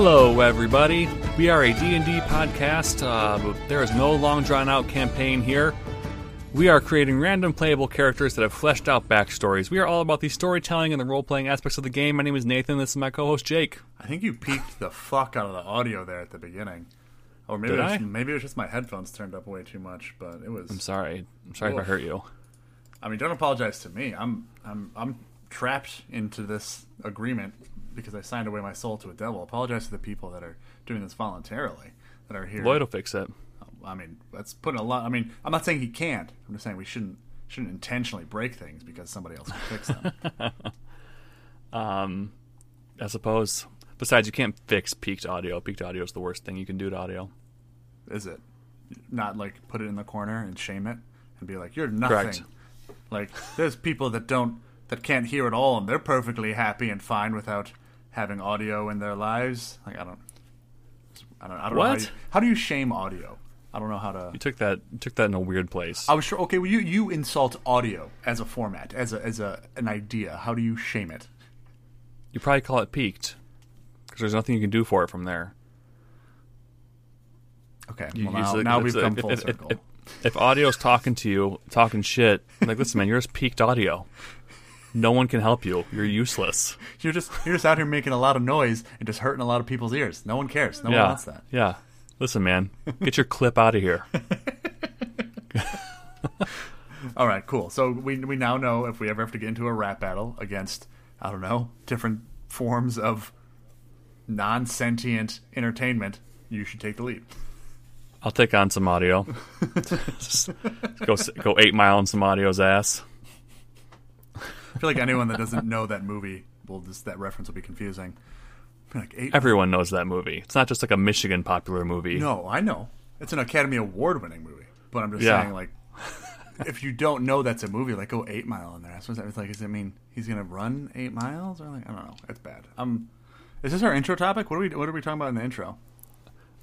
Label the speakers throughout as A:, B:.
A: Hello, everybody. We are a D&D podcast, uh, there is no long drawn-out campaign here. We are creating random playable characters that have fleshed out backstories. We are all about the storytelling and the role-playing aspects of the game. My name is Nathan. This is my co-host Jake.
B: I think you peaked the fuck out of the audio there at the beginning. Or maybe
A: Did
B: it was,
A: I?
B: maybe it was just my headphones turned up way too much, but it was
A: I'm sorry. I'm sorry if I hurt you.
B: I mean, don't apologize to me. I'm I'm I'm trapped into this agreement because I signed away my soul to a devil. Apologize to the people that are doing this voluntarily that are here.
A: Lloyd will fix it.
B: I mean, that's putting a lot. I mean, I'm not saying he can't. I'm just saying we shouldn't shouldn't intentionally break things because somebody else can fix them.
A: Um, I suppose. Besides, you can't fix peaked audio. Peaked audio is the worst thing you can do to audio.
B: Is it not like put it in the corner and shame it and be like you're nothing?
A: Correct.
B: Like there's people that don't that can't hear at all and they're perfectly happy and fine without having audio in their lives. Like I don't, I don't, I don't know. How,
A: What?
B: you, how do you shame audio? I don't know how to.
A: You took that you took that in a weird place.
B: I was sure. Okay, well, you you insult audio as a format, as a as a an idea. How do you shame it?
A: You probably call it peaked because there's nothing you can do for it from there.
B: Okay, well now, now we've come full
A: if,
B: circle.
A: If, if, if audio's talking to you, talking shit, like listen, man, you're just peaked audio. No one can help you. You're useless.
B: you're just you're just out here making a lot of noise and just hurting a lot of people's ears. No one cares. No
A: yeah,
B: one wants that.
A: yeah. Listen, man, get your clip out of here.
B: All right, cool. So we we now know if we ever have to get into a rap battle against I don't know different forms of non sentient entertainment, you should take the lead.
A: I'll take on some audio. Just go go eight mile on some audio's ass.
B: I feel like anyone that doesn't know that movie will just that reference will be confusing. Like eight.
A: Everyone knows that movie. It's not just like a Michigan popular movie.
B: no, I know it's an Academy Award winning movie, but I'm just
A: Yeah.
B: saying like. If you don't know that's a movie, like go eight mile in there. I suppose that was like, does it mean he's gonna run eight miles or like I don't know. It's bad. Um, is this our intro topic? What are we What are we talking about in the intro?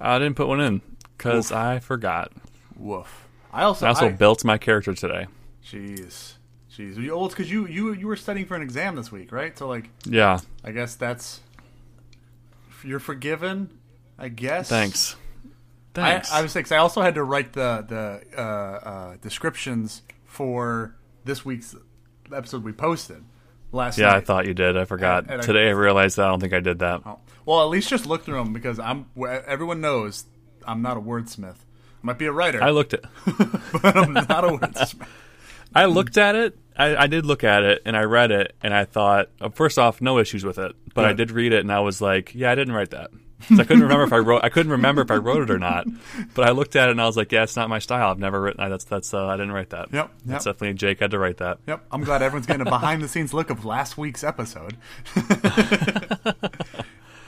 A: I didn't put one in because I forgot.
B: Woof. I also
A: I also
B: I-
A: built my character today.
B: Jeez, jeez. You- Well, it's because you you you were studying for an exam this week, right? So like,
A: Yeah,
B: I guess that's you're forgiven. I guess.
A: thanks.
B: I,
A: Thanks.
B: I was because I also had to write the the uh, uh, descriptions for this week's episode we posted last
A: yeah,
B: night.
A: I thought you did. I forgot.
B: And- and I-
A: Today I realized that I don't think I did that.
B: Oh. Well, at least just look through them because I'm. Everyone knows I'm not a wordsmith. I might be a writer,
A: I looked at
B: but I'm not a wordsmith.
A: I looked at it. I, I did look at it and I read it and I thought, uh, first off, no issues with it. But I did read it and I was like, yeah, I didn't write that. 'Cause I couldn't remember if I wrote. I couldn't remember if I wrote it or not. But I looked at it and I was like, yeah, it's not my style. I've never written. I, that's that's. Uh, I didn't write that.
B: Yep,
A: That's definitely Jake had to write that.
B: Yep, I'm glad everyone's getting a behind the scenes look of last week's episode.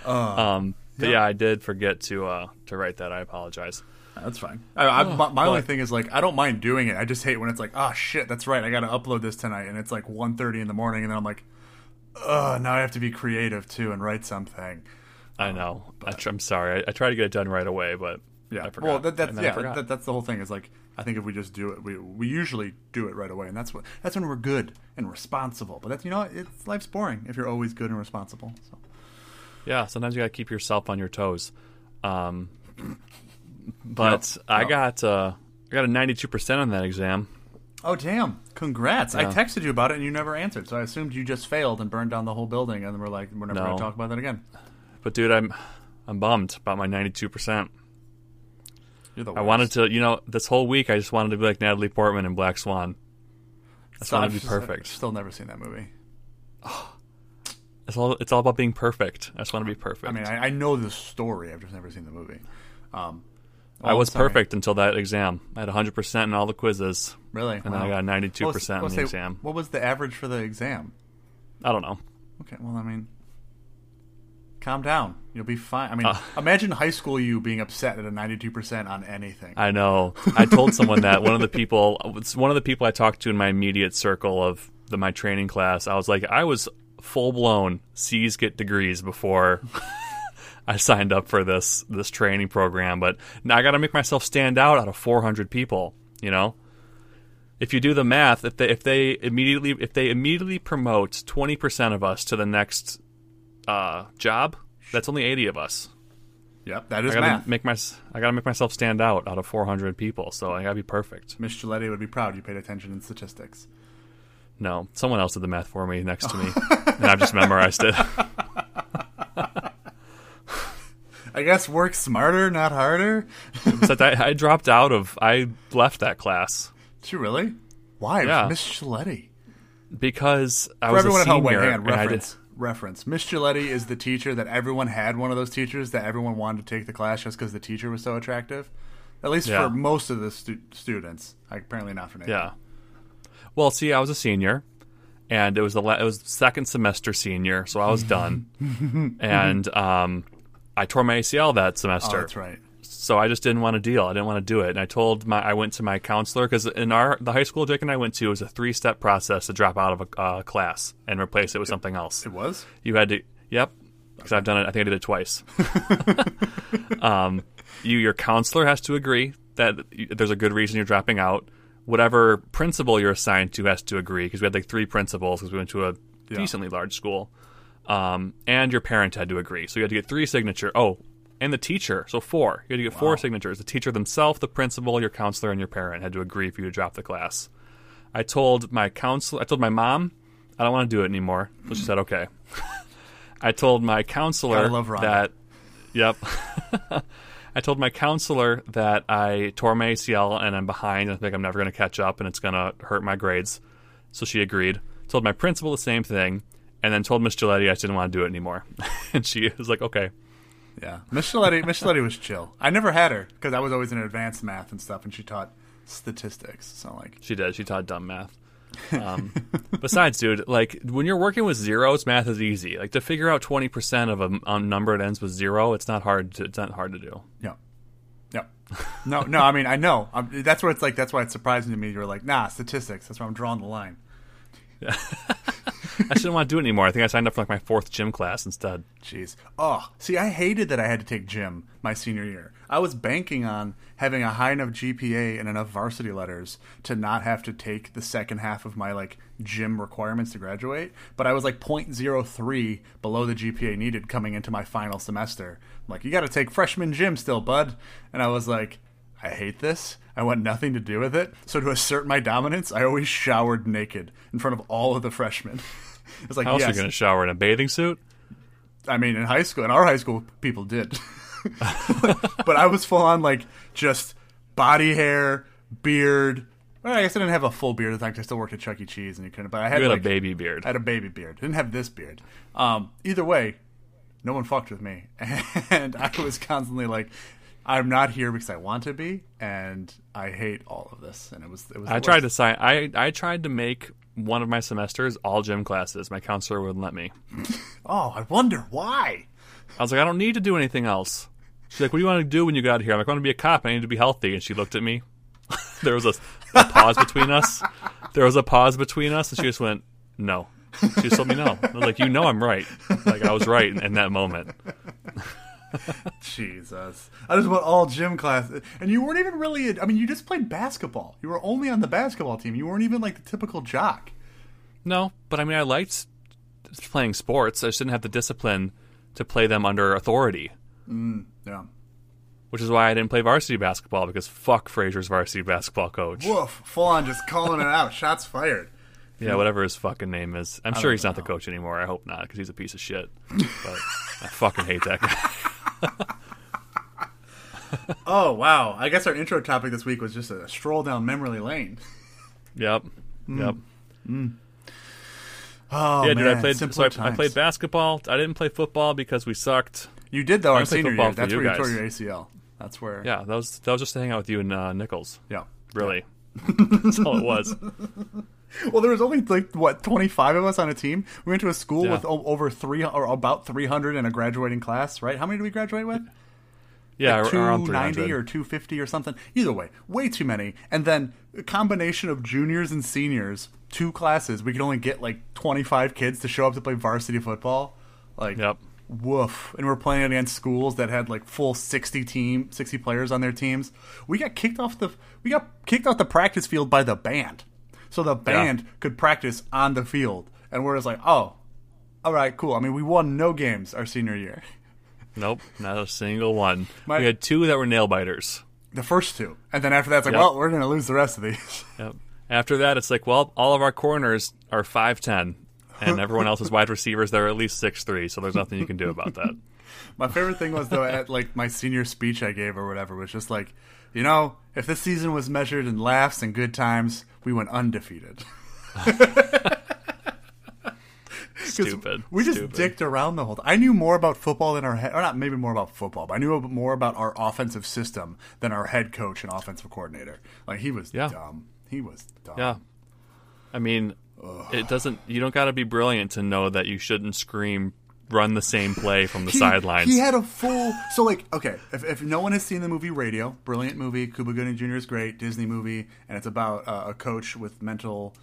A: Um, but yeah, I did forget to uh, to write that. I apologize.
B: That's fine. I, I, my my only thing is like I don't mind doing it. I just hate when it's like, oh shit, that's right. I got to upload this tonight, and it's like 1.30 in the morning, and then I'm like, oh, now I have to be creative too and write something.
A: I know. I tr- I'm sorry. I, I tried to get it done right away, but
B: Yeah.
A: I forgot.
B: well, that, that's
A: And then I
B: yeah.
A: forgot.
B: That, that's the whole thing. Is like I think if we just do it, we we usually do it right away, and that's what that's when we're good and responsible. But that's you know, it's life's boring if you're always good and responsible. So.
A: Yeah, sometimes you got to keep yourself on your toes. Um, but I got uh, I got a 92% on that exam.
B: Oh damn! Congrats! I texted you about it and you never answered, so I assumed you just failed and burned down the whole building, and then we're like, we're never
A: No.
B: going to talk about that again.
A: But dude, I'm I'm bummed about my 92%.
B: You're the
A: I wanted to, you know, this whole week I just wanted to be like Natalie Portman in Black Swan. I just wanted to be perfect.
B: Still never seen that movie.
A: It's all it's all about being perfect. I just want to be perfect.
B: I mean, I, I know the story. I've just never seen the movie. Um,
A: I
B: oh,
A: was
B: sorry.
A: perfect until that exam. I had 100% in all the quizzes,
B: Really?
A: and then I got 92%
B: What was-
A: in the
B: say,
A: exam.
B: What was the average for the exam?
A: I don't know.
B: Okay, well, I mean, calm down. You'll be fine. I mean,
A: Uh.
B: imagine high school you being upset at a 92% on anything.
A: I know. I told someone that one of the people, it's one of the people I talked to in my immediate circle of the, my training class, I was like, I was full blown C's get degrees before I signed up for this this training program, but now I got to make myself stand out out of 400 people. You know, if you do the math, if they if they immediately if they immediately promote 20 percent of us to the next uh, job, that's only 80 of us.
B: Yep, that is
A: I gotta
B: math.
A: make my I gotta make myself stand out out of 400 people, so I gotta be perfect.
B: Miss Giletti would be proud you paid attention in statistics.
A: No, someone else did the math for me next to me, and I've just memorized it.
B: I guess work smarter, not harder.
A: Except I, I dropped out of I left that class
B: Did you really? Why?
A: Yeah.
B: Miss Giletti.
A: because I
B: For
A: was
B: everyone
A: a
B: at home,
A: senior.
B: wait, hang on,
A: and I did-
B: reference. Reference. Miss Giletti is the teacher that everyone had one of those teachers that everyone wanted to take the class just because the teacher was so attractive. At least
A: Yeah.
B: for most of the stu- students. Apparently not for Nathan.
A: Yeah. Well, see, I was a senior, and it was the la- it was second semester senior, so I was done, and um, I tore my ACL that semester.
B: Oh, that's right.
A: so I just didn't want to deal. I didn't want to do it, and I told my I went to my counselor because in our the high school Jake and I went to it was a three step process to drop out of a uh, class and replace it with something else.
B: It was?
A: You had to, yep, because I've done it. I think I did it twice. um, you your counselor has to agree that there's a good reason you're dropping out. Whatever principal you're assigned to has to agree because we had like three principals because we went to a decently large school. Um, and your parent had to agree. So you had to get three signature. Oh, and the teacher. So four. You had to get four signatures. The teacher themselves, the principal, your counselor, and your parent had to agree for you to drop the class. I told my counselor. I told my mom, I don't want to do it anymore. So she said, okay. I told my counselor that. Yep. I told my counselor that I tore my ACL and I'm behind and I think I'm never going to catch up and it's going to hurt my grades. So she agreed. Told my principal the same thing, and then told Miss Giletti I didn't want to do it anymore. and she was like, "Okay."
B: Yeah. Miss Giletti, Miss Giletti was chill. I never had her because I was always in advanced math and stuff, and she taught statistics. So, like,
A: She did. She taught dumb math. Um, besides, dude, like when you're working with zeros, math is easy. Like to figure out twenty percent of a, a number that ends with zero, it's not hard. To, it's not hard to do.
B: Yeah. Yeah. No, no, I mean, I know. i that's what it's like. That's why it's surprising to me. You're like, nah, statistics. That's why I'm drawing the line.
A: I shouldn't want to do it anymore. I think I signed up for like my fourth gym class instead.
B: Jeez. Oh, see, I hated that I had to take gym my senior year. I was banking on having a high enough GPA and enough varsity letters to not have to take the second half of my like gym requirements to graduate. But I was like 0.03 below the GPA needed coming into my final semester. I'm like, you got to take freshman gym still, bud. And I was like, I hate this. I want nothing to do with it. So to assert my dominance, I always showered naked in front of all of the freshmen. It's like,
A: How else are you going to shower in a bathing suit?
B: I mean, in high school, in our high school, people did. but I was full on like just body hair, beard. Well, I guess I didn't have a full beard the I still worked at Chuck E. Cheese, and you couldn't. But I had,
A: had
B: like,
A: a baby beard.
B: I had a baby beard. Didn't have this beard. Um, either way, no one fucked with me, and I was constantly like, "I'm not here because I want to be, and I hate all of this." And it was, it was.
A: I tried to sign. I I tried to make one of my semesters all gym classes. My counselor wouldn't let me.
B: Oh, I wonder why.
A: I was like, I don't need to do anything else. She's like, What do you want to do when you get got here? I'm like, I want to be a cop. I need to be healthy. And she looked at me. there was a, a pause between us. There was a pause between us, and she just went, No. She just told me no. I was like, You know, I'm right. Like I was right in, in that moment.
B: Jesus. I just want all gym class. And you weren't even really, I mean, you just played basketball. You were only on the basketball team. You weren't even like the typical jock.
A: No, but I mean, I liked playing sports. I just didn't have the discipline to play them under authority.
B: Mm, yeah.
A: which is why I didn't play varsity basketball because fuck Frazier's varsity basketball coach.
B: Woof. Full on just calling it out. Shots fired.
A: Yeah, whatever his fucking name is. I'm sure
B: don't
A: he's not the coach anymore. I hope not because he's a piece of shit. But I fucking hate that guy.
B: Oh, wow. I guess our intro topic this week was just a stroll down memory lane.
A: Yep. Yep.
B: Oh,
A: yeah,
B: man.
A: dude. I played. So I, I played basketball. I didn't play football because we sucked.
B: You did, though,
A: I
B: our senior year. That's
A: you
B: where you tore your ACL. That's where.
A: Yeah, that was that was just to hang out with you and uh, Nichols.
B: Yeah.
A: Really, that's all it was.
B: Well, there was only like what twenty five of us on a team. We went to a school
A: Yeah.
B: with o- over three or about three hundred in a graduating class. Right? How many did we graduate with?
A: Yeah,
B: Like
A: around
B: 290 or 250 or something. Either way, way too many. And then a combination of juniors and seniors, two classes. We could only get like 25 kids to show up to play varsity football. Like,
A: Yep.
B: woof. And we're playing against schools that had like full 60 team, 60 players on their teams. We got kicked off the we got kicked off the practice field by the band. So the band could practice on the field. And we're just like, "Oh, all right, cool. I mean, we won no games our senior year."
A: Nope, not a single one.
B: My-
A: we had two that were nail biters.
B: The first two, and then after that, it's like,
A: Yep.
B: well, we're gonna lose the rest of these.
A: Yep. After that, it's like, well, all of our corners are five ten, and everyone else is wide receivers that are at least six three. So there's nothing you can do about that.
B: My favorite thing was though at like my senior speech I gave or whatever was just like, you know, if this season was measured in laughs and good times, we went undefeated.
A: Stupid.
B: We just
A: Stupid.
B: dicked around the whole time. I knew more about football than our head, or not maybe more about football, but I knew more about our offensive system than our head coach and offensive coordinator. Like he was
A: Yeah.
B: dumb. He was dumb.
A: Yeah. I mean, it doesn't. You don't got to be brilliant to know that you shouldn't scream, run the same play from the
B: He-
A: sidelines.
B: He had a full. So like, okay, if, if no one has seen the movie Radio, brilliant movie. Cuba Gooding Jr. is great, Disney movie, and it's about uh, a coach with mental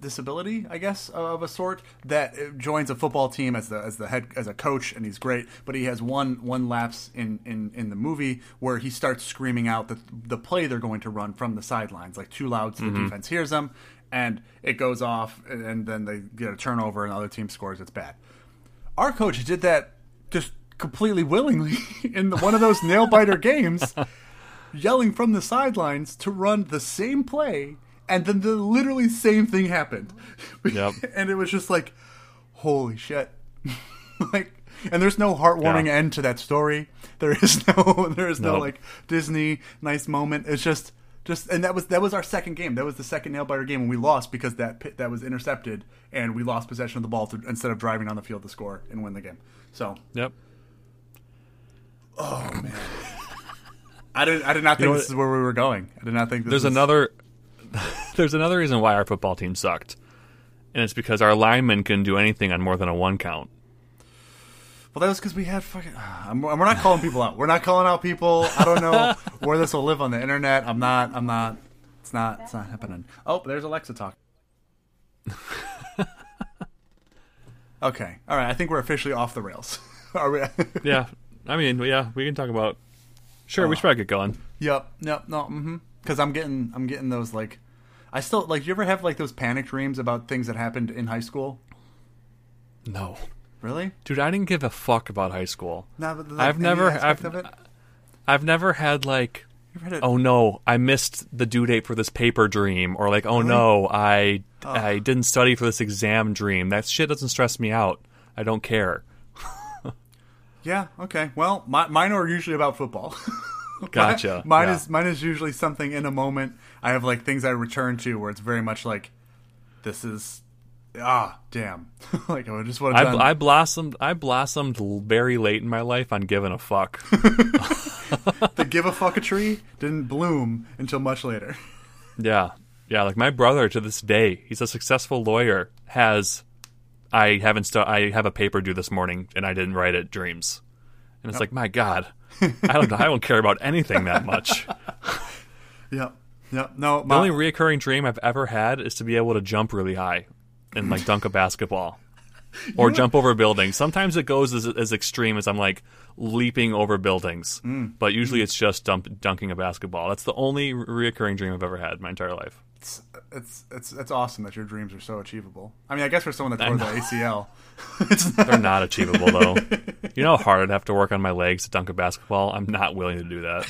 B: disability, I guess, of a sort that uh, joins a football team as the as the head as a coach, and he's great. But he has one one lapse in in in the movie where he starts screaming out the the play they're going to run from the sidelines, like too loud, so the defense hears them, and it goes off, and, and then they get a turnover, and the other team scores. It's bad. Our coach did that just completely willingly in the, one of those nail biter games, yelling from the sidelines to run the same play, and then the literally same thing happened.
A: Yep.
B: and it was just like, holy shit! like, and there's no heartwarming
A: Yeah.
B: end to that story. There is no, there is no
A: Nope.
B: like Disney nice moment. It's just. Just and that was that was our second game. That was the second nail biter game, and we lost because that pit, that was intercepted, and we lost possession of the ball to, instead of driving down the field to score and win the game. So
A: Yep.
B: Oh man, I did I did not think
A: know
B: this is where we were going. I did not think this
A: There's
B: was-
A: another. there's another reason why our football team sucked, and it's because our linemen couldn't do anything on more than a one count.
B: Well, that was because we had fucking. I'm, we're not calling people out. We're not calling out people. I don't know where this will live on the internet. I'm not. I'm not. It's not. It's not happening. Oh, there's Alexa talk. okay. All right. I think we're officially off the rails. Are we?
A: Yeah. I mean, yeah, we can talk about. Sure, we should probably get going.
B: Yep. Yep. No. Mm-hmm. Because I'm getting. I'm getting those like. I still like. Do You ever have like those panic dreams about things that happened in high school?
A: No,
B: Really?
A: dude, I didn't give a fuck about high school.
B: Like,
A: I've never- I've-? I've never had like, oh no, I missed the due date for this paper dream, or like, oh no, I I didn't study for this exam dream. That shit doesn't stress me out. I don't care.
B: Yeah. Okay. Well, my, mine are usually about football.
A: Gotcha.
B: mine
A: Yeah.
B: is mine is usually something in a moment. I have like things I return to where it's very much like, this is, ah, damn. like I just want to.
A: I, I blossomed. I blossomed very late in my life on giving a fuck.
B: the give a fuck a tree didn't bloom until much later.
A: yeah, yeah. Like my brother to this day, he's a successful lawyer. Has I haven't stu- I have a paper due this morning and I didn't write it. Dreams, and it's like my god, I don't. I don't care about anything that much.
B: Yep. Yep. No.
A: The
B: My,
A: only reoccurring dream I've ever had is to be able to jump really high and like dunk a basketball or jump over buildings. Sometimes it goes as, as extreme as I'm like leaping over buildings,
B: Mm.
A: but usually it's just dump, dunking a basketball. That's the only reoccurring dream I've ever had in my entire life.
B: it's, it's it's it's awesome that your dreams are so achievable. I mean, I guess for someone that tore the ACL, not,
A: They're not achievable though. You know how hard I'd have to work on my legs to dunk a basketball? I'm not willing to do that.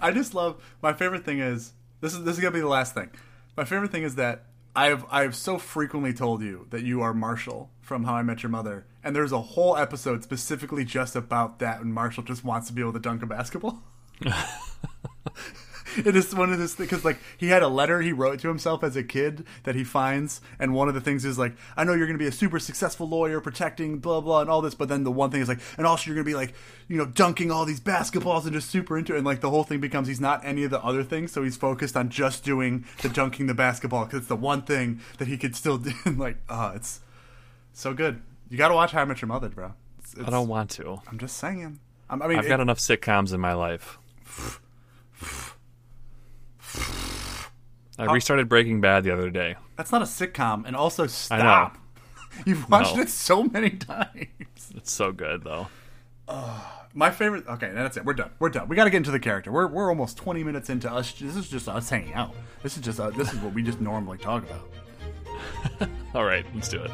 B: I just love my favorite thing is this is this is gonna be the last thing. My favorite thing is that I've I've so frequently told you that you are Marshall from How I Met Your Mother, and there's a whole episode specifically just about that when Marshall just wants to be able to dunk a basketball. it is one of those because like he had a letter he wrote to himself as a kid that he finds, and one of the things is like, I know you're going to be a super successful lawyer, protecting blah blah and all this, but then the one thing is like, and also you're going to be like, you know, dunking all these basketballs and just super into it, and like the whole thing becomes he's not any of the other things, so he's focused on just doing the dunking the basketball because it's the one thing that he could still do. And like, ah, it's so good. You got to watch How I Met Your Mother, bro. It's, it's,
A: I don't want to.
B: I'm just saying. I'm, I mean,
A: I've
B: it-
A: got enough sitcoms in my life. I restarted Breaking Bad the other day.
B: That's not a sitcom, and also stop. You've watched
A: No.
B: it so many times.
A: It's so good though.
B: My favorite. Okay, that's it. We're done. We're done. We got to get into the character. We're we're almost twenty minutes into us. This is just us hanging out. This is just uh, this is what we just normally talk about.
A: All right, let's do it.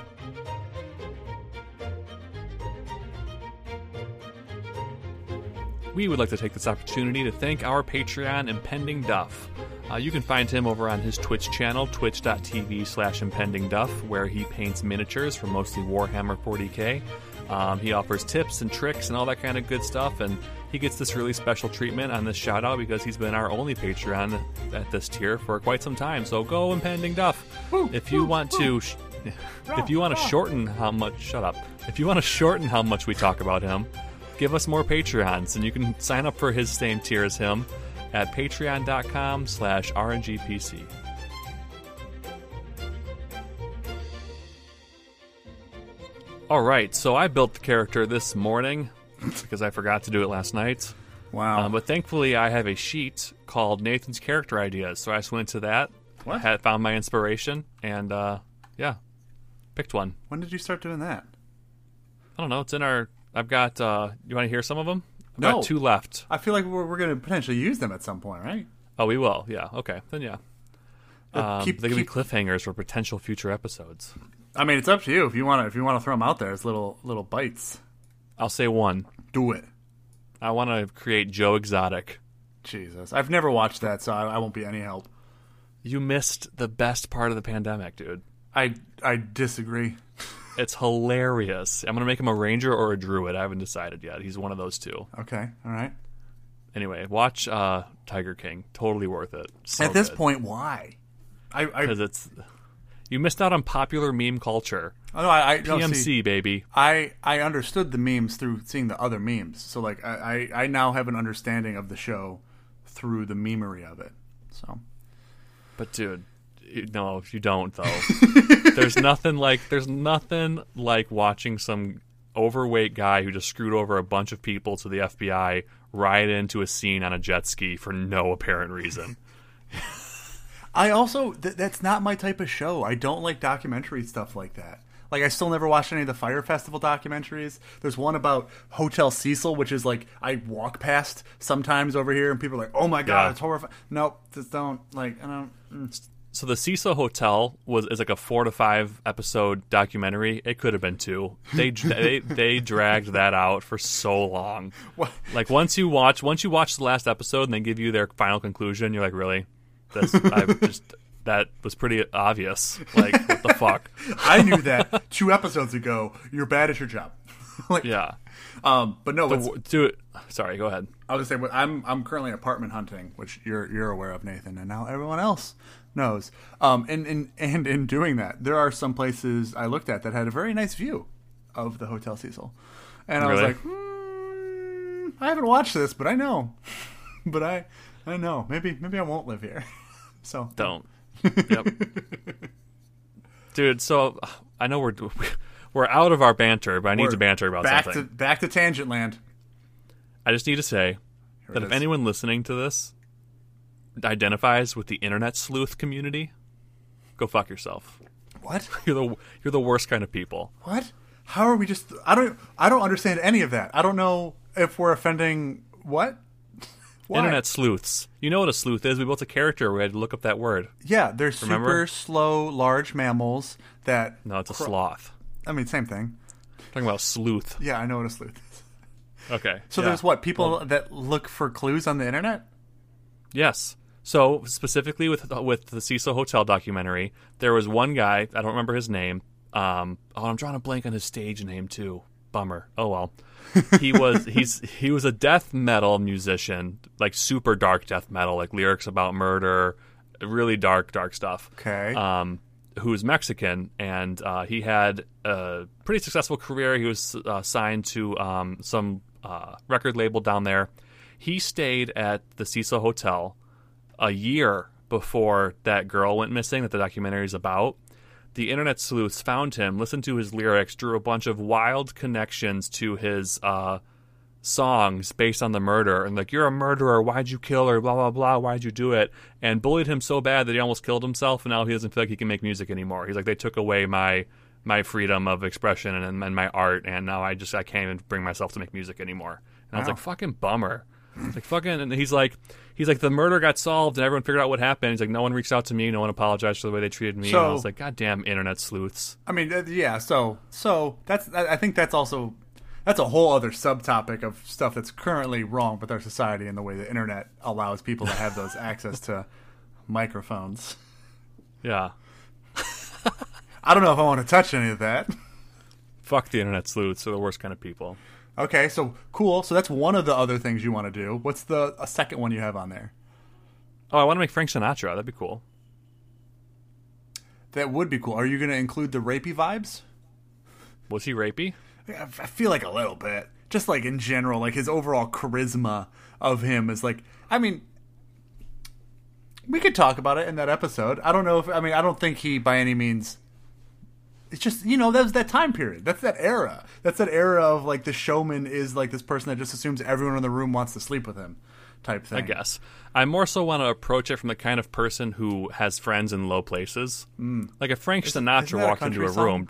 A: we would like to take this opportunity to thank our Patreon, Impending Duff. Uh, you can find him over on his Twitch channel, twitch.tv slash impending duff, where he paints miniatures for mostly Warhammer 40k. Um, he offers tips and tricks and all that kind of good stuff, and he gets this really special treatment on this shout out because he's been our only Patreon at this tier for quite some time. So go Impending Duff. if you want to. Sh- if you want to shorten how much, shut up. If you want to shorten how much we talk about him, give us more Patreons, and you can sign up for his same tier as him at patreon.com slash rngpc. All right, so I built the character this morning because I forgot to do it last night.
B: Wow.
A: Um, but thankfully, I have a sheet called Nathan's Character Ideas, so I just went to that,
B: What?
A: had found my inspiration, and uh, yeah, picked one.
B: when did you start doing that?
A: I don't know. It's in our. I've got. Uh, you want to hear some of them? I've
B: No.
A: got two left.
B: I feel like we're, we're going to potentially use them at some point, right?
A: Oh, we will. Yeah. Okay. Then yeah.
B: Uh,
A: Um,
B: keep-
A: they could be cliffhangers for potential future episodes.
B: I mean, it's up to you if you want to if you want to throw them out there as little little bites.
A: I'll say one.
B: Do it.
A: I want to create Joe Exotic.
B: Jesus, I've never watched that, so I, I won't be any help.
A: You missed the best part of the pandemic, dude.
B: I I disagree.
A: It's hilarious. I'm gonna make him a ranger or a druid. I haven't decided yet. He's one of those two.
B: Okay, all right.
A: Anyway, watch uh, Tiger King. Totally worth it. So
B: At this point, why? I I,
A: because it's you missed out on popular meme culture.
B: oh, no, I, I no,
A: PMC
B: see,
A: baby.
B: I I understood the memes through seeing the other memes. So like I, I I now have an understanding of the show through the memery of it. So
A: But dude, no, you don't though. there's nothing like there's nothing like watching some overweight guy who just screwed over a bunch of people to the FBI ride into a scene on a jet ski for no apparent reason.
B: I also th- that's not my type of show. I don't like documentary stuff like that. Like I still never watched any of the Fyre Festival documentaries. There's one about Hotel Cecil, which is like I walk past sometimes over here, and people are like, "Oh my god,
A: Yeah.
B: it's horrifying." Nope, just don't like. I don't. Mm.
A: So the Cecil Hotel was is like a four to five episode documentary. It could have been two. They they they dragged that out for so long.
B: What?
A: Like once you watch once you watch the last episode and they give you their final conclusion, you're like, really? This I just that was pretty obvious. Like what the fuck?
B: I knew that two episodes ago. You're bad at your job. like,
A: Yeah.
B: Um, but no,
A: Do it. Sorry, go ahead.
B: I was just saying, I'm I'm currently apartment hunting, which you're you're aware of, Nathan, and now everyone else knows. Um, and and and in doing that, there are some places I looked at that had a very nice view of the Hotel Cecil, and I was like, hmm, I haven't watched this, but I know, but I I know maybe maybe I won't live here. so
A: Don't. Yep. Dude, so I know we're we're out of our banter, but I need
B: We're
A: to banter about
B: back
A: something.
B: to back to tangent land.
A: I just need to say
B: Here
A: that if anyone listening to this identifies with the internet sleuth community, go fuck yourself.
B: What
A: You're the you're the worst kind of people.
B: what? How are we just? I don't I don't understand any of that. I don't know if we're offending what. Why?
A: Internet sleuths. You know what a sleuth is? We built a character. We had to look up that word.
B: Yeah, they're
A: Remember?
B: super slow, large mammals that.
A: No, it's a
B: cr-
A: sloth.
B: I mean, same thing.
A: talking about sleuth.
B: Yeah, I know what a sleuth is.
A: Okay.
B: So
A: yeah.
B: there's what people that look for clues on the internet.
A: Yes. So specifically with with the Cecil Hotel documentary, there was one guy. I don't remember his name. Um, oh, I'm drawing a blank on his stage name too. Bummer. Oh well. He was he's he was a death metal musician, like super dark death metal, like lyrics about murder, really dark dark stuff.
B: Okay.
A: Um, who's Mexican, and uh, he had a pretty successful career. He was uh, signed to um, some uh, record label down there. He stayed at the Cecil Hotel a year before that girl went missing that the documentary is about. The internet sleuths found him, listened to his lyrics, drew a bunch of wild connections to his uh, songs based on the murder, and like, you're a murderer, why'd you kill her, blah, blah, blah, why'd you do it? And bullied him so bad that he almost killed himself, and now he doesn't feel like he can make music anymore. He's like, they took away my my freedom of expression and, and my art, and now I just I can't even bring myself to make music anymore. And I was like, fucking bummer. It's like fucking, and he's like, he's like, the murder got solved and everyone figured out what happened. He's like, no one reached out to me, no one apologized for the way they treated me. and I was like, goddamn internet sleuths.
B: I mean, uh, yeah. So, so that's. I I think that's also that's a whole other subtopic of stuff that's currently wrong with our society and the way the internet allows people to have those access to microphones.
A: Yeah.
B: I don't know if I want to touch any of that.
A: Fuck the internet sleuths. They're the worst kind of people.
B: Okay, so cool. So that's one of the other things you want to do. What's the a second one you have on there?
A: Oh, I want to make Frank Sinatra. That'd be cool.
B: That would be cool. Are you going to include the rapey vibes?
A: Was he rapey?
B: I I feel like a little bit. Just like in general, like his overall charisma of him is like. I mean, we could talk about it in that episode. I don't know if I mean I don't think he by any means. It's just you know that was that time period. That's that era. That's that era of like the showman is like this person that just assumes everyone in the room wants to sleep with him, type thing.
A: I guess. I more so want to approach it from the kind of person who has friends in low places. Mm. Like if Frank Sinatra
B: that a
A: walked into a
B: song?
A: room.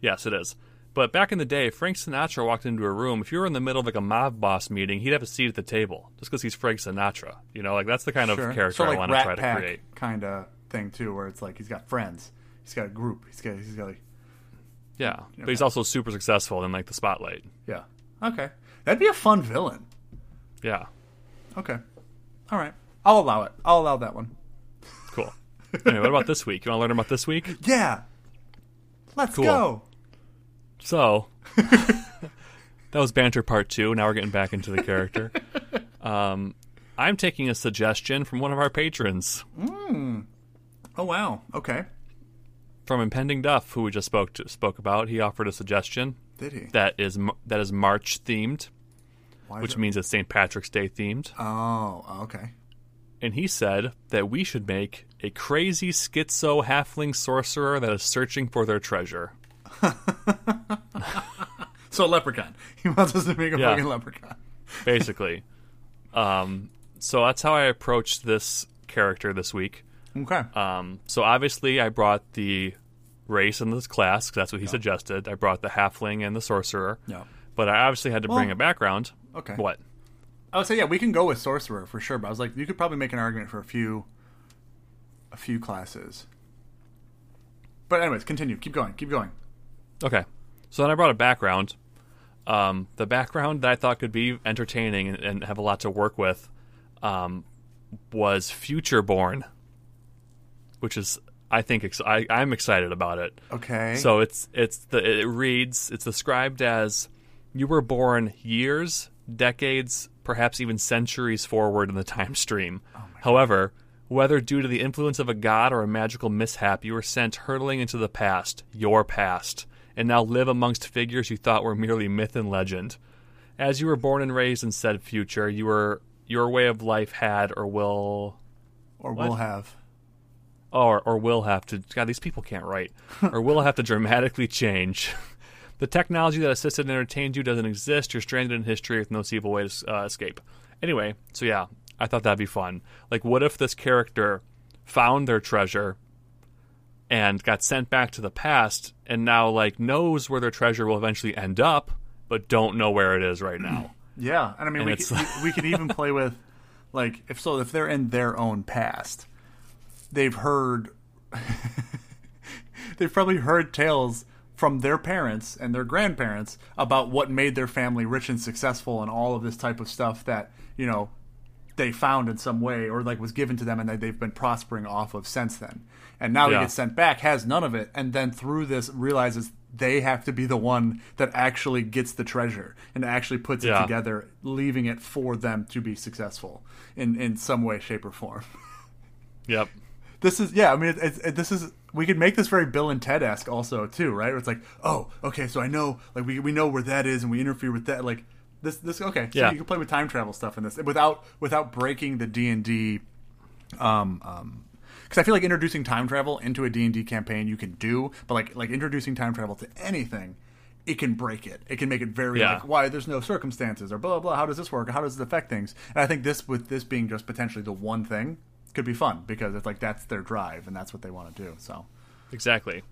A: Yes, it is. But back in the day, if Frank Sinatra walked into a room. If you were in the middle of like a mob boss meeting, he'd have a seat at the table just because he's Frank Sinatra. You know, like that's the kind of character
B: so like
A: I want to try to create.
B: kind of thing too, where it's like he's got friends, he's got a group, he's got he's got like
A: Yeah, but he's also super successful in like the spotlight.
B: yeah. Okay, that'd be a fun villain.
A: Yeah,
B: Okay, all right, I'll allow it. I'll allow that one.
A: cool. anyway, what about this week? You want to learn about this week?
B: Yeah, let's
A: Cool.
B: go.
A: So that was banter part two. Now we're getting back into the character. Um, I'm taking a suggestion from one of our patrons,
B: Oh wow. Okay,
A: from Impending Duff, who we just spoke to, spoke about. He offered a suggestion
B: did he?
A: that is that is March themed,
B: Why
A: which
B: it-
A: means it's St. Patrick's Day themed.
B: Oh, okay.
A: And he said that we should make a crazy schizo halfling sorcerer that is searching for their treasure.
B: So leprechaun. He wants us to make a
A: Yeah.
B: fucking leprechaun.
A: basically. um, so that's how I approached this character this week.
B: Okay.
A: Um, so obviously, I brought the race in this class 'cause that's what he suggested. I brought the halfling and the sorcerer.
B: Yeah.
A: But I obviously had to bring a background.
B: okay.
A: What?
B: I would say yeah, we can go with sorcerer for sure. But I was like, you could probably make an argument for a few, a few classes. But anyways, continue. Keep going. Keep going.
A: Okay. So then I brought a background. Um, the background that I thought could be entertaining and, and have a lot to work with um, was Future Born, which is I think ex- I, I'm excited about it.
B: Okay.
A: So it's it's the it reads it's described as you were born years, decades, perhaps even centuries forward in the time stream. Oh However, whether due to the influence of a god or a magical mishap, you were sent hurtling into the past, your past, and now live amongst figures you thought were merely myth and legend. As you were born and raised in said future, you were your way of life had or will
B: or we'll have.
A: Or or will have to God, these people can't write, or will have to dramatically change. The technology that assisted and entertained you doesn't exist. You're stranded in history with no conceivable way to uh, escape. Anyway, so yeah, I thought that'd be fun. Like, what if this character found their treasure and got sent back to the past, and now like knows where their treasure will eventually end up, but don't know where it is right now?
B: Yeah, and I mean
A: And
B: we could, we, we could even play with like if so if they're in their own past, they've heard they've probably heard tales from their parents and their grandparents about what made their family rich and successful and all of this type of stuff that you know they found in some way or like was given to them and that they've been prospering off of since then. And now
A: Yeah.
B: he gets sent back, has none of it, and then through this realizes they have to be the one that actually gets the treasure and actually puts it together, leaving it for them to be successful in in some way, shape, or form.
A: Yep.
B: This is yeah. I mean, it's, it, this is we could make this very Bill and Ted esque also too, right? Where it's like, oh, okay, so I know like we we know where that is, and we interfere with that, like. This, this okay. So
A: Yeah.
B: you can play with time travel stuff in this without without breaking the D and D um um because I feel like introducing time travel into a D&D campaign you can do, but like like introducing time travel to anything, it can break it. It can make it very
A: Yeah.
B: like why there's no circumstances or blah blah blah. How does this work? How does it affect things? And I think this with this being just potentially the one thing could be fun because it's like that's their drive and that's what they want to do. So
A: Exactly.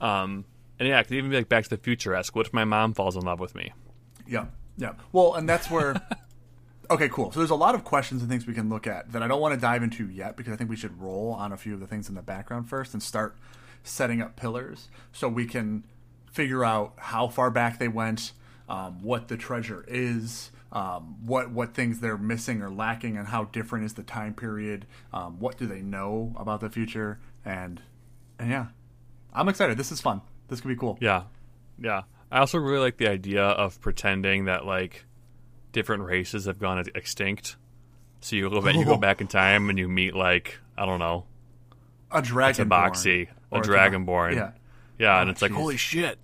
A: Um, and yeah, it could even be like Back to the Future esque. What if my mom falls in love with me?
B: Yeah, yeah. Well, and that's where. okay, cool. So there's a lot of questions and things we can look at that I don't want to dive into yet because I think we should roll on a few of the things in the background first and start setting up pillars so we can figure out how far back they went, um, what the treasure is, um, what what things they're missing or lacking, and how different is the time period. Um, what do they know about the future? And and yeah, I'm excited. This is fun. This could be cool.
A: Yeah, yeah. I also really like the idea of pretending that like different races have gone extinct. So you go back, you go back in time and you meet like I don't know
B: A dragon.
A: A
B: Or a
A: dragonborn.
B: Yeah.
A: Yeah, and
B: Oh,
A: it's like, holy shit,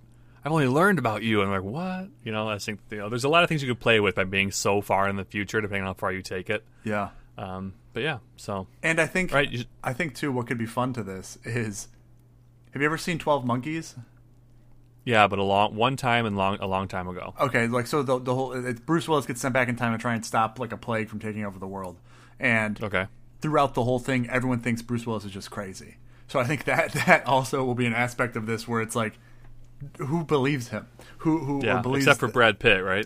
A: I've only learned about you. And I'm like, what? You know, I think you know, there's a lot of things you could play with by being so far in the future, depending on how far you take it.
B: Yeah.
A: Um, but yeah, so
B: And I think
A: right,
B: I think too what could be fun to this is have you ever seen Twelve Monkeys?
A: yeah, but a long one time and long a long time ago.
B: Okay, like so the the whole Bruce Willis gets sent back in time to try and stop like a plague from taking over the world, and
A: Okay,
B: throughout the whole thing, everyone thinks Bruce Willis is just crazy. So I think that that also will be an aspect of this where it's like, who believes him? Who who
A: yeah,
B: believes
A: except for Brad Pitt, right?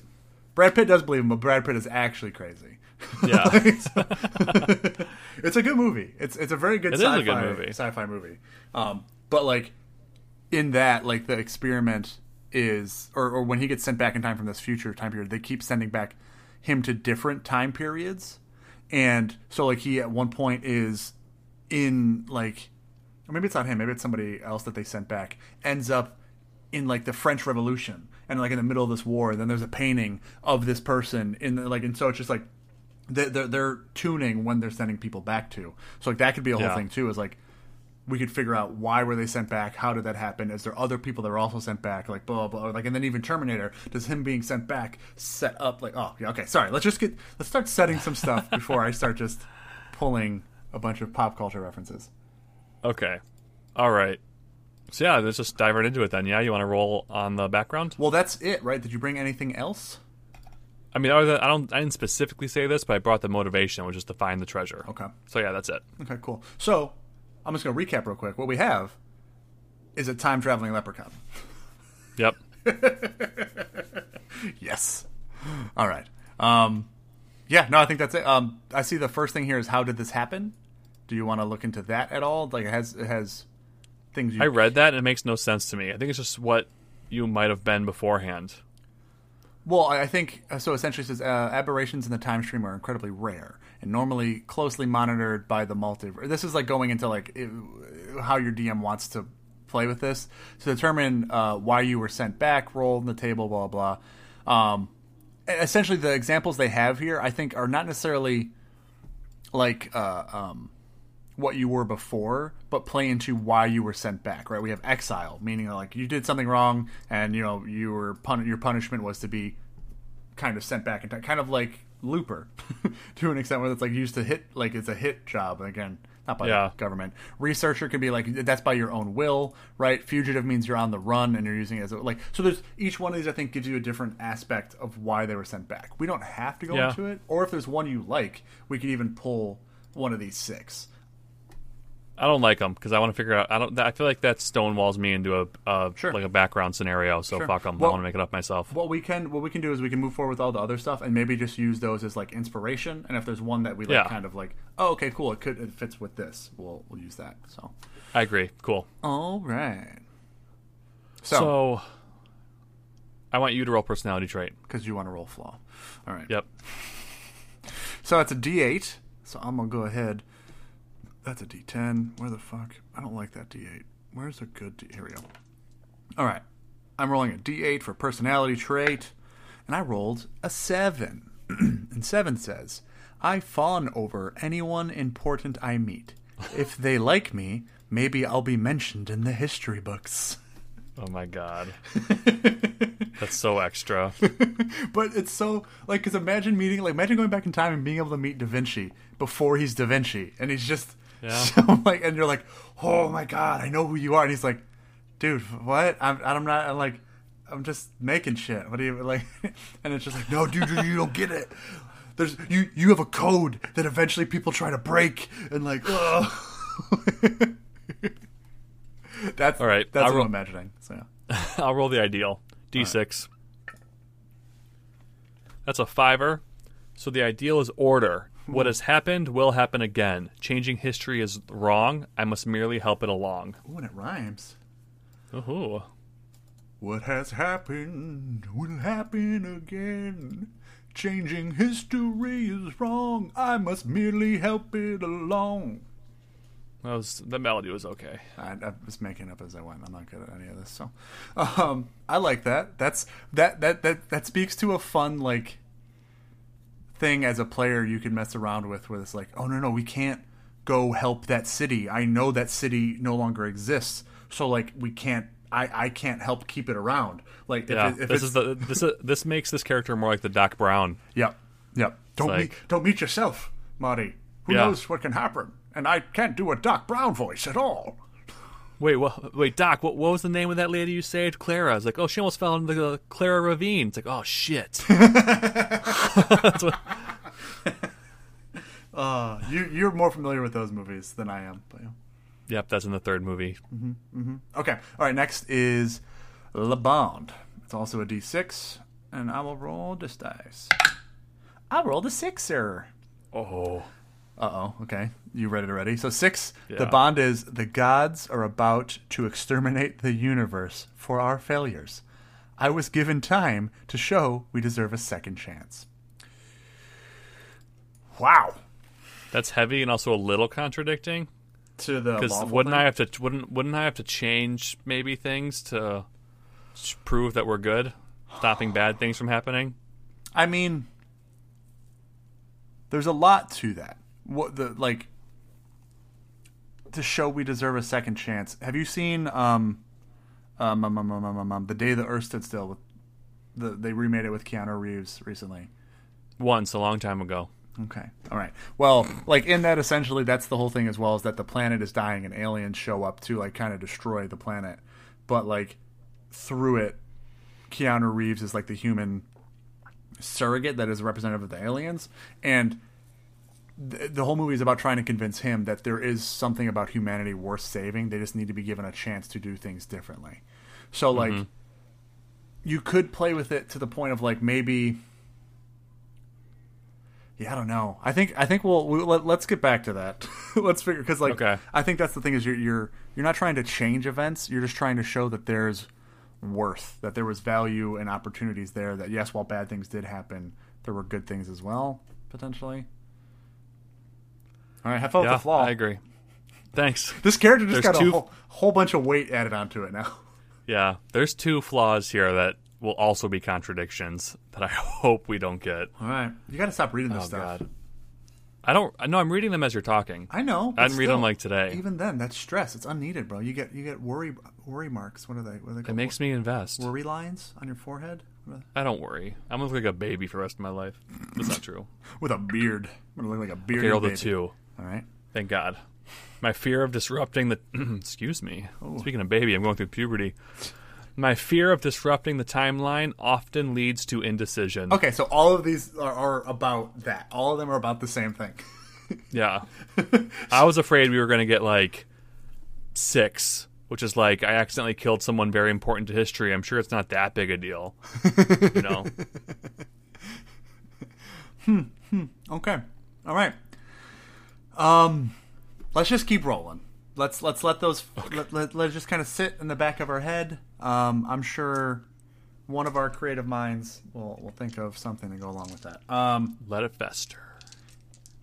B: Brad Pitt does believe him, but Brad Pitt is actually crazy.
A: Yeah,
B: it's a good movie. It's it's a very good
A: It is a
B: sci-fi
A: good movie.
B: sci-fi movie. Um, but like in that, like the experiment is, or or when he gets sent back in time from this future time period, they keep sending back him to different time periods, and so like he at one point is in like, or maybe it's not him, maybe it's somebody else that they sent back, ends up in like the French Revolution and like in the middle of this war. And then there's a painting of this person in the, like, and so it's just like they're, they're, they're tuning when they're sending people back to. So like that could be a whole
A: Yeah.
B: thing too. Is like we could figure out why were they sent back? How did that happen? Is there other people that were also sent back? Like blah blah. blah. Like and then even Terminator does him being sent back set up like oh yeah okay sorry let's just get let's start setting some stuff before I start just pulling a bunch of pop culture references.
A: okay, all right. So yeah, let's just dive right into it then. Yeah, you want to roll on the background?
B: Well, that's it, right? Did you bring anything else?
A: I mean, I don't, I didn't specifically say this, but I brought the motivation, which is to find the treasure.
B: Okay.
A: So yeah, that's it.
B: Okay, cool. So, I'm just going to recap real quick. What we have is a time traveling leprechaun.
A: Yep.
B: Yes. All right. Um, yeah, no, I think that's it. Um, I see the first thing here is how did this happen? Do you want to look into that at all? Like it has it has things you
A: I read that and it makes no sense to me. I think it's just what you might have been beforehand.
B: Well, I think uh, so. Essentially, it says uh, aberrations in the time stream are incredibly rare and normally closely monitored by the multiverse. This is like going into like i how your DM wants to play with this to determine uh, why you were sent back. Roll in the table, blah blah. Um, essentially, the examples they have here, I think, are not necessarily like uh, um, what you were before, but play into why you were sent back. Right? We have exile, meaning like you did something wrong, and you know you were pun- your punishment was to be kind of sent back in time, kind of like Looper, to an extent where it's like used to hit, like it's a hit job. Again, not by
A: Yeah.
B: the government. Researcher can be like that's by your own will, right? Fugitive means you're on the run and you're using it as a, like. So there's each one of these. I think gives you a different aspect of why they were sent back. We don't have to go
A: Yeah.
B: into it, or if there's one you like, we could even pull one of these six.
A: I don't like them because I want to figure out. I don't. I feel like that stonewalls me into a, a
B: Sure.
A: like a background scenario. So
B: Sure.
A: fuck them.
B: Well-
A: I want to make it up myself.
B: What we can what we can do is we can move forward with all the other stuff and maybe just use those as like inspiration. And if there's one that we like,
A: Yeah.
B: kind of like, oh, okay, cool, it could it fits with this. We'll we'll use that. So,
A: I agree. Cool.
B: all right. So,
A: So, I want you to roll personality trait.
B: because you want to roll flaw. All right.
A: Yep.
B: So it's a D8. So I'm gonna go ahead. That's a D10. Where the fuck? I don't like that D8. Where's a good D? Here we go. All right. I'm rolling a D8 for personality trait, and I rolled a seven. and seven says, "I fawn over anyone important I meet. If they like me, maybe I'll be mentioned in the history books."
A: Oh my god. That's so extra.
B: But it's so like because imagine meeting like imagine going back in time and being able to meet Da Vinci before he's Da Vinci, and he's just
A: Yeah.
B: so like, and you're like, oh my god, I know who you are, and he's like, dude, what? I'm I'm not I'm like. I'm just making shit. What do you like? And it's just like, no, dude, you don't get it. There's you. You have a code that eventually people try to break, and like, ugh. that's
A: All right,
B: That's
A: I'll
B: what
A: roll-
B: I'm imagining. So yeah.
A: I'll roll the ideal. D6. That's a fiver. So the ideal is order. What has happened will happen again. Changing history is wrong. I must merely help it along.
B: Ooh, and it rhymes.
A: Ooh.
B: What has happened will happen again. Changing history is wrong. I must merely help it along.
A: That was, the melody was okay.
B: I, I was making up as I went. I'm not good at any of this, so um, I like that. That's that that that that speaks to a fun like thing as a player you can mess around with, where it's like, oh no no, we can't go help that city. I know that city no longer exists, so like we can't. I, I can't help keep it around. Like if,
A: Yeah,
B: it, if
A: this is the this is, this makes this character more like the Doc Brown.
B: Yep. Yep. Don't
A: like-
B: meet don't meet yourself, Marty. Who
A: Yeah.
B: knows what can happen? And I can't do a Doc Brown voice at all.
A: Wait, what, wait, Doc, what, what was the name of that lady you saved? Clara. I was like, oh, she almost fell into the Clara ravine. It's like, oh shit. What-
B: Uh, you you're more familiar with those movies than I am. But yeah.
A: yep, that's in the third movie.
B: Okay. All right. Next is Le Bond. It's also a D6, and I will roll this dice. I rolled a sixer.
A: Oh,
B: Uh oh. Okay. You read it already. So six. The bond is the gods are about to exterminate the universe for our failures. I was given time to show we deserve a second chance. Wow.
A: that's heavy and also a little contradicting.
B: To the
A: Because wouldn't
B: thing?
A: I have to wouldn't wouldn't I have to change maybe things to prove that we're good, stopping bad things from happening?
B: I mean, there's a lot to that what the like to show we deserve a second chance. Have you seen um, um, um, um, um, um, um, um the day the Earth stood still? With the they remade it with Keanu Reeves recently.
A: Once a long time ago.
B: Okay. All right. Well, like in that, essentially, that's the whole thing as well is that the planet is dying and aliens show up to like kind of destroy the planet, but like through it, Keanu Reeves is like the human surrogate that is representative of the aliens and th- the whole movie is about trying to convince him that there is something about humanity worth saving. They just need to be given a chance to do things differently. So mm-hmm. like, you could play with it to the point of like maybe. Yeah, I don't know. I think I think we'll, we'll let, let's get back to that. let's figure because like
A: Okay.
B: I think that's the thing is you're you're you're not trying to change events. You're just trying to show that there's worth, that there was value and opportunities there. That yes, while bad things did happen, there were good things as well potentially. All right, have fun
A: yeah,
B: with the flaw.
A: I agree. Thanks.
B: This character just
A: There's
B: got a whole, whole bunch of weight added onto it now.
A: Yeah, there's two flaws here that will also be contradictions that I hope we don't get.
B: All right, you got to stop reading this
A: Oh
B: stuff.
A: God. I don't. I know. I'm reading them as you're talking.
B: I know.
A: I didn't read them like today.
B: Even then, that's stress. It's unneeded, bro. You get you get worry worry marks. What are they? What are they called?
A: It
B: called?
A: makes me invest.
B: worry lines on your forehead
A: I don't worry. I'm gonna look like a baby for the rest of my life. That's not true.
B: with a beard. I'm gonna look like a beard.
A: Okay, rolled a two.
B: All right.
A: Thank God. My fear of disrupting the. excuse me. Speaking of baby, I'm going through puberty. My fear of disrupting the timeline often leads to indecision.
B: Okay, so all of these are, are about that. All of them are about the same thing.
A: Yeah. I was afraid we were going to get like six, which is like I accidentally killed someone very important to history. I'm sure it's not that big a deal. You know? Hmm.
B: Okay. All right. Um, let's just keep rolling. Let's let's let those let, let, let's just kind of sit in the back of our head. Um, I'm sure one of our creative minds will will think of something to go along with that. Um,
A: Let it fester.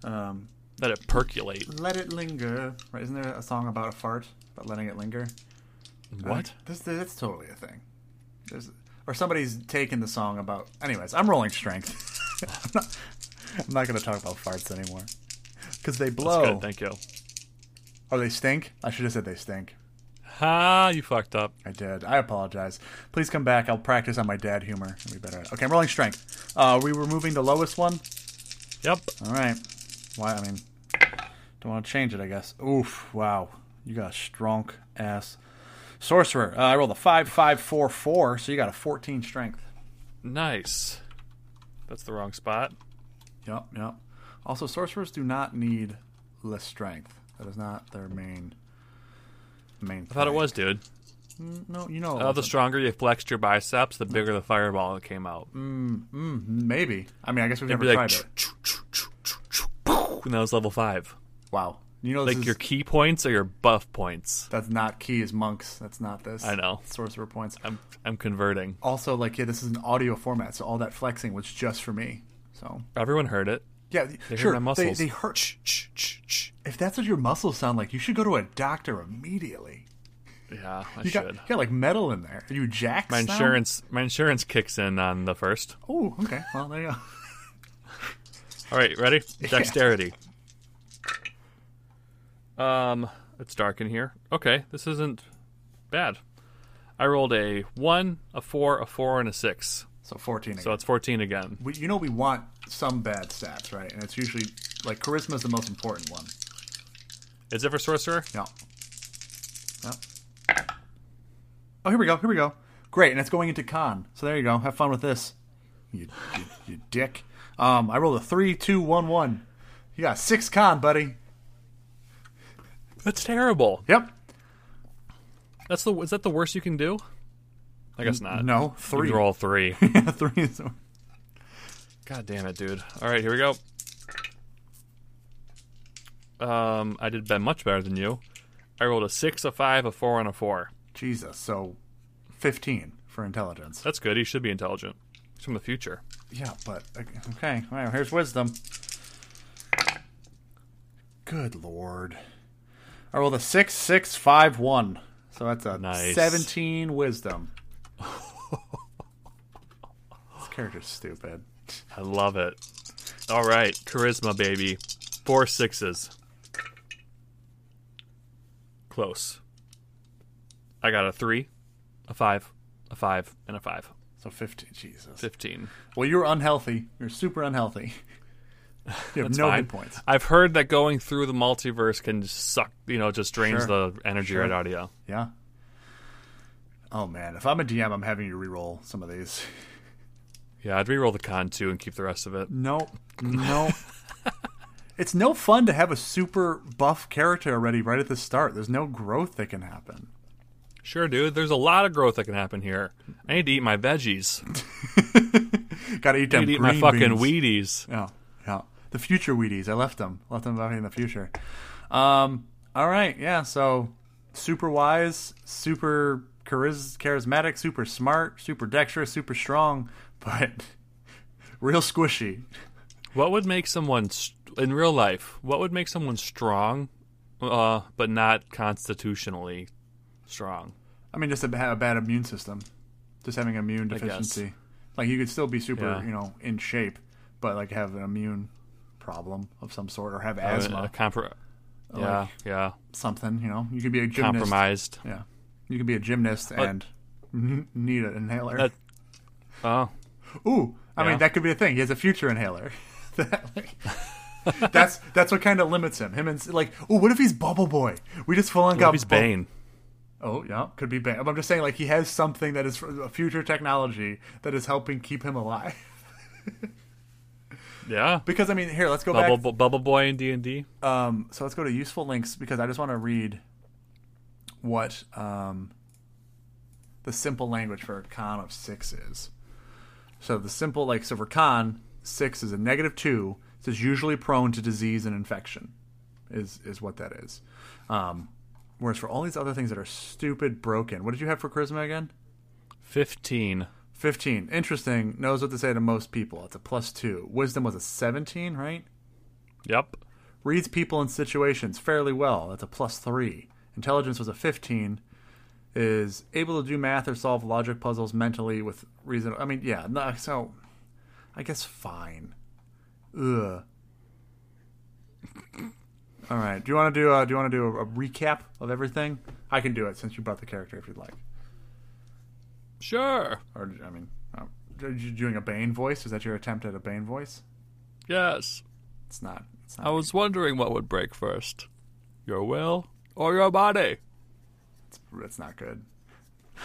B: um,
A: Let it percolate.
B: let it linger. Right? Isn't there a song about a fart about letting it linger?
A: What?
B: This that's totally a thing. There's, or somebody's taken the song about. Anyways, I'm rolling strength. I'm not, I'm not going to talk about farts anymore because they
A: That's
B: blow.
A: good. Thank you.
B: Oh, they stink. I should have said they stink.
A: Ha! You fucked up.
B: I did. I apologize. Please come back. I'll practice on my dad humor. I'll be better. Okay, I'm rolling strength. Uh, we were moving the lowest one.
A: Yep.
B: All right. Why? I mean, don't want to change it. I guess. Oof! Wow, you got a strong ass sorcerer. Uh, I rolled a five, five, four, four. So you got a 14 strength.
A: Nice. That's the wrong spot.
B: Yep, yep. Also, sorcerers do not need less strength. That is not their main main.
A: I thought it was, dude.
B: Mm, no, you know.
A: Uh, the stronger you flexed your biceps, the mm. bigger the fireball that came out.
B: Mm, maybe. I mean, I guess we've
A: It'd
B: never
A: like,
B: tried it.
A: and that was level five.
B: Wow. You know,
A: Like
B: is,
A: your key points or your buff points?
B: that's not key as monks. That's not this.
A: I know.
B: Sorcerer points.
A: I'm I'm converting.
B: Also, like, yeah, this is an audio format, so all that flexing was just for me. So,
A: Everyone heard it.
B: Yeah,
A: They
B: sure.
A: heard my muscles.
B: They, they hurt.
A: Ch, ch, ch, ch.
B: If that's what your muscles sound like, you should go to a doctor immediately.
A: Yeah, I
B: You
A: should.
B: got, you got like metal in there. Are you jacked?
A: my
B: now?
A: insurance my insurance kicks in on the first.
B: Oh, okay. Well, there you go.
A: All right, ready? Dexterity. Um, it's dark in here. Okay, this isn't bad. I rolled a one, a four, a four, and a six.
B: So 14 again.
A: So it's fourteen again.
B: we, you know we want some bad stats, right? And it's usually like charisma is the most important one.
A: Is it for sorcerer?
B: No. No. Oh, here we go. Here we go. Great, and it's going into con. So there you go. Have fun with this. You, you, you dick. Um, I rolled a three, two, one, one. You got six con, buddy.
A: That's terrible.
B: Yep.
A: That's the is that the worst you can do? I guess not.
B: No,
A: You
B: three.
A: roll three.
B: yeah, three is.
A: God damn it, dude. All right, here we go. Um, I did much better than you. I rolled a six, a five, a four, and a four.
B: Jesus. So, fifteen for intelligence.
A: That's good. He should be intelligent. He's from the future.
B: Yeah, but okay. Right, here's wisdom. Good lord. I rolled a six, six, five, one. So that's a
A: Nice.
B: seventeen wisdom. this character's stupid.
A: I love it. All right, charisma, baby. Four sixes. Close. I got a three, a five, a five, and a five.
B: So fifteen. Jesus.
A: Fifteen.
B: Well, you're unhealthy. You're super unhealthy. You have no
A: fine.
B: points.
A: I've heard that going through the multiverse can suck, you know, just drains
B: Sure.
A: the energy
B: Sure.
A: right out of you.
B: Yeah. Oh man, if I'm a DM, I'm having you re-roll some of these.
A: Yeah, I'd re-roll the con too and keep the rest of it.
B: No, no. it's no fun to have a super buff character already right at the start. There's no growth that can happen.
A: Sure, dude. There's a lot of growth that can happen here. I need to eat my veggies.
B: Got to eat
A: I
B: them
A: need to eat my fucking
B: beans.
A: Wheaties.
B: Yeah, yeah. The future Wheaties. I left them. Left them back in the future. Um. All right. Yeah. So super wise, super chariz- charismatic, super smart, super dexterous, super strong, but real squishy.
A: What would make someone in real life? What would make someone strong, uh, but not constitutionally strong?
B: I mean, just have a bad immune system, just having immune deficiency. Like you could still be super,
A: Yeah.
B: you know, in shape, but like have an immune problem of some sort, or have
A: Uh,
B: asthma,
A: a compro- yeah,
B: Like-
A: yeah.
B: something. You know, you could be a gymnast.
A: Compromised.
B: Yeah, you could be a gymnast and n- need an inhaler.
A: That- Oh,
B: Ooh, I
A: Yeah.
B: mean that could be a thing. He has a future inhaler. That, like, that's that's what kind of limits him. Him and like, oh, what if he's Bubble Boy? We just full on
A: what
B: got
A: if he's
B: Bu-
A: Bane.
B: Oh yeah, could be Bane. I'm just saying, like he has something that is a future technology that is helping keep him alive.
A: Yeah.
B: Because I mean, here let's go
A: Bubble,
B: back.
A: Bu- Bubble Boy in D and D.
B: Um, so let's go to useful links because I just want to read what um, the simple language for a con of six is. So the simple, like, so for con six is a negative two. It says usually prone to disease and infection, is is what that is. Um, whereas for all these other things that are stupid, broken. What did you have for charisma again?
A: Fifteen.
B: 15. Interesting. Knows what to say to most people. It's a plus two. Wisdom was a 17, right?
A: Yep.
B: Reads people and situations fairly well. That's a plus three. Intelligence was a 15. Is able to do math or solve logic puzzles mentally with reason. I mean, yeah. No, so, I guess fine. Ugh. All right. Do you want to do? A, do you want to do a, a recap of everything? I can do it since you brought the character if you'd like.
A: Sure.
B: Or I mean, um, are you doing a Bane voice? Is that your attempt at a Bane voice?
A: Yes.
B: It's not. It's
A: I
B: not.
A: was wondering what would break first, your will or your body.
B: It's not good.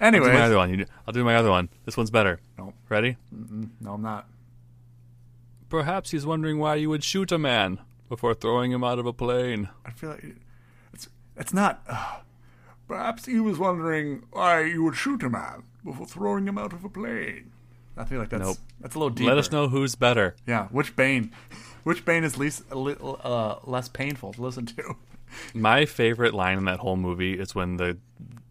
A: I'll do my
B: Anyway,
A: other one. I'll do my other one. This one's better.
B: Nope.
A: Ready?
B: no, I'm not.
A: Perhaps he's wondering why you would shoot a man before throwing him out of a plane.
B: I feel like it's it's not. Uh, perhaps he was wondering why you would shoot a man before throwing him out of a plane. I feel like that's
A: Nope.
B: that's a little deeper.
A: Let us know who's better.
B: Yeah, which Bane, which Bane is least a little uh, less painful to listen to.
A: My favorite line in that whole movie is when the,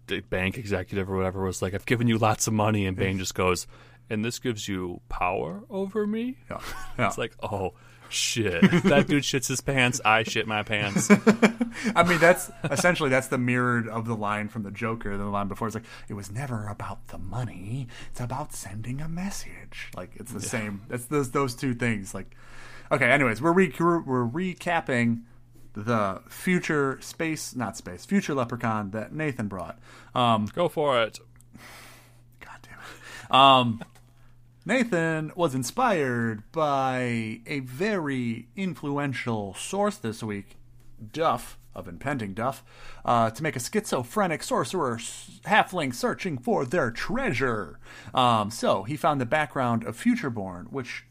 A: the bank executive or whatever was like, "I've given you lots of money," and Bane just goes, "And this gives you power over me."
B: Yeah, yeah.
A: It's like, oh shit, that dude shits his pants. I shit my pants.
B: I mean, that's essentially that's the mirrored of the line from the Joker. The line before is like, "It was never about the money; it's about sending a message." Like it's the same. It's those those two things. Like, okay. Anyways, we're re- we're recapping the future space, not space, future Leprechaun that Nathan brought. Um,
A: Go for it.
B: God damn it. Um, Nathan was inspired by a very influential source this week, Duff of Impending Duff, uh, to make a schizophrenic sorcerer halfling searching for their treasure. Um, so he found the background of Futureborn, which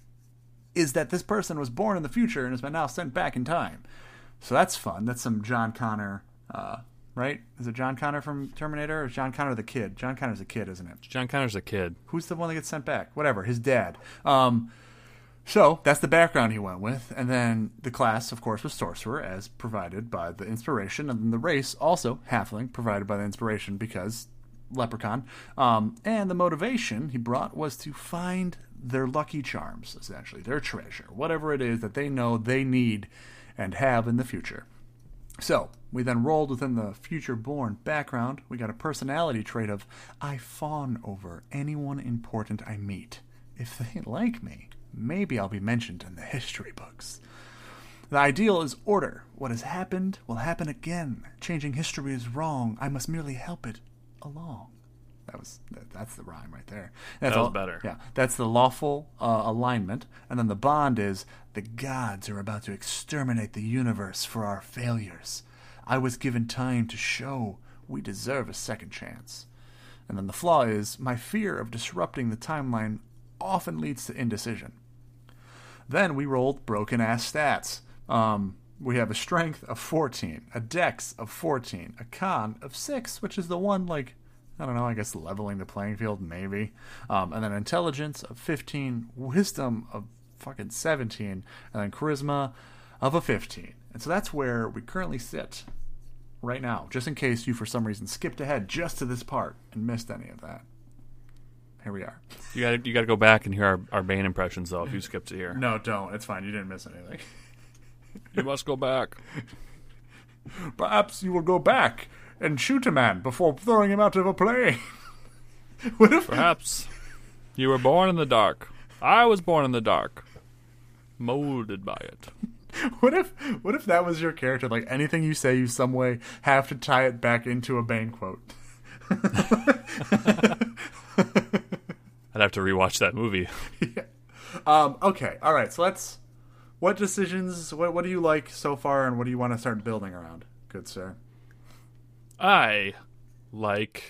B: is that this person was born in the future and has been now sent back in time. So that's fun. That's some John Connor, uh, right? Is it John Connor from Terminator or is John Connor the kid? John Connor's a kid, isn't it?
A: John Connor's a kid.
B: Who's the one that gets sent back? Whatever, his dad. Um, so that's the background he went with, and then the class, of course, was sorcerer, as provided by the inspiration, and then the race also halfling, provided by the inspiration because leprechaun. Um, and the motivation he brought was to find their lucky charms, essentially their treasure, whatever it is that they know they need and have in the future. So, we then rolled within the future born background. We got a personality trait of I fawn over anyone important I meet. If they like me, maybe I'll be mentioned in the history books. The ideal is order. What has happened will happen again. Changing history is wrong. I must merely help it along. That was that's the rhyme right there. That's
A: That was
B: all-
A: better.
B: Yeah, that's the lawful uh, alignment, and then the bond is the gods are about to exterminate the universe for our failures. I was given time to show we deserve a second chance. And then the flaw is my fear of disrupting the timeline often leads to indecision. Then we rolled broken ass stats. Um, we have a strength of 14, a dex of 14, a con of 6, which is the one, like, I don't know, I guess leveling the playing field, maybe. Um, and then intelligence of 15, wisdom of fucking 17, and then charisma of a 15. And so that's where we currently sit right now, just in case you, for some reason, skipped ahead just to this part and missed any of that. Here we are.
A: You got you got to go back and hear our, our Bane impressions though. If you skipped to here,
B: No, don't. It's fine. You didn't miss anything.
A: you must go back.
B: Perhaps you will go back and shoot a man before throwing him out of a plane. what if
A: Perhaps you were born in the dark. I was born in the dark, molded by it.
B: what if what if that was your character? Like anything you say, you some way have to tie it back into a Bane quote.
A: I'd have to rewatch that movie.
B: Um, okay, all right. So let's. What decisions? What what do you like so far, and what do you want to start building around? Good sir.
A: I like.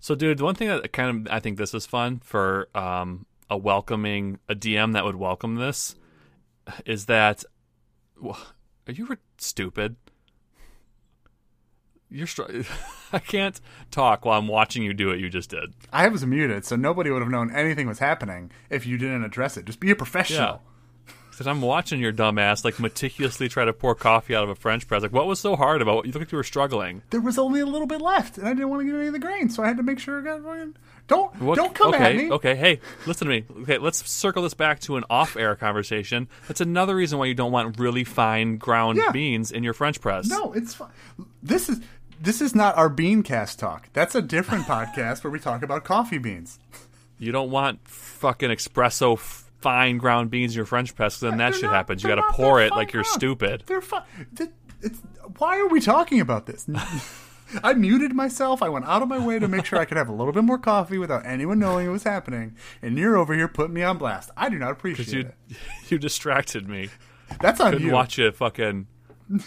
A: So, dude, the one thing that kind of I think this is fun for um, a welcoming a DM that would welcome this is that. Are you re- stupid? You're str- I can't talk while I'm watching you do what you just did.
B: I was muted, so nobody would have known anything was happening if you didn't address it. Just be a professional.
A: Because I'm watching your dumb ass like meticulously try to pour coffee out of a French press. Like, what was so hard about? What? You look like you were struggling.
B: There was only a little bit left, and I didn't want to get any of the grain, so I had to make sure I got. Don't
A: What-
B: don't come
A: okay,
B: at me.
A: Okay, hey, listen to me. Okay, let's circle this back to an off-air conversation. That's another reason why you don't want really fine ground
B: Yeah.
A: beans in your French press.
B: No, it's fine. This is this is not our beancast talk. That's a different podcast where we talk about coffee beans.
A: you don't want fucking espresso f- fine ground beans in your French press. Then that
B: They're
A: shit
B: not-
A: happens. You got to pour it like you're
B: ground.
A: stupid.
B: They're fine. Why are we talking about this? I muted myself. I went out of my way to make sure I could have a little bit more coffee without anyone knowing it was happening. And you're over here putting me on blast. I do not appreciate
A: You
B: it.
A: you distracted me.
B: That's on
A: Couldn't
B: you.
A: watch it. Fucking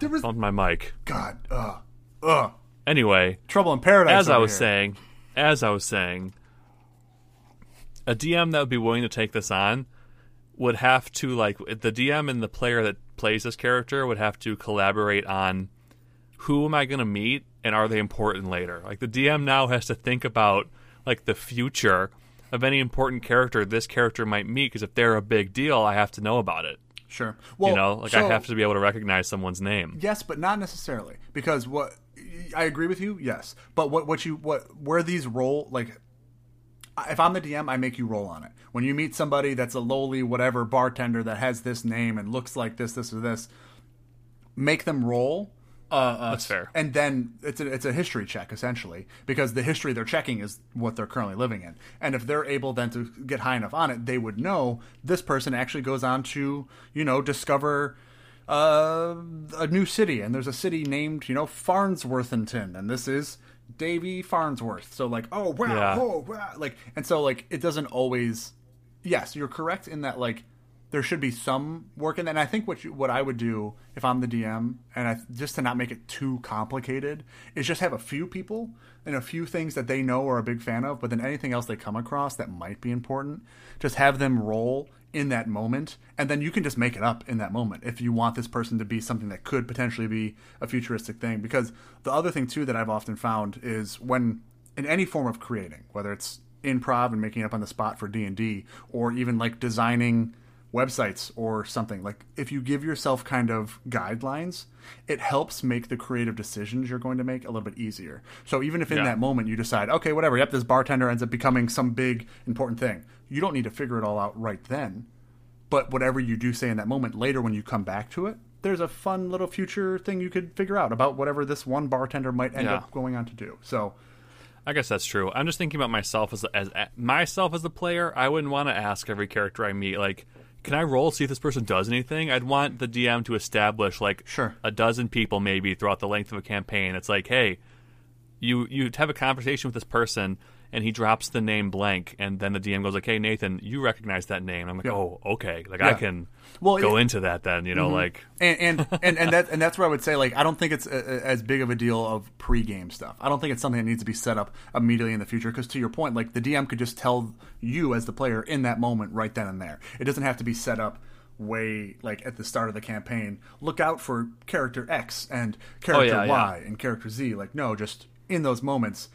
B: There was
A: on my mic.
B: God. Ugh. Ugh.
A: Anyway,
B: Trouble in paradise.
A: as I was
B: here.
A: saying, as I was saying, a DM that would be willing to take this on would have to like the DM and the player that plays this character would have to collaborate on who am I going to meet and are they important later. Like the DM now has to think about like the future of any important character this character might meet because if they're a big deal, I have to know about it.
B: Sure. Well,
A: you know, like I have to be able to recognize someone's name.
B: Yes, but not necessarily because what I agree with you. Yes, but what what you what where these roll like if I'm the DM, I make you roll on it. When you meet somebody that's a lowly whatever bartender that has this name and looks like this, this or this, make them roll. Uh, uh,
A: That's fair.
B: And then it's a, it's a history check essentially because the history they're checking is what they're currently living in. And if they're able then to get high enough on it, they would know this person actually goes on to you know discover uh, a new city, and there's a city named you know Farnsworthington, and this is Davy Farnsworth. So like, oh wow,
A: Yeah.
B: oh wow, like, and so like it doesn't always. Yes, you're correct in that like there should be some work in that. And I think what you, what I would do if I'm the DM, and I, just to not make it too complicated, is just have a few people and a few things that they know or a big fan of, but then anything else they come across that might be important, just have them roll in that moment, and then you can just make it up in that moment if you want this person to be something that could potentially be a futuristic thing. Because the other thing too that I've often found is when in any form of creating, whether it's improv and making it up on the spot for D and D, or even like designing websites or something like if you give yourself kind of guidelines it helps make the creative decisions you're going to make a little bit easier so even if in
A: Yeah.
B: that moment you decide okay whatever yep this bartender ends up becoming some big important thing you don't need to figure it all out right then but whatever you do say in that moment later when you come back to it there's a fun little future thing you could figure out about whatever this one bartender might end
A: Yeah.
B: up going on to do so
A: I guess that's true. I'm just thinking about myself as as, as myself as a player. I wouldn't want to ask every character I meet like, can I roll see if this person does anything? I'd want the DM to establish like
B: Sure.
A: a dozen people maybe throughout the length of a campaign. It's like, hey, you you have a conversation with this person and he drops the name blank and then the DM goes like, "Hey Nathan, you recognize that name." I'm like,
B: Yeah.
A: "Oh, okay." Like I can
B: Well,
A: go
B: it-
A: into that then, you know, mm-hmm. like
B: and and and, and that and that's where I would say like I don't think it's a, a- as big of a deal of pre-game stuff. I don't think it's something that needs to be set up immediately in the future because to your point, like the DM could just tell you as the player in that moment right then and there. It doesn't have to be set up way like at the start of the campaign. Look out for character X and oh, character
A: Oh, yeah,
B: Y and character Z. Like no, just in those moments.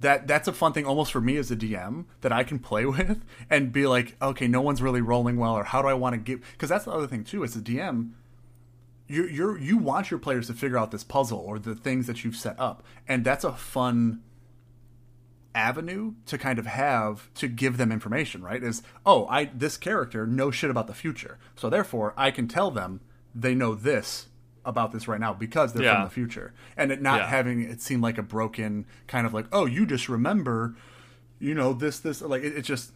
B: That that's a fun thing almost for me as a DM that I can play with and be like, okay, no one's really rolling well, or how do I want to give? Because that's the other thing too. As a DM, you you're you want your players to figure out this puzzle or the things that you've set up, and that's a fun avenue to kind of have to give them information. Right? Is oh, I this character knows shit about the future, so therefore I can tell them they know this about this right now because they're
A: Yeah.
B: from the future, and it not
A: Yeah.
B: having it seem like a broken kind of like oh, you just remember, you know this this like it, it's just.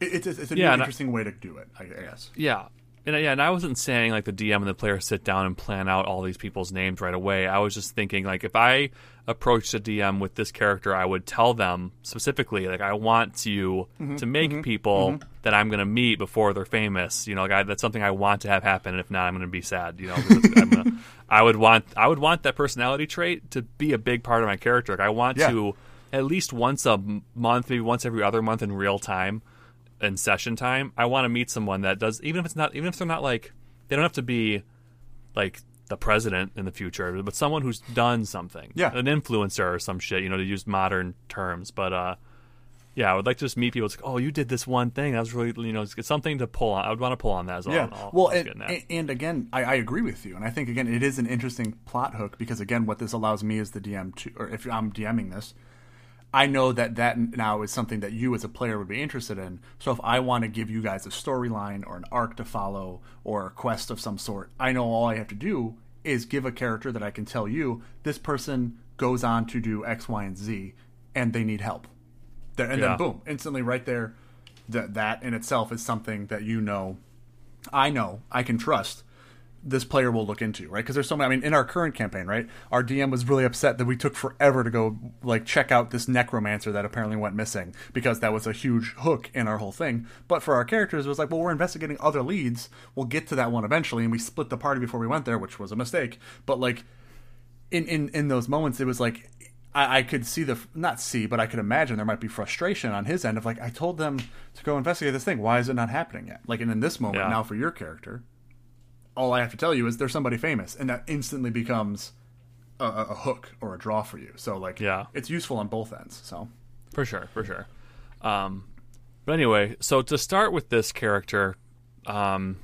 B: it- It's, it's a new
A: Yeah, I-
B: interesting way to do it, I guess.
A: Yeah. And uh, yeah, and I wasn't saying like the DM and the player sit down and plan out all these people's names right away. I was just thinking like if I approached a DM with this character, I would tell them specifically like I want you
B: Mm-hmm.
A: to make people that I'm going to meet before they're famous. You know, like I, that's something I want to have happen. And if not, I'm going to be sad. You know, gonna, I would want I would want that personality trait to be a big part of my character. Like I want
B: Yeah.
A: to at least once a month, maybe once every other month in real time in session time, I want to meet someone that does even if it's not even if they're not like they don't have to be like the president in the future, but someone who's done something.
B: Yeah.
A: An influencer or some shit, you know, to use modern terms. But uh yeah, I would like to just meet people. It's like, oh, you did this one thing. That was really, you know, it's, something to pull on. I would want to pull on that as well.
B: Yeah.
A: All-
B: well, and, and, and again, I, I agree with you, and I think again it is an interesting plot hook because again, what this allows me as the DM to, or if I'm DMing this, I know that that now is something that you as a player would be interested in. So if I want to give you guys a storyline or an arc to follow or a quest of some sort, I know all I have to do is give a character that I can tell you this person goes on to do X, Y, and Z, and they need help. There, and
A: Yeah.
B: then boom, instantly right there, that that in itself is something that you know I know I can trust this player will look into, right? Because there's so many. I mean, in our current campaign, right, our DM was really upset that we took forever to go like check out this necromancer that apparently went missing because that was a huge hook in our whole thing. But for our characters, it was like, well, we're investigating other leads. We'll get to that one eventually, and we split the party before we went there, which was a mistake. But like in in in those moments, it was like. I, I could see the not see, but I could imagine there might be frustration on his end of like I told them to go investigate this thing. Why is it not happening yet? Like, and in this moment
A: Yeah.
B: now for your character, all I have to tell you is there's somebody famous, and that instantly becomes a, a hook or a draw for you. So like,
A: Yeah.
B: it's useful on both ends. So
A: for sure, for sure. Um, but anyway, so to start with this character, um,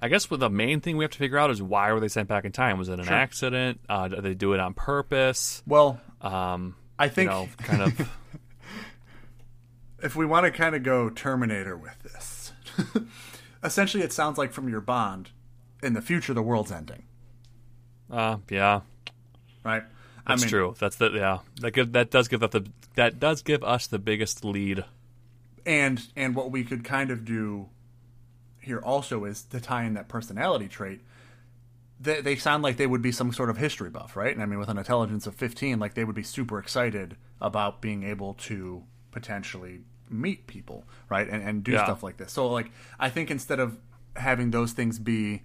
A: I guess what the main thing we have to figure out is why were they sent back in time? Was it an
B: Sure.
A: accident? Uh, did they do it on purpose?
B: Well,
A: Um,
B: I
A: you
B: think
A: know, kind of.
B: if we want to kind of go Terminator with this, essentially it sounds like from your Bond, in the future the world's ending,
A: Uh, yeah,
B: right?
A: that's
B: I mean,
A: true. That's the yeah. That give, that does give that the that does give us the biggest lead.
B: and and what we could kind of do here also is to tie in that personality trait they, they sound like they would be some sort of history buff right and i mean with an intelligence of 15 like they would be super excited about being able to potentially meet people right and, and do
A: Yeah.
B: stuff like this so like i think instead of having those things be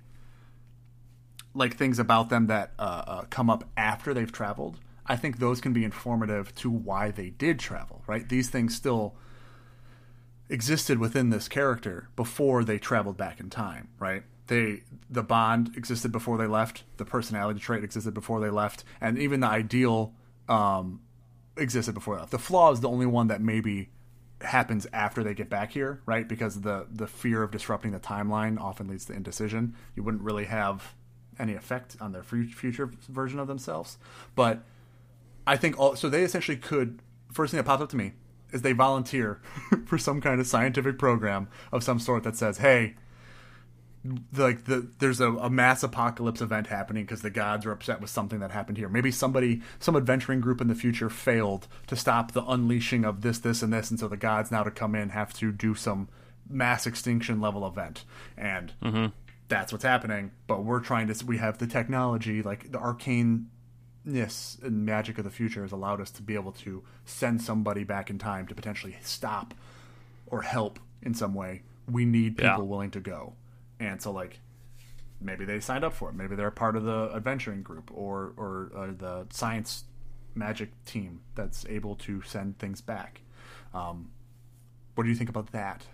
B: like things about them that uh, uh, come up after they've traveled i think those can be informative to why they did travel right these things still existed within this character before they traveled back in time, right? They the bond existed before they left, the personality trait existed before they left, and even the ideal um, existed before they left. The flaw is the only one that maybe happens after they get back here, right? Because the the fear of disrupting the timeline often leads to indecision. You wouldn't really have any effect on their fu- future version of themselves, but I think all so they essentially could first thing that popped up to me is they volunteer for some kind of scientific program of some sort that says, "Hey, like the there's a, a mass apocalypse event happening because the gods are upset with something that happened here. Maybe somebody, some adventuring group in the future failed to stop the unleashing of this, this, and this, and so the gods now to come in have to do some mass extinction level event, and mm-hmm. that's what's happening. But we're trying to. We have the technology, like the arcane ness and magic of the future has allowed us to be able to send somebody back in time to potentially stop or help in some way. We need people
A: Yeah.
B: willing to go. And so like maybe they signed up for it. Maybe they're part of the adventuring group or or uh, the science magic team that's able to send things back. Um, what do you think about that?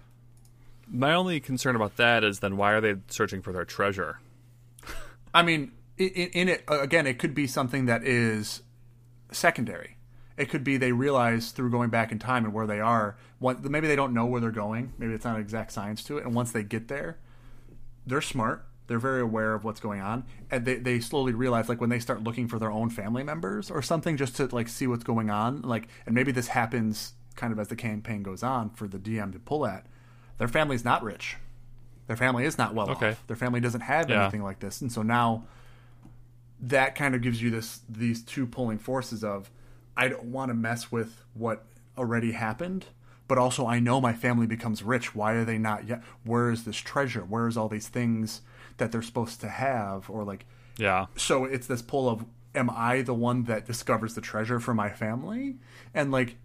A: My only concern about that is then why are they searching for their treasure?
B: I mean, in, in it again, it could be something that is secondary. It could be they realize through going back in time and where they are. What, maybe they don't know where they're going. Maybe it's not an exact science to it. And once they get there, they're smart. They're very aware of what's going on, and they, they slowly realize like when they start looking for their own family members or something just to like see what's going on. Like, and maybe this happens kind of as the campaign goes on for the DM to pull at. Their family's not rich. Their family is not well
A: Okay.
B: off. Their family doesn't have
A: Yeah.
B: anything like this, and so now that kind of gives you this these two pulling forces of I don't want to mess with what already happened, but also I know my family becomes rich. Why are they not yet? Where is this treasure? Where is all these things that they're supposed to have? Or like,
A: Yeah,
B: so it's this pull of am I the one that discovers the treasure for my family? And like,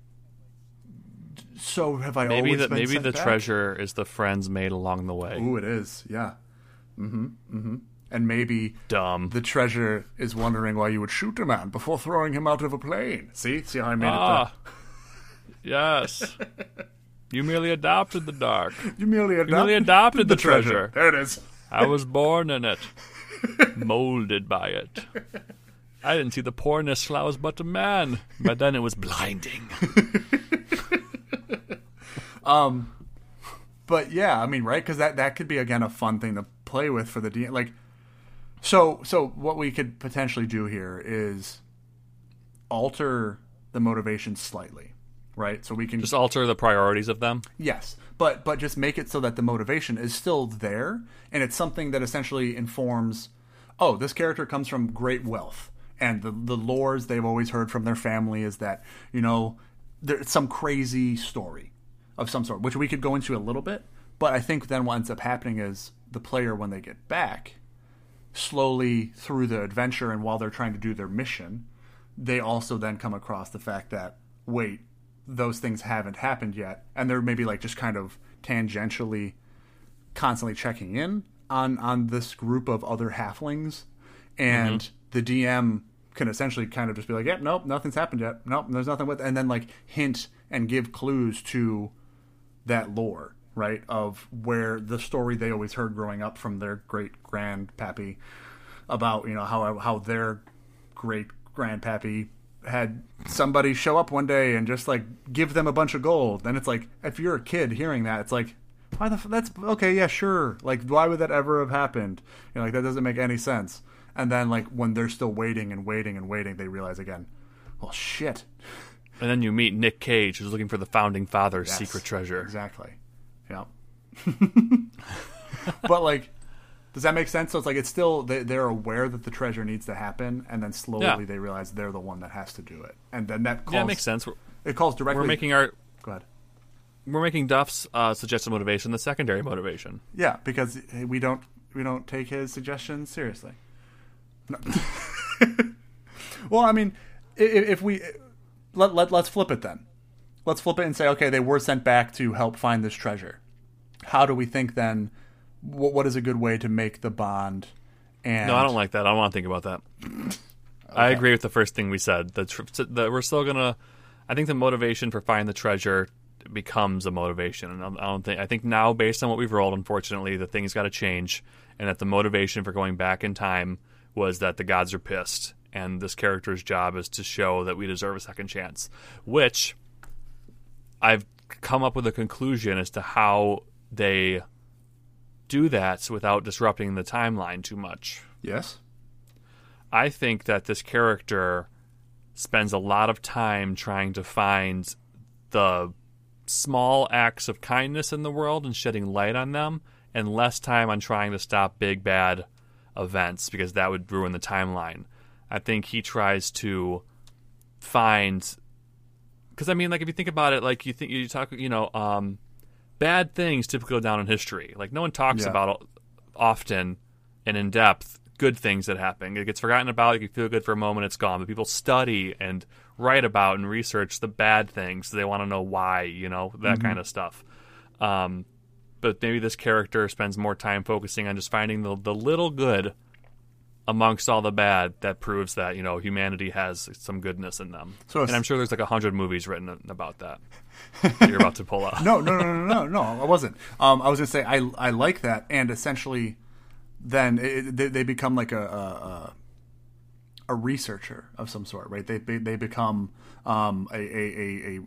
B: so have I
A: maybe
B: always
A: that
B: been
A: maybe the
B: back?
A: treasure is the friends made along the way.
B: Ooh, it is. Yeah. Mm-hmm. Mm-hmm. And maybe
A: Dumb.
B: the treasure is wondering why you would shoot a man before throwing him out of a plane. See, see how I made
A: ah, yes. You merely adopted the dark.
B: You merely adopted,
A: merely adopted the treasure.
B: There it is.
A: I was born in it, molded by it. I didn't see the poorness till I was but a man, but then it was blinding.
B: Um, but yeah, I mean, right? Because that that could be again a fun thing to play with for the D. Like, so so what we could potentially do here is alter the motivation slightly, right? So we can
A: Just alter the priorities of them.
B: Yes, but but just make it so that the motivation is still there, and it's something that essentially informs. Oh, this character comes from great wealth, and the the lores they've always heard from their family is that you know there's some crazy story of some sort, which we could go into a little bit. But I think then what ends up happening is the player when they get back, slowly through the adventure and while they're trying to do their mission, they also then come across the fact that wait, those things haven't happened yet, and they're maybe like just kind of tangentially, constantly checking in on on this group of other halflings, and mm-hmm. the DM can essentially kind of just be like, "Yep, nope, nothing's happened yet. Nope, there's nothing with," and then like hint and give clues to that lore, right? Of where the story they always heard growing up from their great grandpappy about, you know, how how their great grandpappy had somebody show up one day and just like give them a bunch of gold. Then it's like if you're a kid hearing that, it's like why the f- that's okay, yeah, sure. Like why would that ever have happened? You know, like that doesn't make any sense. And then like when they're still waiting and waiting and waiting, they realize again, well, shit.
A: And then you meet Nick Cage, who's looking for the founding father's
B: Yes,
A: secret treasure.
B: Exactly. Yeah. but like, does that make sense? So it's like it's still they, they're aware that the treasure needs to happen, and then slowly
A: Yeah.
B: they realize they're the one that has to do it, and then that calls,
A: Yeah, it makes sense. We're,
B: It calls directly.
A: we're making our
B: Go ahead.
A: we're making Duff's uh, suggested motivation the secondary motivation.
B: Yeah, because we don't we don't take his suggestions seriously. No. well, I mean, i- i- if we let, let let's flip it then. Let's flip it and say, okay, they were sent back to help find this treasure. How do we think then? What, what is a good way to make the bond? And
A: No, I don't like that. I don't want to think about that. I agree with the first thing we said. The, tr- the we're still gonna. I think the motivation for finding the treasure becomes a motivation, and I don't- I don't think. I think now, based on what we've rolled, unfortunately, the thing's got to change, and that the motivation for going back in time was that the gods are pissed, and this character's job is to show that we deserve a second chance, which I've come up with a conclusion as to how they do that without disrupting the timeline too much.
B: Yes.
A: I think that this character spends a lot of time trying to find the small acts of kindness in the world and shedding light on them, and less time on trying to stop big bad events because that would ruin the timeline. I think he tries to find because I mean, like if you think about it, like you think you talk, you know, um, bad things typically go down in history. Like no one talks
B: Yeah.
A: about often and in depth good things that happen. It gets forgotten about. You can feel good for a moment, it's gone. But people study and write about and research the bad things. They want to know why, you know, that kind of stuff. Um, but maybe this character spends more time focusing on just finding the the little good amongst all the bad that proves that you know humanity has some goodness in them.
B: So
A: and I'm sure there's like a hundred movies written about that. that you're about to pull up.
B: No, no, no, no, no, no. I wasn't. Um, I was gonna say I I like that, and essentially, then it, they, they become like a, a a- researcher of some sort, right? They they, they become um, a, a a a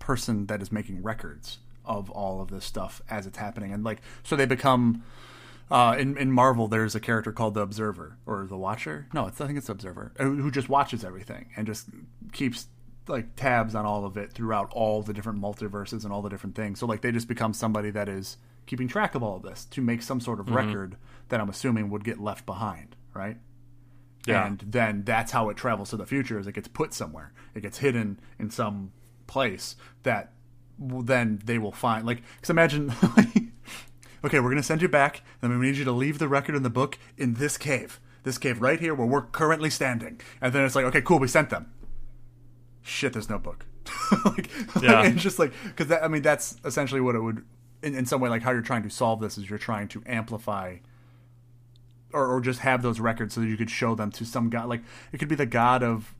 B: person that is making records of all of this stuff as it's happening, and like so they become. Uh, in in Marvel, there's a character called the Observer or the Watcher. No, it's I think it's the Observer uh, who just watches everything and just keeps like tabs on all of it throughout all the different multiverses and all the different things. So like they just become somebody that is keeping track of all of this to make some sort of record that I'm assuming would get left behind, right?
A: Yeah.
B: And then that's how it travels to the future is it gets put somewhere. It gets hidden in some place that then they will find like cuz imagine okay, we're going to send you back and we need you to leave the record in the book in this cave. This cave right here where we're currently standing. And then it's like, okay, cool, we sent them. Shit, there's no book. like,
A: Yeah.
B: like, it's just like because I mean that's essentially what it would in, in some way like how you're trying to solve this is you're trying to amplify or, or just have those records so that you could show them to some god like it could be the god of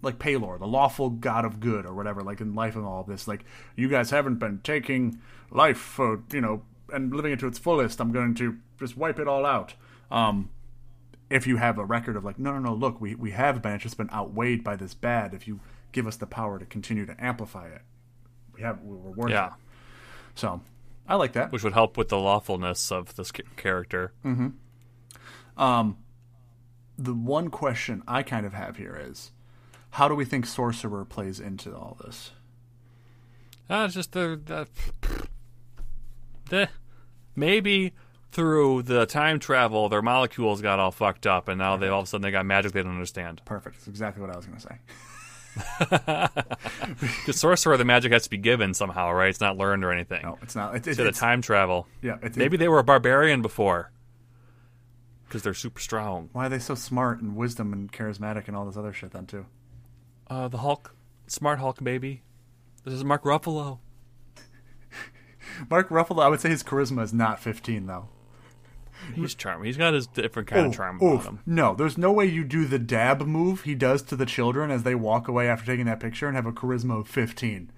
B: like Pelor, the lawful god of good or whatever like in life and all of this like you guys haven't been taking life for you know and living it to its fullest I'm going to just wipe it all out. Um if you have a record of like no no no look we, we have been it's just been outweighed by this bad if you give us the power to continue to amplify it we have we're worth
A: Yeah.
B: it so I like that.
A: Which would help with the lawfulness of this character.
B: the one question I kind of have here is how do we think sorcerer plays into all this?
A: Uh, it's just the, the, the maybe through the time travel, their molecules got all fucked up, and now they all of a sudden they got magic they don't understand.
B: perfect that's exactly what I was going to say
A: Because sorcerer, the magic has to be given somehow, right? It's not learned or anything.
B: no it's not it's, it's,
A: to the
B: it's-
A: time travel.
B: yeah it's,
A: Maybe they were a barbarian before, because they're super strong.
B: why are they so smart and wisdom and charismatic and all this other shit then too
A: Uh, the Hulk, smart Hulk baby. This is Mark Ruffalo.
B: Mark Ruffalo I would say his charisma is not 15 though
A: He's charming. He's got his different kind of charm
B: oof.
A: about him.
B: No, there's no way you do the dab move he does to the children as they walk away after taking that picture and have a charisma of 15. And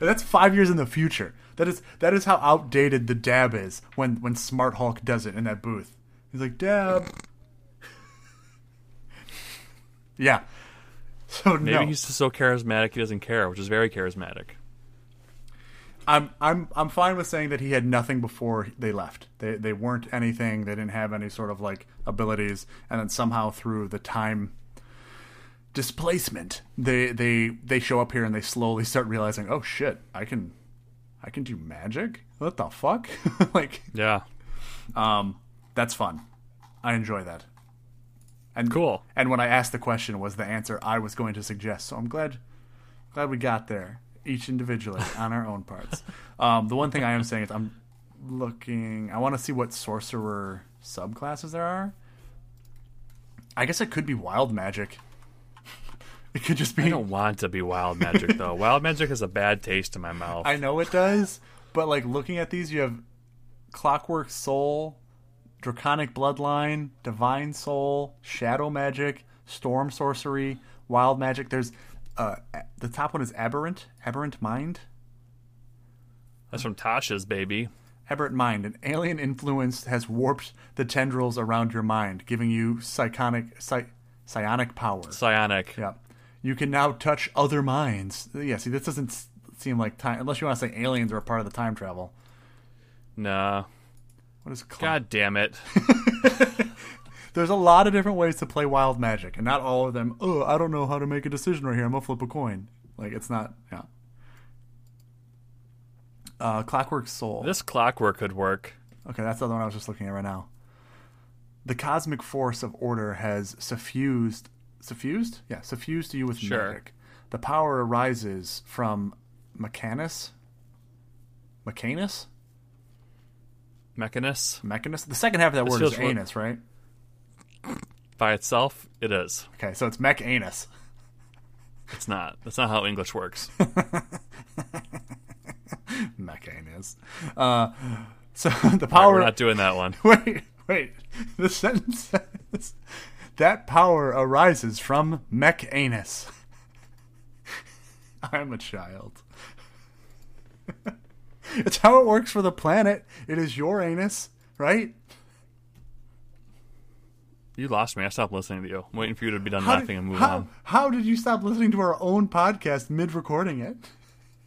B: That's five years in the future. That is that is how outdated the dab is when when Smart Hulk does it in that booth. He's like dab. yeah, So
A: Maybe
B: no,
A: he's just so charismatic he doesn't care, which is very charismatic.
B: I'm I'm I'm fine with saying that he had nothing before they left. They they weren't anything. They didn't have any sort of like abilities, and then somehow through the time displacement, they they they show up here and they slowly start realizing, oh shit, I can I can do magic. What the fuck? like
A: Yeah.
B: um, that's fun. I enjoy that. And
A: Cool.
B: And when I asked the question, was the answer I was going to suggest. So I'm glad, glad we got there, each individually on our own parts. Um, the one thing I am saying is I'm looking. I want to see what sorcerer subclasses there are. I guess it could be wild magic. It could just be.
A: I don't want to be wild magic though. wild magic has a bad taste in my mouth.
B: I know it does, but like looking at these, you have Clockwork Soul, Draconic Bloodline, Divine Soul, Shadow Magic, Storm Sorcery, Wild Magic. There's uh, the top one is Aberrant, Aberrant Mind,
A: That's from Tasha's baby.
B: Aberrant Mind. An alien influence has warped the tendrils around your mind, giving you psychonic, psi- psionic power.
A: Psionic.
B: Yeah. You can now touch other minds. Yeah, see, this doesn't seem like time, unless you want to say aliens are a part of the time travel.
A: Nah.
B: What is?
A: God damn it.
B: There's a lot of different ways to play wild magic, and not all of them. Oh, I don't know how to make a decision right here. I'm gonna flip a coin. Like it's not. Yeah. Uh, Clockwork Soul.
A: This clockwork could work.
B: Okay, that's the other one I was just looking at right now. The cosmic force of order has suffused, suffused, yeah, suffused you with
A: Sure.
B: magic. The power arises from Mechanus. Mechanus?
A: Mechanus.
B: Mechanus. The second half of that
A: This
B: word is anus, right?
A: By itself, it is.
B: Okay, so it's mech anus.
A: It's not. That's not how English works.
B: Mechanus. Uh, so the
A: All right,
B: power.
A: we're not doing that one.
B: wait, wait. The sentence says that power arises from mech anus. I'm a child. it's how it works for the planet. It is your anus, right?
A: You lost me. I stopped listening to you. I'm waiting for you to be done
B: How
A: laughing
B: did,
A: and move
B: how,
A: on.
B: how did you stop listening to our own podcast mid recording it?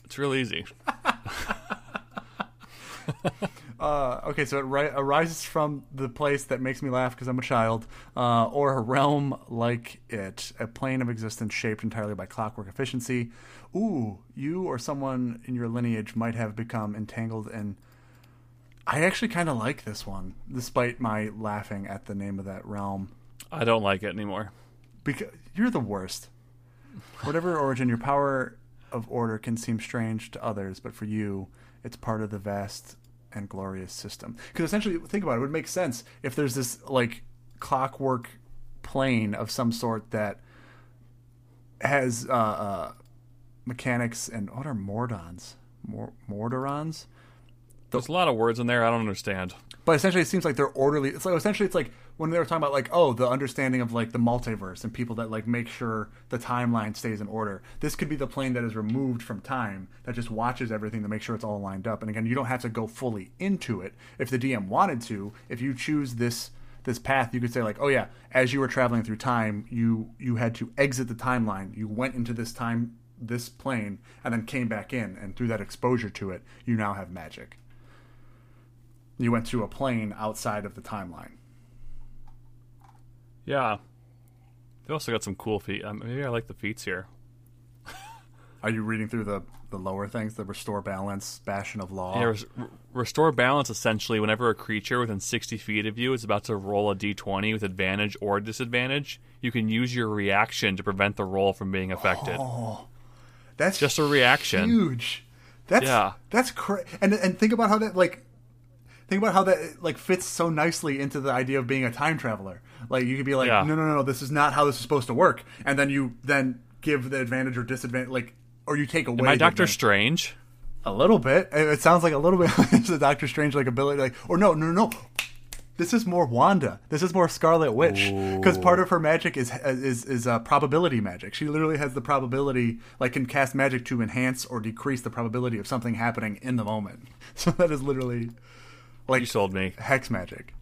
A: It's real easy.
B: Uh, okay, so it ri- arises from the place that makes me laugh because I'm a child, uh, or a realm like it, a plane of existence shaped entirely by clockwork efficiency. Ooh, you or someone in your lineage might have become entangled in. I actually kind of like this one, despite my laughing at the name of that realm.
A: I don't like it anymore.
B: Because you're the worst. Whatever origin, your power of order can seem strange to others, but for you, it's part of the vast and glorious system. Because essentially, think about it, it would make sense if there's this like clockwork plane of some sort that has uh, uh, mechanics and what are mordons? Mor- mordorons?
A: There's a lot of words in there I don't understand.
B: But essentially, it seems like they're orderly. It's like essentially, it's like when they were talking about like, oh, the understanding of like the multiverse and people that like make sure the timeline stays in order. This could be the plane that is removed from time that just watches everything to make sure it's all lined up. And again, you don't have to go fully into it. If the DM wanted to, if you choose this this path, you could say like, oh yeah, as you were traveling through time, you you had to exit the timeline. You went into this time this plane and then came back in, and through that exposure to it, you now have magic you went to a plane outside of the timeline.
A: Yeah. They also got some cool feet. Um, maybe I like the feats here.
B: Are you reading through the, the lower things, the restore balance, bastion of law?
A: Yeah, res- restore balance essentially whenever a creature within 60 feet of you is about to roll a d20 with advantage or disadvantage, you can use your reaction to prevent the roll from being affected.
B: that's
A: Just a reaction.
B: Huge. That's
A: Yeah.
B: That's crazy. And and think about how that like think about how that like fits so nicely into the idea of being a time traveler. Like you could be like,
A: Yeah.
B: no, no, no, no, this is not how this is supposed to work, and then you then give the advantage or disadvantage, like, or you take away.
A: Am I Doctor
B: advantage.
A: Strange?
B: A little bit. It sounds like a little bit like the Doctor Strange like ability, like or no, no, no, no. This is more Wanda. This is more Scarlet Witch because part of her magic is is is uh, probability magic. She literally has the probability, like, can cast magic to enhance or decrease the probability of something happening in the moment. So that is literally like
A: You sold me.
B: hex magic.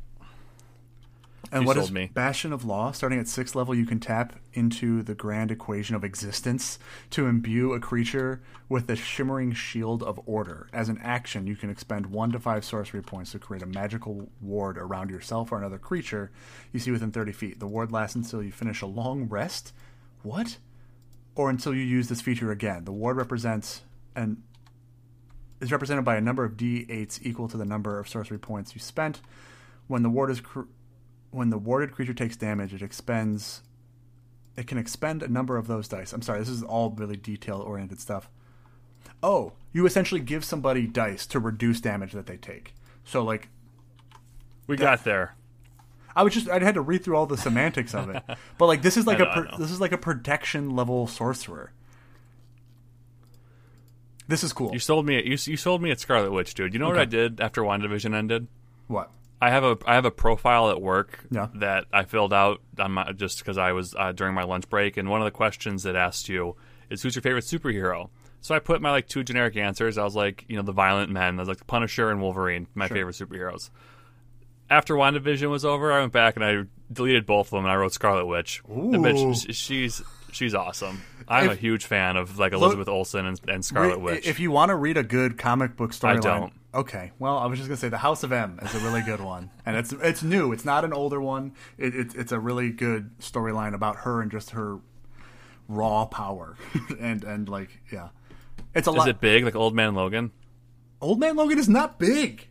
B: And
A: You
B: what
A: sold
B: is
A: me.
B: Bastion of Law? Starting at sixth level, you can tap into the grand equation of existence to imbue a creature with the shimmering shield of order. As an action, you can expend one to five sorcery points to create a magical ward around yourself or another creature you see within 30 feet. The ward lasts until you finish a long rest. What? Or until you use this feature again. The ward represents an is represented by a number of d8s equal to the number of sorcery points you spent. When the ward is cr- when the warded creature takes damage, it expends it can expend a number of those dice. I'm sorry, this is all really detail oriented stuff. Oh, you essentially give somebody dice to reduce damage that they take. So like
A: We got there.
B: I was just I had to read through all the semantics of it. But like this is like a
A: know,
B: per, this is like a protection level sorcerer. This is cool.
A: You sold me. You, you sold me at Scarlet Witch, dude. You know what I did after WandaVision ended?
B: what?
A: I have a I have a profile at work
B: Yeah.
A: that I filled out on my, just because I was uh, during my lunch break, and one of the questions that asked you is who's your favorite superhero. So I put my like two generic answers. I was like, you know, the violent men. I was like Punisher and Wolverine, my favorite superheroes. After WandaVision was over, I went back and I deleted both of them, and I wrote Scarlet Witch. The
B: Ooh.
A: bitch, she's she's awesome. I'm
B: If-
A: a huge fan of like Elizabeth Olsen and, and Scarlet
B: Re-
A: Witch.
B: If you want to read a good comic book storyline,
A: don't.
B: Okay, well, I was just gonna say the House of M is a really good one, and it's it's new. It's not an older one. It, it's it's a really good storyline about her and just her raw power, and and like yeah, it's a lot.
A: is it big like Old Man Logan?
B: Old Man Logan is not big.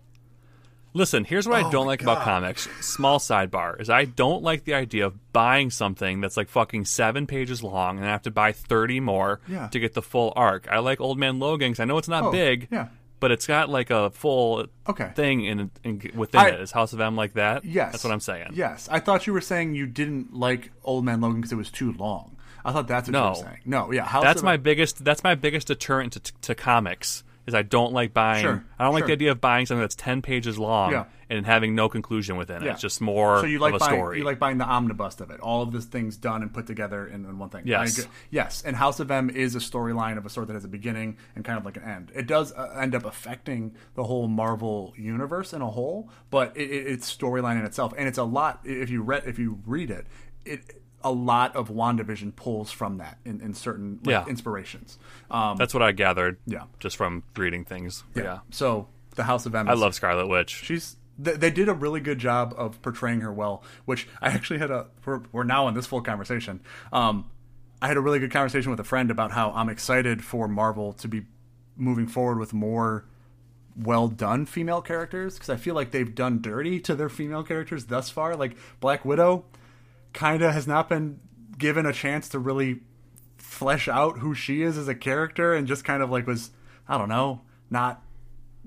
A: Listen, here's what I
B: Oh
A: don't
B: my
A: like about comics. Small sidebar is I don't like the idea of buying something that's like fucking seven pages long and I have to buy thirty more
B: Yeah.
A: to get the full arc. I like Old Man Logan because I know it's not
B: Oh,
A: big,
B: yeah.
A: but it's got like a full
B: Okay.
A: thing in, in within
B: I-
A: it. Is House of M like that?
B: Yes,
A: that's what I'm saying.
B: Yes, I thought you were saying you didn't like Old Man Logan because it was too long. I thought that's what you were saying. No, yeah, House
A: that's my biggest. That's my biggest deterrent to, to comics. Is I don't like buying.
B: Sure,
A: I don't like
B: sure.
A: the idea of buying something that's ten pages long
B: Yeah.
A: and having no conclusion within it.
B: Yeah.
A: It's just more
B: so you like
A: of a
B: buying,
A: story.
B: You like buying the omnibus of it, all of this things done and put together in, in one thing.
A: Yes.
B: Yes. And House of M is a storyline of a sort that has a beginning and kind of like an end. It does uh, end up affecting the whole Marvel universe in a whole, but it, it, it's storyline in itself, and it's a lot. If you read, if you read it, it a lot of Wandavision pulls from that in, in certain like,
A: Yeah.
B: inspirations. Um,
A: That's what I gathered.
B: Yeah.
A: just from reading things. Yeah,
B: So the House of M.
A: I love Scarlet Witch.
B: she's they, they did a really good job of portraying her well which i actually had a we're, we're now in this full conversation um i had a really good conversation with a friend about how i'm excited for marvel to be moving forward with more well done female characters because i feel like they've done dirty to their female characters thus far like black widow kind of has not been given a chance to really flesh out who she is as a character and just kind of like was i don't know not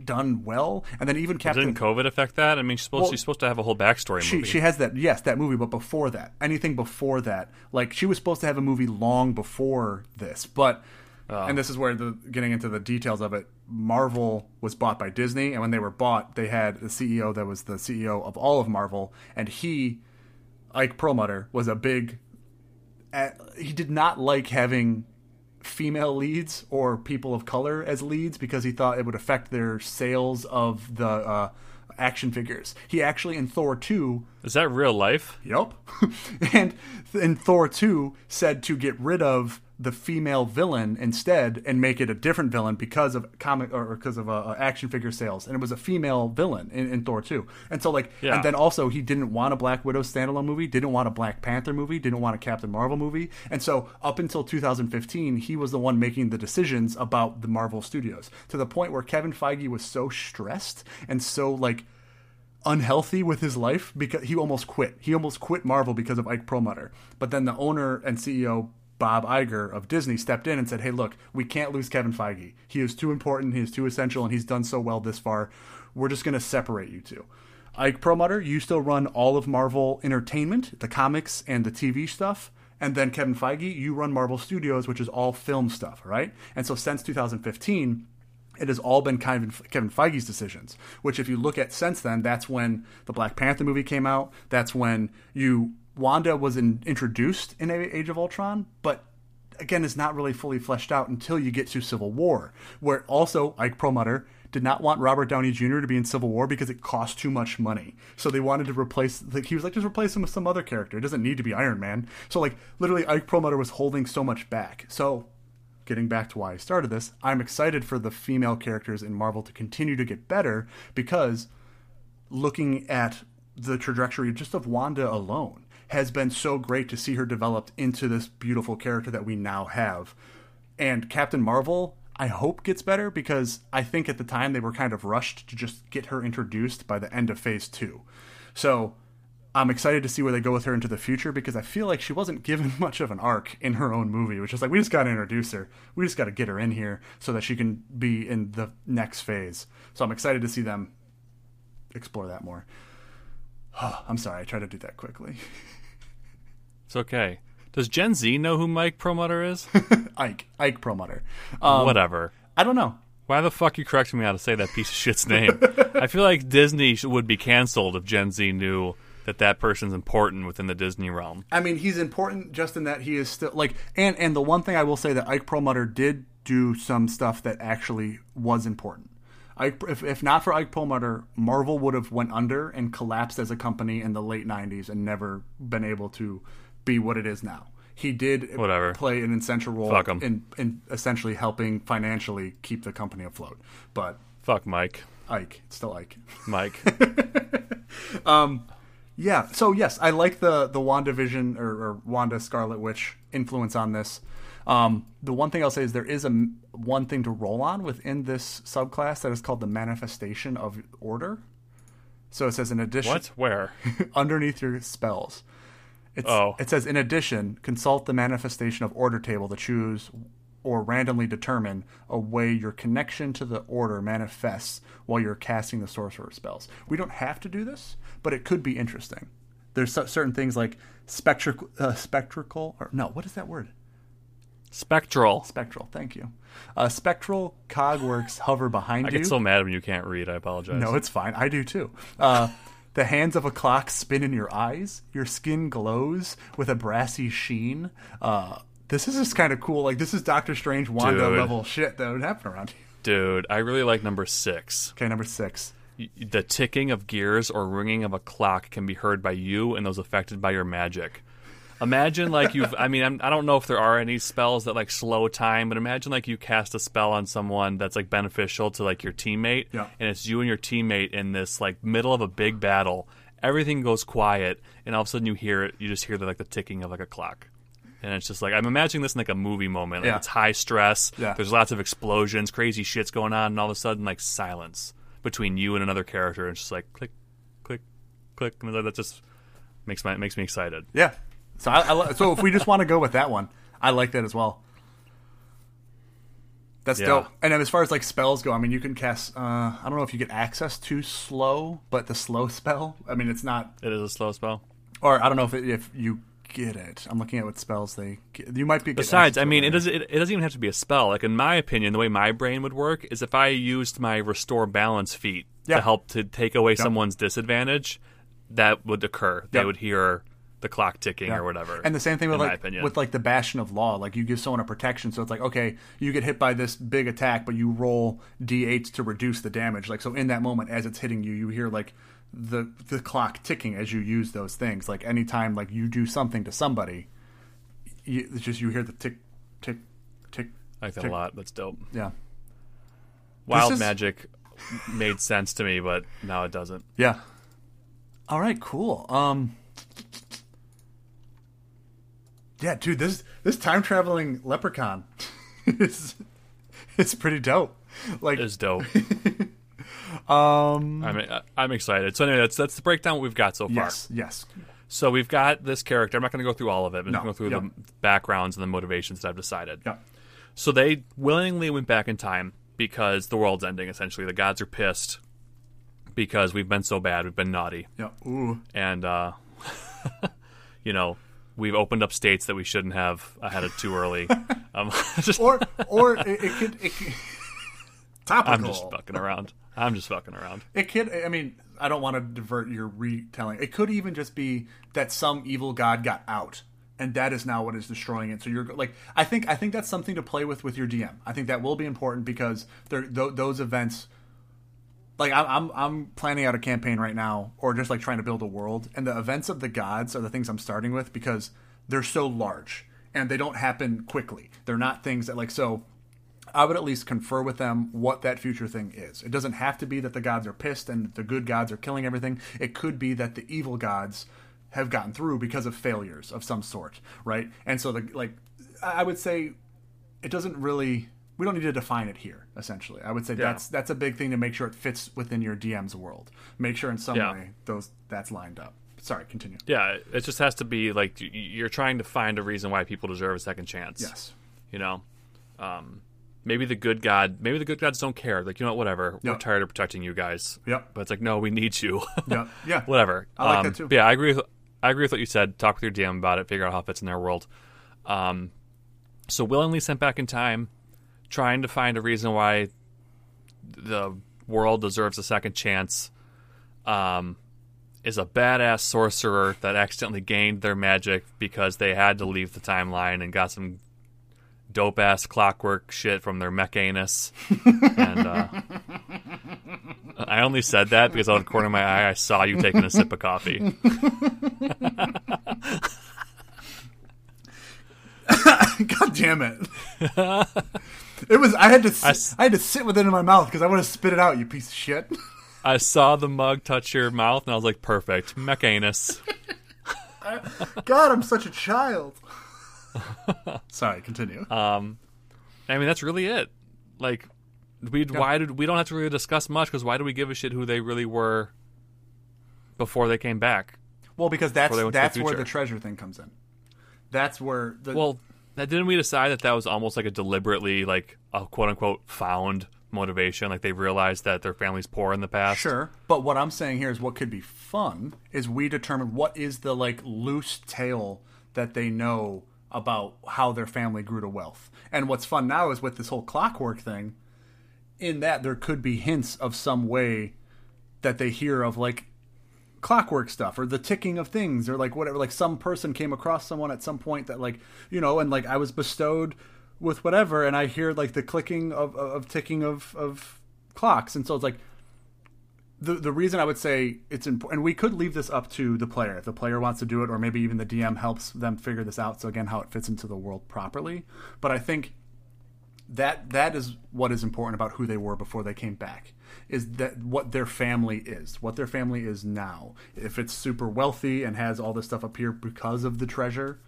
B: done well and then even captain
A: Didn't COVID affect that? I mean, she's supposed,
B: Well,
A: she's supposed to have a whole backstory
B: she
A: movie.
B: she has that yes that movie but before that anything before that like she was supposed to have a movie long before this but
A: Oh.
B: and this is where the getting into the details of it marvel was bought by disney and when they were bought they had a ceo that was the ceo of all of marvel and he ike perlmutter was a big uh, he did not like having female leads or people of color as leads because he thought it would affect their sales of the uh, action figures. He actually in Thor 2
A: Is that real life?
B: Yep. and in Thor 2 said to get rid of the female villain instead and make it a different villain because of comic or because of uh, action figure sales and it was a female villain in, in Thor 2. And so like
A: Yeah.
B: and then also he didn't want a Black Widow standalone movie, didn't want a Black Panther movie, didn't want a Captain Marvel movie. And so up until 2015 he was the one making the decisions about the Marvel Studios to the point where Kevin Feige was so stressed and so like unhealthy with his life because he almost quit. He almost quit Marvel because of Ike Perlmutter. But then the owner and CEO Bob Iger of Disney stepped in and said, "Hey, look, we can't lose Kevin Feige. He is too important. He is too essential, and he's done so well this far. We're just going to separate you two. Ike Perlmutter, you still run all of Marvel Entertainment, the comics and the TV stuff." And then Kevin Feige, you run Marvel Studios, which is all film stuff, right? And so since 2015, it has all been Kevin, Kevin Feige's decisions. Which, if you look at since then, that's when the Black Panther movie came out. That's when you Wanda was in, introduced in Age of Ultron, but again, is not really fully fleshed out until you get to Civil War, where also Ike Perlmutter did not want Robert Downey Jr. to be in Civil War because it cost too much money. So they wanted to replace. Like he was like, just replace him with some other character. It doesn't need to be Iron Man. So like literally, Ike Perlmutter was holding so much back. So getting back to why I started this, I'm excited for the female characters in Marvel to continue to get better because looking at the trajectory just of Wanda alone has been so great to see her developed into this beautiful character that we now have. And Captain Marvel, I hope gets better because I think at the time they were kind of rushed to just get her introduced by the end of phase 2. So, I'm excited to see where they go with her into the future because I feel like she wasn't given much of an arc in her own movie, which is like we just got to introduce her. We just got to get her in here so that she can be in the next phase. So I'm excited to see them explore that more. I'm sorry, I tried to do that quickly.
A: It's okay. Does Gen Z know who Mike Perlmutter is?
B: Ike, Ike Perlmutter. Um,
A: Whatever.
B: I don't know.
A: Why the fuck you correcting me how to say that piece of shit's name? I feel like Disney would be canceled if Gen Z knew that that person's important within the Disney realm.
B: I mean, he's important just in that he is still like, and and the one thing I will say that Ike Perlmutter did do some stuff that actually was important. Ike, if, if not for Ike Perlmutter, Marvel would have went under and collapsed as a company in the late '90s and never been able to be what it is now. He did
A: Whatever.
B: play an essential role in, in essentially helping financially keep the company afloat. But
A: Fuck Mike.
B: Ike, it's still Ike.
A: Mike.
B: Um, yeah. So yes, I like the the WandaVision or, or Wanda Scarlet Witch influence on this. Um, the one thing I'll say is there is a one thing to roll on within this subclass that is called the manifestation of order. So it says in addition
A: what? Where?
B: underneath your spells. It's,
A: Oh.
B: It says in addition, consult the manifestation of order table to choose or randomly determine a way your connection to the order manifests while you're casting the sorcerer spells. We don't have to do this, but it could be interesting. There's certain things like spectral, uh, spectral, or no, what is that word?
A: Spectral.
B: Spectral. Thank you. Uh, spectral cogworks hover behind
A: I
B: you.
A: I get so mad when you can't read. I apologize.
B: No, it's fine. I do too. Uh, the hands of a clock spin in your eyes. Your skin glows with a brassy sheen. Uh, this is just kind of cool. Like this is Doctor Strange Wanda
A: Dude.
B: level shit that would happen around here.
A: Dude, I really like number six.
B: Okay, number six.
A: The ticking of gears or ringing of a clock can be heard by you and those affected by your magic. Imagine like you've. I mean, I'm, I don't know if there are any spells that like slow time, but imagine like you cast a spell on someone that's like beneficial to like your teammate,
B: Yeah.
A: and it's you and your teammate in this like middle of a big battle. Everything goes quiet, and all of a sudden you hear it. You just hear the like the ticking of like a clock, and it's just like I'm imagining this in like a movie moment. Like
B: Yeah.
A: it's high stress.
B: Yeah.
A: There's lots of explosions, crazy shit's going on, and all of a sudden like silence between you and another character. And it's just like click, click, click, and that just makes my makes me excited.
B: Yeah. So I, I so if we just want to go with that one, I like that as well. That's
A: Yeah.
B: dope. And then as far as like spells go, I mean, you can cast. Uh, I don't know if you get access to slow, but the slow spell. I mean, it's not
A: It is a slow spell.
B: or I don't know if it, if you get it. I'm looking at what spells they. Get. You might be.
A: Besides, I mean, it doesn't it, it doesn't even have to be a spell. Like in my opinion, the way my brain would work is if I used my restore balance feat
B: Yeah.
A: to help to take away someone's disadvantage, that would occur. They would hear the clock ticking
B: Yeah.
A: or whatever.
B: And the same thing with like with like the bastion of law. Like you give someone a protection, so it's like okay, you get hit by this big attack, but you roll d8s to reduce the damage. Like so, in that moment, as it's hitting you, you hear like the the clock ticking as you use those things. Like anytime like you do something to somebody, you, it's just you hear the tick tick tick.
A: I like that
B: tick.
A: a lot. That's dope.
B: Yeah,
A: Wild
B: is-
A: magic made sense to me, but now it doesn't.
B: yeah. All right, cool. Um. Yeah, dude, this this time traveling leprechaun is it's pretty dope. Like
A: It's dope. um, I'm I'm excited. So anyway, that's that's the breakdown we've got so far.
B: yes, yes.
A: So we've got this character. I'm not going to go through all of it. I'm
B: No,
A: going to go through
B: yeah.
A: the backgrounds and the motivations that I've decided.
B: Yeah.
A: So they willingly went back in time because the world's ending. Essentially, the gods are pissed because we've been so bad. We've been naughty,
B: Yeah. Ooh.
A: and uh, you know we've opened up states that we shouldn't have ahead of too early. um, just,
B: Or or it, it could it could, topical.
A: I'm just fucking around. I'm just fucking around.
B: It could. I mean, I don't want to divert your retelling. It could even just be that some evil god got out, and that is now what is destroying it. So you're like, I think, I think that's something to play with with your DM. I think that will be important because there, th- those events like I'm, I'm planning out a campaign right now, or just like trying to build a world, and the events of the gods are the things I'm starting with because they're so large and they don't happen quickly. They're not things that like so. I would at least confer with them what that future thing is. It doesn't have to be that the gods are pissed and the good gods are killing everything. It could be that the evil gods have gotten through because of failures of some sort, right? And so the like I would say it doesn't really we don't need to define it here essentially. I would say
A: Yeah.
B: that's that's a big thing to make sure it fits within your DM's world. Make sure in some
A: Yeah.
B: way those that's lined up. Sorry, continue.
A: Yeah, it just has to be like you're trying to find a reason why people deserve a second chance.
B: Yes.
A: You know, um, maybe the good god, maybe the good gods don't care. Like you know, what, whatever. We're tired of protecting you guys.
B: Yep.
A: But it's like, no, we need you.
B: Yeah. Yeah.
A: whatever.
B: I like
A: um,
B: that too.
A: yeah, I agree with I agree with what you said. Talk with your DM about it. Figure out how it fits in their world. Um, so willingly sent back in time, trying to find a reason why the world deserves a second chance. Um, is a badass sorcerer that accidentally gained their magic because they had to leave the timeline and got some dope ass clockwork shit from their mech anus. and uh, I only said that because out of the corner of my eye I saw you taking a sip of coffee.
B: God damn it! it was. I had to. Sit, I,
A: s-
B: had to sit with it in my mouth because I want to spit it out. You piece of shit.
A: I saw the mug touch your mouth and I was like, perfect. Mech anus.
B: God, I'm such a child. Sorry, continue.
A: Um, I mean, that's really it. Like, we why did we don't have to really discuss much because why do we give a shit who they really were before they came back?
B: well, because that's
A: to the
B: that's where the treasure thing comes in. That's where the
A: Well, that didn't we decide that that was almost like a deliberately like a quote unquote found motivation? Like they realized that their family's poor in the past.
B: Sure, but what I'm saying here is what could be fun is we determine what is the like loose tale that they know about how their family grew to wealth. And what's fun now is with this whole clockwork thing, in that there could be hints of some way that they hear of like clockwork stuff or the ticking of things or like whatever like some person came across someone at some point that like you know and like I was bestowed with whatever and I hear like the clicking of of ticking of of clocks and so it's like the the reason I would say it's important, and we could leave this up to the player if the player wants to do it, or maybe even the DM helps them figure this out. So again, how it fits into the world properly. But I think that that is what is important about who they were before they came back is that what their family is what their family is now if it's super wealthy and has all this stuff up here because of the treasure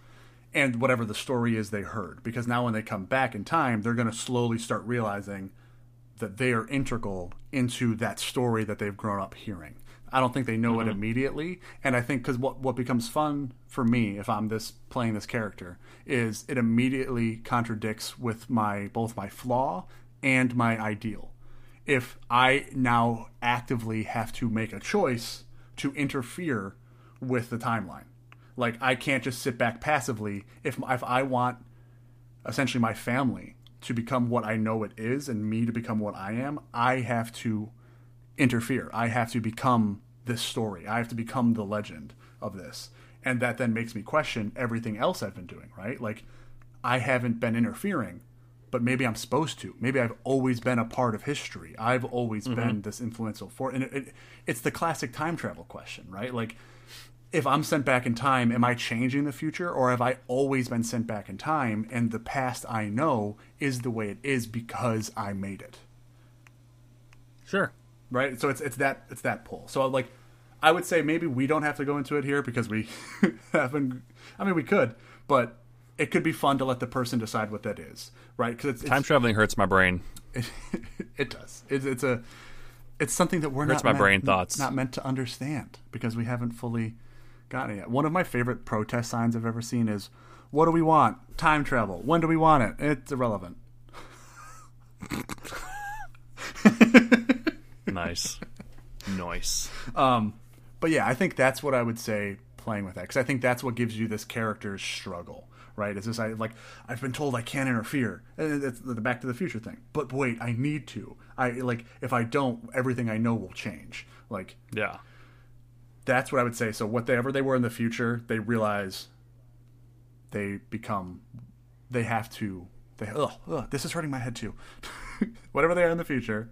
B: and whatever the story is they heard because now when they come back in time they're going to slowly start realizing that they are integral into that story that they've grown up hearing. I don't think they know it mm-hmm. immediately, and I think because what what becomes fun for me if I'm this playing this character is it immediately contradicts with my both my flaw and my ideal. If I now actively have to make a choice to interfere with the timeline, like I can't just sit back passively if if I want essentially my family to become what I know it is and me to become what I am, I have to interfere. I have to become this story. I have to become the legend of this. And that then makes me question everything else I've been doing, right? Like I haven't been interfering, but maybe I'm supposed to. Maybe I've always been a part of history. I've always mm-hmm. been this influential force. And it, it, it's the classic time travel question, right? Like if I'm sent back in time, am I changing the future or have I always been sent back in time and the past I know is the way it is because I made it?
A: Sure.
B: Right? So it's it's that it's that pull. So like I would say maybe we don't have to go into it here because we haven't I mean we could, but it could be fun to let the person decide what that is, right? It's,
A: Time
B: it's
A: traveling hurts my brain.
B: it does. It's, it's a it's something that we're
A: Hurts
B: not
A: my
B: meant,
A: brain thoughts.
B: not meant to understand because we haven't fully gotten it yet. One of my favorite protest signs I've ever seen is what do we want? Time travel. When do we want it? It's irrelevant.
A: Nice. nice.
B: Um, But yeah, I think that's what I would say playing with that because I think that's what gives you this character's struggle, right? Is this I like I've been told I can't interfere. And It's the Back to the Future thing. But wait, I need to. I like if I don't, everything I know will change. Like
A: Yeah.
B: that's what I would say. So whatever they were in the future, they realize they become they have to they ugh, ugh, this is hurting my head too. whatever they are in the future,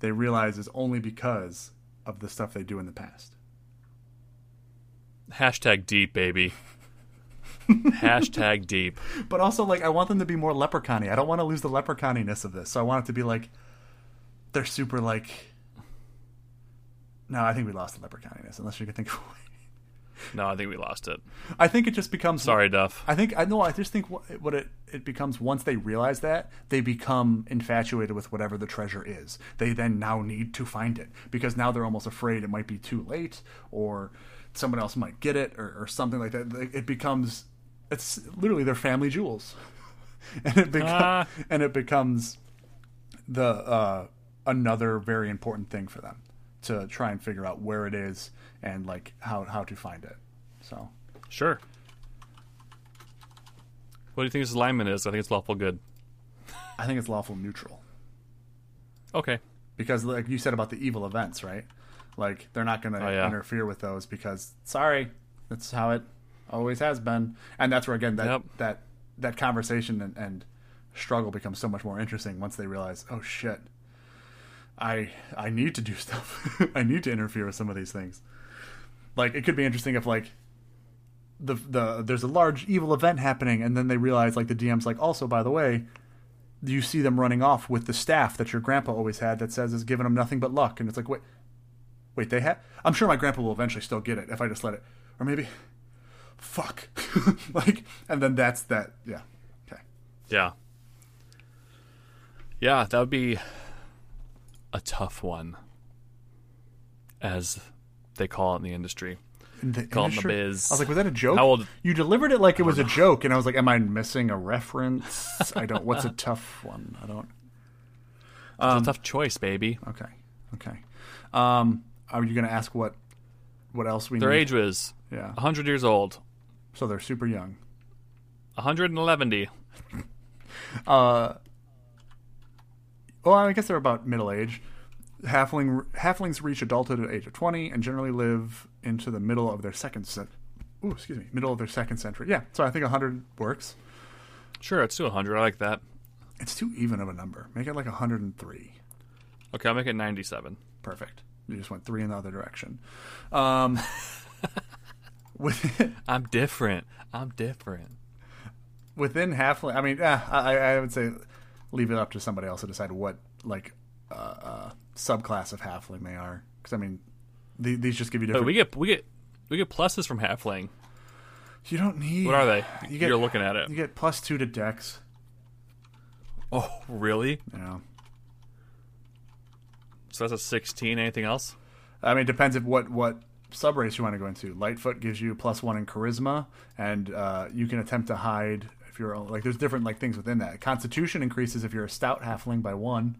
B: they realize is only because of the stuff they do in the past.
A: Hashtag deep, baby. Hashtag deep.
B: But also, like, I want them to be more leprechaun I don't want to lose the leprechaun-ness of this. So I want it to be like they're super like. No, I think we lost the leprechauniness. unless you can think of a way.
A: No, I think we lost it.
B: I think it just becomes.
A: Sorry, Duff.
B: I think I know. I just think what, what it it becomes once they realize that they become infatuated with whatever the treasure is. They then now need to find it because now they're almost afraid it might be too late or someone else might get it or, or something like that. It becomes it's literally their family jewels, and it becomes
A: Ah.
B: and it becomes the uh, another very important thing for them to try and figure out where it is and like how how to find it. So
A: Sure. What do you think this alignment is? I think it's lawful good.
B: I think it's lawful neutral
A: Okay.
B: because like you said about the evil events, right? Like they're not going to
A: Oh, yeah.
B: interfere with those because sorry, that's how it always has been, and that's where again that
A: Yep.
B: that that conversation and, and struggle becomes so much more interesting once they realize, oh shit, I I need to do stuff. I need to interfere with some of these things. Like it could be interesting if like the the there's a large evil event happening and then they realize like the DM's like also by the way you see them running off with the staff that your grandpa always had that says is giving them nothing but luck and it's like wait wait they have I'm sure my grandpa will eventually still get it if I just let it or maybe fuck like and then that's that yeah okay
A: Yeah. Yeah, that would be a tough one, as they call it in the industry.
B: In the
A: Call it the biz.
B: I was like, was that a joke?
A: How old-
B: You delivered it like it was a joke, and I was like, am I missing a reference? I don't. What's a tough one? I don't.
A: It's a tough choice, baby.
B: Okay, okay. Um, are you going to ask what what else we need?
A: Their
B: need?
A: age was
B: Yeah.
A: 100 years old.
B: So they're super young.
A: 111.
B: Uh, well, I guess they're about middle age. Halfling halflings reach adulthood at age of twenty and generally live into the middle of their second cent. Ooh, excuse me, middle of their second century. Yeah, so I think hundred works.
A: Sure, it's to 100. I like that.
B: It's too even of a number. Make it like hundred and three.
A: Okay, I'll make it 97.
B: Perfect. You just went three in the other direction. Um, with,
A: I'm different. I'm different.
B: within halfling, I mean, eh, I, I would say leave it up to somebody else to decide what like uh, uh, subclass of halfling they are. Because I mean, the, these just give you different.
A: we get we get we get pluses from halfling.
B: you don't need.
A: What are they?
B: You get,
A: You're looking at it.
B: You get plus two to dex.
A: Oh, really?
B: Know,
A: So that's a 16. Anything else?
B: I mean, it depends if what what sub race you want to go into. Lightfoot gives you plus one in charisma, and uh, you can attempt to hide you're like. There's different like things within that. Constitution increases if you're a stout halfling by one,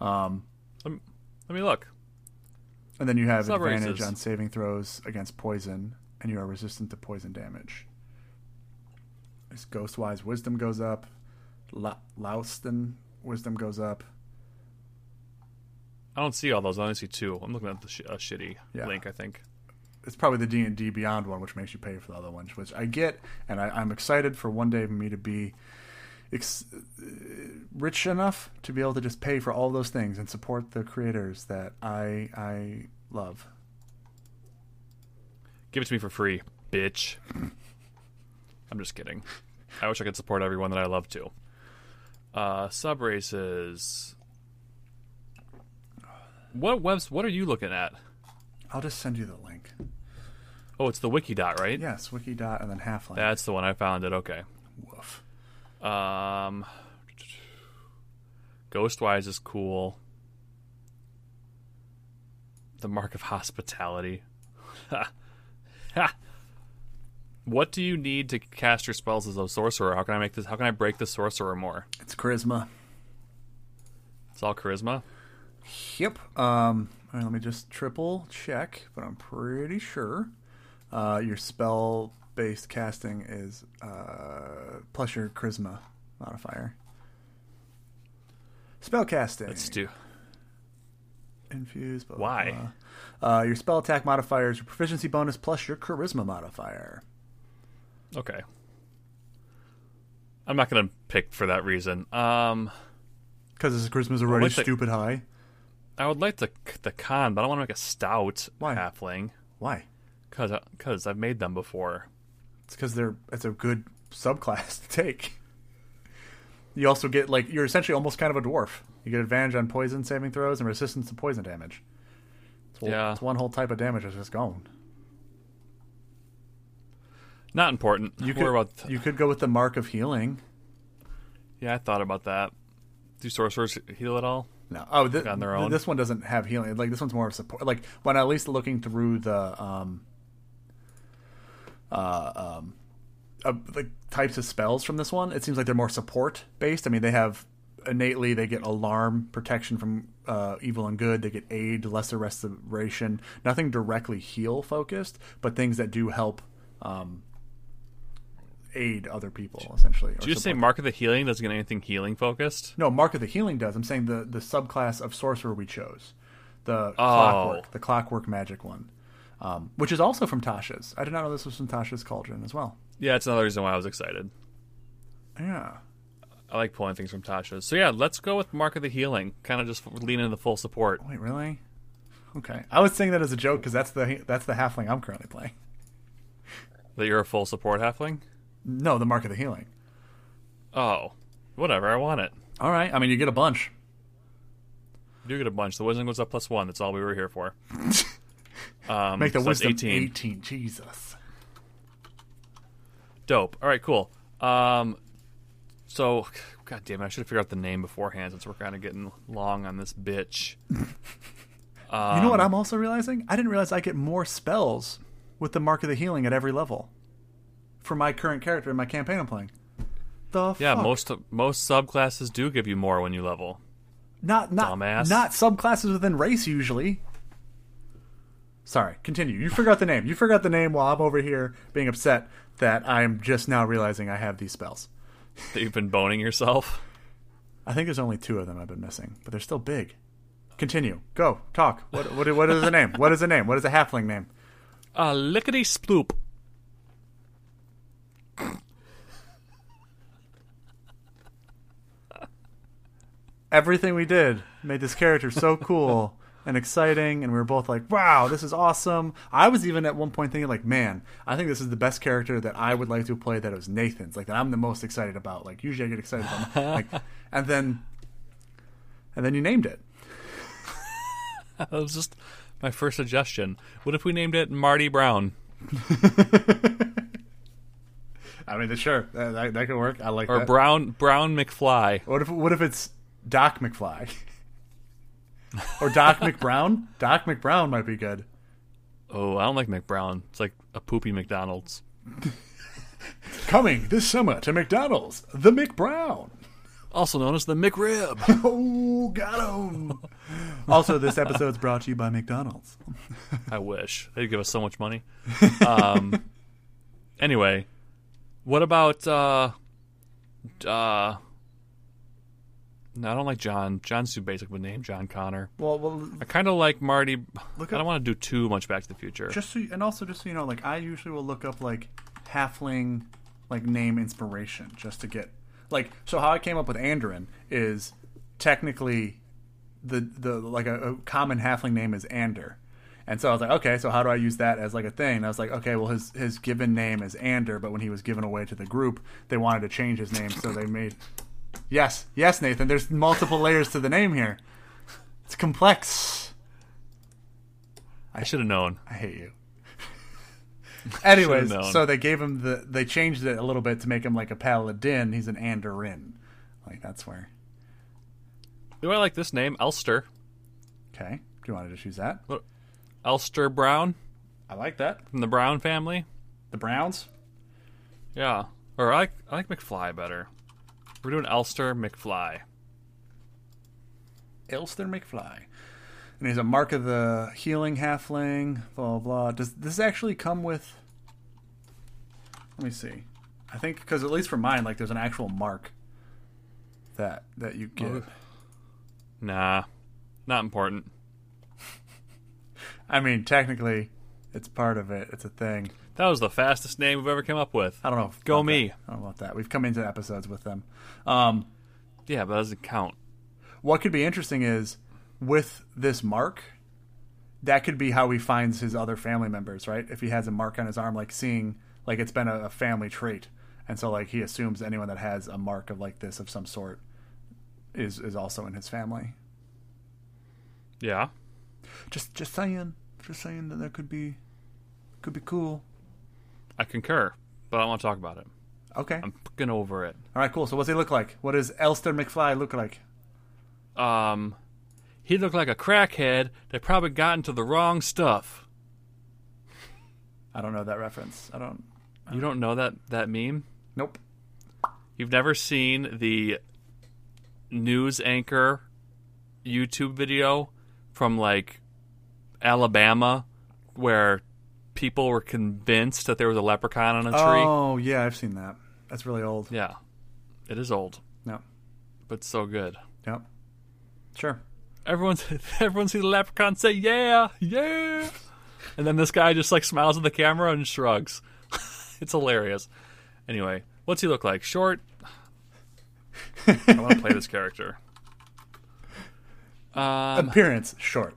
B: um,
A: Let me, let me look.
B: and then you have advantage on saving throws against poison, and you are resistant to poison damage. This Ghostwise wisdom goes up. La- Lotusden wisdom goes up.
A: I don't see all those. I only see two. I'm looking at the sh- a shitty
B: Yeah.
A: link. I think.
B: It's probably the D and D Beyond one, which makes you pay for the other ones, which I get, and I, I'm excited for one day for me to be ex- uh, rich enough to be able to just pay for all those things and support the creators that I I love.
A: Give it to me for free, bitch. I'm just kidding. I wish I could support everyone that I love to. Uh, sub races. What webs? What are you looking at?
B: I'll just send you the link.
A: Oh, it's the wiki dot, right?
B: Yes, wiki dot and then halfling.
A: That's the one I found. It okay.
B: Woof.
A: Um, Ghostwise is cool. The mark of hospitality. Ha. what do you need to cast your spells as a sorcerer? How can I make this? How can I break the sorcerer more?
B: It's charisma.
A: It's all charisma.
B: Yep. Um, all right, let me just triple check, but I'm pretty sure uh, your spell based casting is uh, plus your charisma modifier. Spell casting.
A: Let's do.
B: Infuse. Blah,
A: Why?
B: blah. Uh, your spell attack modifier is your proficiency bonus plus your charisma modifier.
A: Okay. I'm not gonna pick for that reason. Um,
B: Because his charisma is already stupid high.
A: I would like the the con, but I want to make a stout
B: Why?
A: halfling
B: Why?
A: because because I've made them before.
B: It's because they're it's a good subclass to take. You also get like you're essentially almost kind of a dwarf. You get advantage on poison saving throws and resistance to poison damage. It's, one-
A: Yeah.
B: it's one whole type of damage that's just gone.
A: Not important.
B: You could
A: about
B: you could go with the mark of healing.
A: yeah, I thought about that. Do sorcerers heal at all?
B: No, oh, th-
A: On their
B: th-
A: own?
B: this one doesn't have healing. Like this one's more of support. Like when at least looking through the um, uh, um, uh, the types of spells from this one, it seems like they're more support based. I mean, they have innately they get alarm, protection from uh, evil and good. They get aid, lesser restoration. Nothing directly heal focused, but things that do help um, aid other people essentially.
A: Did you just say Mark of the Healing doesn't get anything healing focused?
B: no, Mark of the Healing does. I'm saying the the subclass of sorcerer we chose, the
A: Oh.
B: clockwork, the clockwork magic one, um, which is also from Tasha's. I did not know this was from Tasha's Cauldron as well.
A: Yeah, it's another reason why I was excited.
B: Yeah,
A: I like pulling things from Tasha's. So yeah, let's go with Mark of the Healing. Kind of just lean into the full support.
B: wait, really? Okay, I was saying that as a joke because that's the that's the halfling I'm currently playing.
A: That you're a full support halfling.
B: No, the Mark of the Healing.
A: Oh, whatever. I want it.
B: All right, I mean you get a bunch.
A: You do get a bunch. The wisdom goes up plus one. That's all we were here for. Um,
B: Make the
A: so
B: wisdom
A: 18.
B: 18. Jesus.
A: Dope. All right, cool. Um, so, god damn it, I should have figured out the name beforehand since we're kind of getting long on this bitch.
B: you know
A: Um,
B: what I'm also realizing? I didn't realize I get more spells with the Mark of the Healing at every level for my current character in my campaign I'm playing. The
A: Yeah,
B: fuck?
A: most most subclasses do give you more when you level.
B: Not not
A: Dumbass.
B: not subclasses within race usually. Sorry, continue. You forgot the name. You forgot the name while I'm over here being upset that I'm just now realizing I have these spells.
A: That you've been boning yourself.
B: I think there's only two of them I've been missing, but they're still big. Continue. Go. Talk. What what, what is the name? What is the name? What is the halfling name?
A: Uh, lickety sploop.
B: Everything we did made this character so cool and exciting, and we were both like, "Wow, this is awesome." I was even at one point thinking, like, "Man, I think this is the best character that I would like to play. That it was Nathan's, like that I'm the most excited about. Like, usually I get excited about, like, and then, and then you named it.
A: That was just my first suggestion. What if we named it Marty Brown?
B: I mean, sure, that, that, could work. I like
A: Or
B: that.
A: Brown Brown McFly.
B: what if what if it's Doc McFly or Doc McBrown? Doc McBrown might be good.
A: Oh, I don't like McBrown. It's like a poopy McDonald's.
B: Coming this summer to McDonald's, the McBrown.
A: Also known as the McRib.
B: Oh, got him. also, this episode's brought to you by McDonald's.
A: I wish. They'd give us so much money. Um, anyway, what about uh uh no, I don't like John. John's too basic of a name, John Connor.
B: Well, well,
A: I kind of like Marty.
B: Look
A: I don't want to do too much Back to the Future.
B: just so, you- and also just so you know, like I usually will look up like halfling like name inspiration just to get like so how I came up with Andorin is technically the the like a, a common halfling name is Ander. And so I was like, okay, so how do I use that as like a thing? And I was like, okay, well his his given name is Ander, but when he was given away to the group, they wanted to change his name, so they made Yes, yes, Nathan. There's multiple layers to the name here. It's complex.
A: I should have known.
B: I hate you. Anyways, so they gave him the they changed it a little bit to make him like a paladin. He's an Andorin. Like that's where.
A: Do I like this name? Elster.
B: Okay, do you want to just use that?
A: Elster Brown
B: I like that.
A: from the Brown family.
B: The Browns.
A: Yeah. Or I like I like McFly better. We're doing Elster McFly.
B: Elster McFly. And he's a mark of the healing halfling. Blah blah. blah. Does this actually come with? Let me see. I think because at least for mine, like there's an actual mark that that you get.
A: Oh. Nah, not important.
B: I mean, technically, it's part of it. It's a thing.
A: That was the fastest name we've ever come up with.
B: I don't know.
A: Go me.
B: that. I don't know about that. We've come into episodes with them. Um,
A: Yeah, but that doesn't count.
B: what could be interesting is with this mark, that could be how he finds his other family members, right? If he has a mark on his arm, like seeing like it's been a, a family trait, and so like he assumes anyone that has a mark of like this of some sort is is also in his family.
A: Yeah.
B: Just just saying, just saying that that could be could be cool.
A: I concur, but I don't want to talk about it.
B: Okay.
A: I'm fucking over it.
B: All right, cool. So what's he look like? What does Elster McFly look like?
A: Um, he looked like a crackhead that probably got into the wrong stuff.
B: I don't know that reference. I don't.
A: You don't know that that meme?
B: Nope.
A: You've never seen the news anchor YouTube video from like Alabama where people were convinced that there was a leprechaun on a tree?
B: Oh yeah, I've seen that. That's really old.
A: Yeah. It is old,
B: Yep.
A: but so good.
B: Yep. Sure.
A: Everyone everyone sees the leprechaun say yeah, yeah. And then this guy just like smiles at the camera and shrugs. it's hilarious. Anyway, what's he look like? Short? I want to play this character. Um,
B: Appearance short.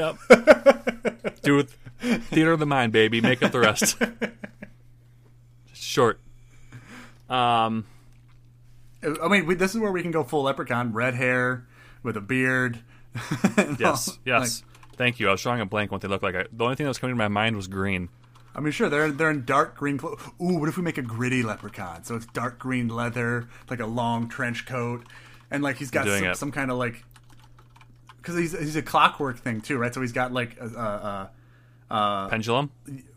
B: That's it.
A: Yep. Do it. Theater of the mind, baby. Make up the rest. Short. Um.
B: I mean, we, this is where we can go full leprechaun, red hair with a beard.
A: Yes. Yes. Thank you. I was drawing a blank what they look like. I, the only thing that was coming to my mind was green.
B: I mean, sure, they're they're in dark green clothes. Ooh, what if we make a gritty leprechaun? So it's dark green leather, like a long trench coat, and like he's got some, some kind of like because he's he's a clockwork thing too, right? So he's got like a, a, a
A: Pendulum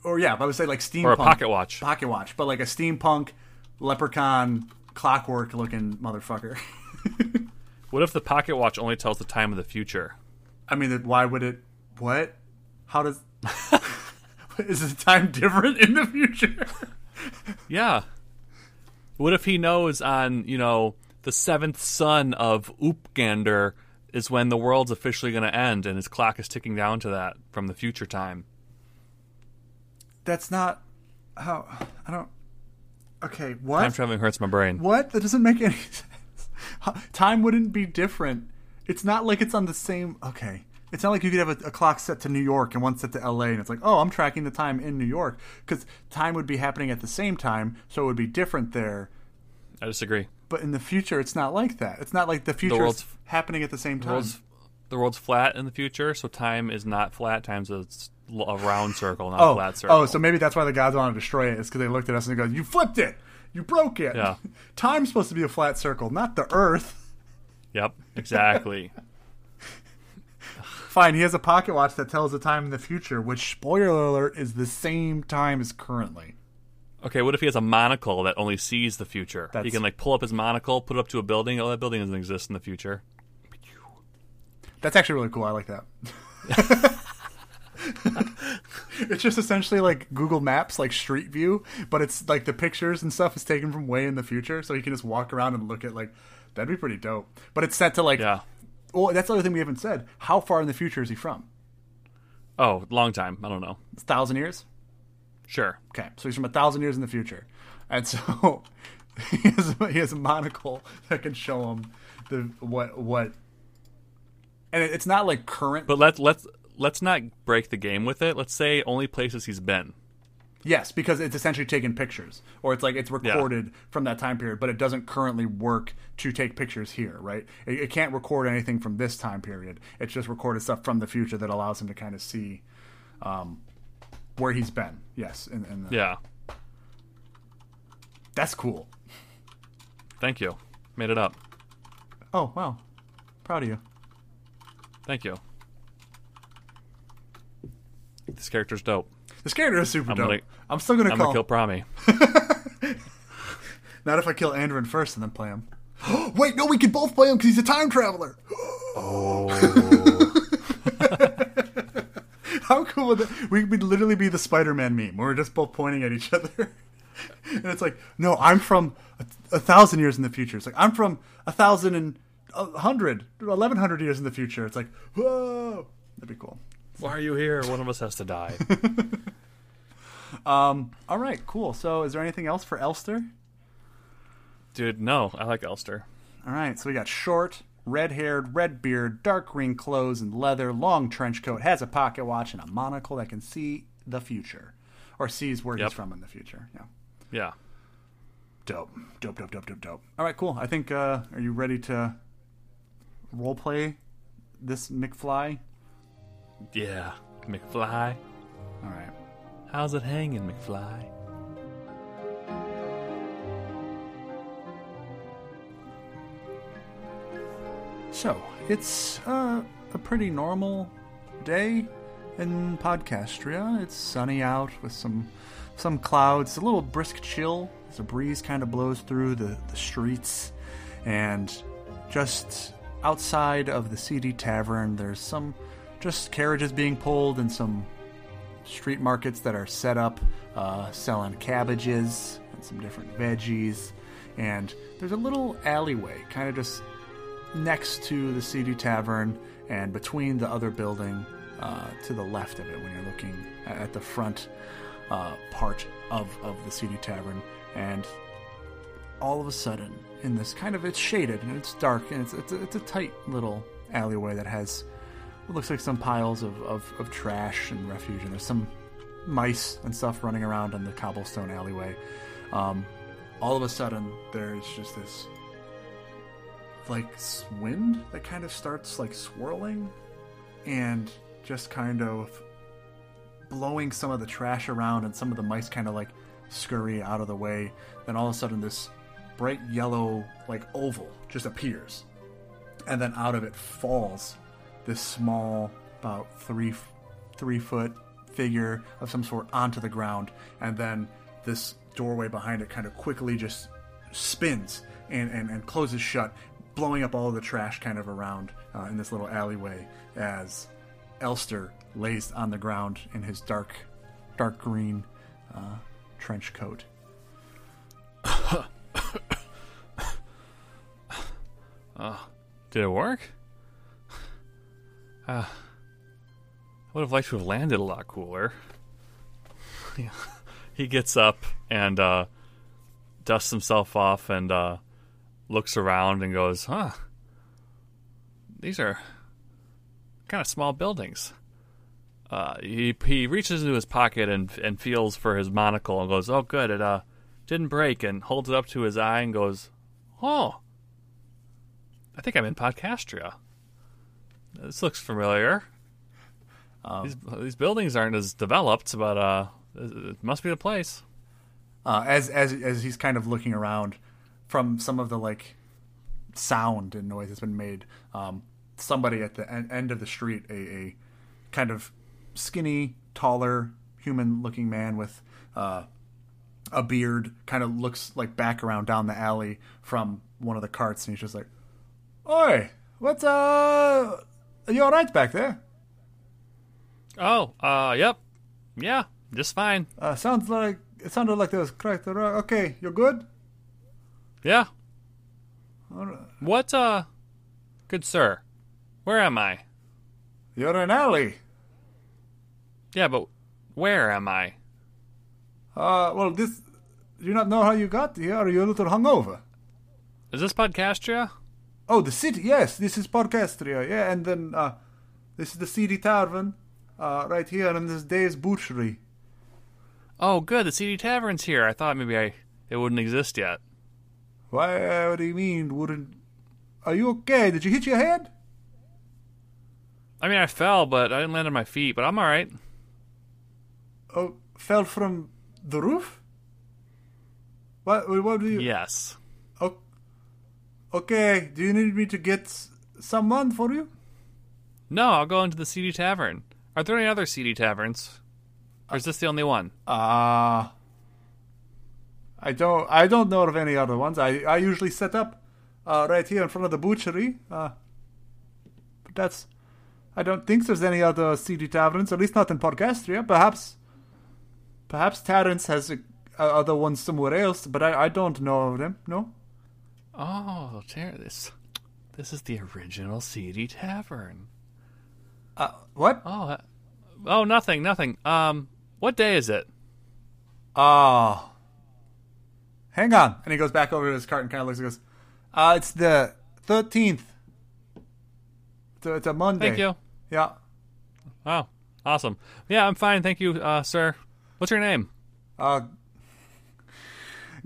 B: or yeah, I would say like steampunk
A: or a pocket watch.
B: pocket watch, but like a steampunk leprechaun clockwork looking motherfucker.
A: What if the pocket watch only tells the time of the future?
B: I mean, that- why would it? What? How does? is the time different in the future?
A: Yeah. What if he knows on, you know, the seventh son of Oopgander is when the world's officially going to end and his clock is ticking down to that from the future time?
B: That's not how. I don't. Okay, what?
A: Time traveling hurts my brain.
B: What? That doesn't make any sense. Time wouldn't be different. It's not like it's on the same. Okay. It's not like you could have a, a clock set to New York and one set to LA, and it's like, oh, I'm tracking the time in New York because time would be happening at the same time, so it would be different there.
A: I disagree.
B: But in the future, it's not like that. It's not like the future is happening at the same
A: The
B: time.
A: world's, the world's flat in the future, so time is not flat. Time's a round circle, not a
B: Oh,
A: flat oh, circle.
B: oh, so maybe that's why the gods want to destroy it. Is because they looked at us and they go, "You flipped it. You broke it.
A: Yeah.
B: Time's supposed to be a flat circle, not the Earth."
A: Yep, exactly.
B: Fine, he has a pocket watch that tells the time in the future, which spoiler alert is the same time as currently.
A: Okay, what if he has a monocle that only sees the future? He can like pull up his monocle, put it up to a building. Oh, that building doesn't exist in the future.
B: That's actually really cool. I like that. it's just essentially like Google Maps, like Street View, but it's like the pictures and stuff is taken from way in the future, so you can just walk around and look at like that'd be pretty dope. But it's set to like,
A: Yeah.
B: well, that's the other thing we haven't said. How far in the future is he from?
A: Oh, long time. I don't know.
B: It's thousand years.
A: Sure.
B: Okay, so he's from a thousand years in the future, and so he has a, he has a monocle that can show him the what what. And it, it's not like current,
A: But let's let's let's not break the game with it. Let's say only places he's been.
B: yes, because it's essentially taking pictures, or it's like it's recorded from that time period, but it doesn't currently work to take pictures here, right? It, it can't record anything from this time period. It's just recorded stuff from the future that allows him to kind of see, um, where he's been. Yes, and, and the,
A: Yeah.
B: that's cool.
A: Thank you. Made it up.
B: Oh wow, proud of you.
A: Thank you. This character's dope.
B: This character is super
A: I'm
B: dope.
A: gonna-
B: I'm still gonna
A: I'm
B: call.
A: gonna kill Promi.
B: Not if I kill Andrin first and then play him. Wait, no, we can both play him because he's a time traveler.
A: Oh.
B: How cool would that? We would literally be the Spider-Man meme where we're just both pointing at each other, and it's like, no, I'm from a, a thousand years in the future. It's like I'm from a thousand and a hundred, eleven hundred years in the future. It's like, whoa, that'd be cool.
A: Why are you here? One of us has to die. um.
B: All right, cool. So, is there anything else for Elster?
A: Dude, no. I like Elster.
B: All right, so we got short, red haired, red beard, dark green clothes and leather, long trench coat, has a pocket watch and a monocle that can see the future. Or sees where
A: Yep.
B: he's from in the future. Yeah.
A: Yeah.
B: Dope. Dope, dope, dope, dope, dope. All right, cool. I think, uh, are you ready to role play this McFly?
A: Yeah. McFly.
B: All right.
A: How's it hanging, McFly?
B: So, it's uh, a pretty normal day in Podcastria. It's sunny out with some some clouds, a little brisk chill as a breeze kind of blows through the, the streets. And just outside of the CD Tavern, there's some just carriages being pulled and some street markets that are set up uh, selling cabbages and some different veggies. And there's a little alleyway kind of just next to the CD Tavern and between the other building uh, to the left of it when you're looking at the front uh, part of, of the CD Tavern. And all of a sudden, in this kind of, it's shaded and it's dark and it's, it's, a, it's a tight little alleyway that has what looks like some piles of, of, of trash and refuge. And there's some mice and stuff running around in the cobblestone alleyway. Um, all of a sudden, there's just this like wind that kind of starts like swirling and just kind of blowing some of the trash around and some of the mice kind of like scurry out of the way. Then all of a sudden this bright yellow like oval just appears. And then out of it falls this small about three three foot figure of some sort onto the ground. And then this doorway behind it kind of quickly just spins and, and, and closes shut blowing up all the trash kind of around uh, in this little alleyway as elster lays on the ground in his dark dark green uh, trench coat
A: Did it work? Uh, I would have liked to have landed a lot cooler. He gets up and uh, dusts himself off and uh, looks around and goes, huh. These are kind of small buildings. Uh, he he reaches into his pocket and and feels for his monocle and goes, "Oh, good, it uh didn't break." And holds it up to his eye and goes, "Oh, I think I'm in Podcastria. This looks familiar. these, these buildings aren't as developed, but uh, it must be the place.
B: uh, as as as he's kind of looking around from some of the like sound and noise that's been made. Um, somebody at the en- end of the street, a, a kind of skinny, taller, human-looking man with uh, a beard, kind of looks like back around down the alley from one of the carts, and he's just like, "Oi, what's uh, are you all right back there?
A: Oh, uh, yep, yeah, just fine.
B: Uh, sounds like it sounded like there was cracked. Okay, you're good."
A: Yeah. What, uh, good sir, where am I?
B: You're in an alley.
A: Yeah, but where am I?
B: Uh, well, this. Do you not know how you got here? Are you a little hungover?
A: Is this Podcastria?
B: Oh, the city. Yes, this is Podcastria. Yeah, and then uh, this is the CD Tavern, uh, right here, and this day's Butchery.
A: Oh, good. The CD Tavern's here. I thought maybe I it wouldn't exist yet.
B: Why? What do you mean? Wouldn't? Are you okay? Did you hit your head?
A: I mean, I fell, but I didn't land on my feet. But I'm all right.
B: Oh, fell from the roof? What? What do you?
A: Yes.
B: Oh, okay. Do you need me to get someone for you?
A: No, I'll go into the CD Tavern. Are there any other CD Taverns? Or is this the only one?
B: Uh I don't I don't know of any other ones. I, I usually set up uh, right here in front of the butchery. Uh, but that's I don't think there's any other CD taverns, at least not in Podcastria. Perhaps perhaps Terrence has a, uh, other ones somewhere else, but I, I don't know of them. No.
A: Oh, Ter- this this is the original CD Tavern.
B: Uh, what?
A: Oh, uh, oh, nothing, nothing. Um, what day is it?
B: Oh. Hang on. And he goes back over to his cart and kind of looks and goes, uh, it's the 13th. It's a, it's a Monday.
A: Thank you.
B: Yeah.
A: Oh, awesome. Yeah, I'm fine. Thank you, uh, sir. What's your name?
B: Uh,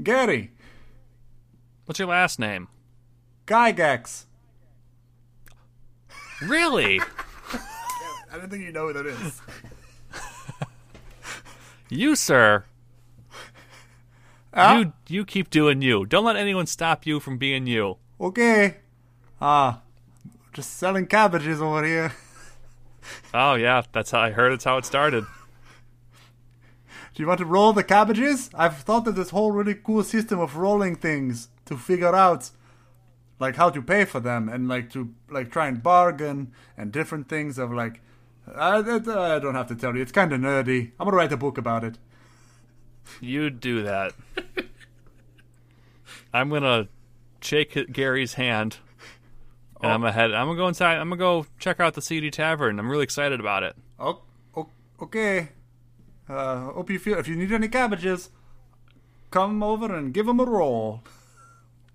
B: Gary
A: What's your last name?
B: Gygax.
A: Really?
B: I don't think you know who that is.
A: you, sir.
B: Ah,
A: You you keep doing you. Don't let anyone stop you from being you.
B: okay. Ah, just selling cabbages over here.
A: Oh yeah, that's how I heard. It's how it started.
B: Do you want to roll the cabbages? I've thought of this whole really cool system of rolling things to figure out like how to pay for them and like to like try and bargain and different things of like I, I I don't have to tell you. It's kind of nerdy. I'm gonna write a book about it.
A: You do that. I'm gonna shake Gary's hand, and I'm gonna head. I'm gonna go inside. I'm gonna go check out the CD Tavern. I'm really excited about it.
B: Oh, oh okay. Uh, hope you feel if you need any cabbages, come over and give them a roll.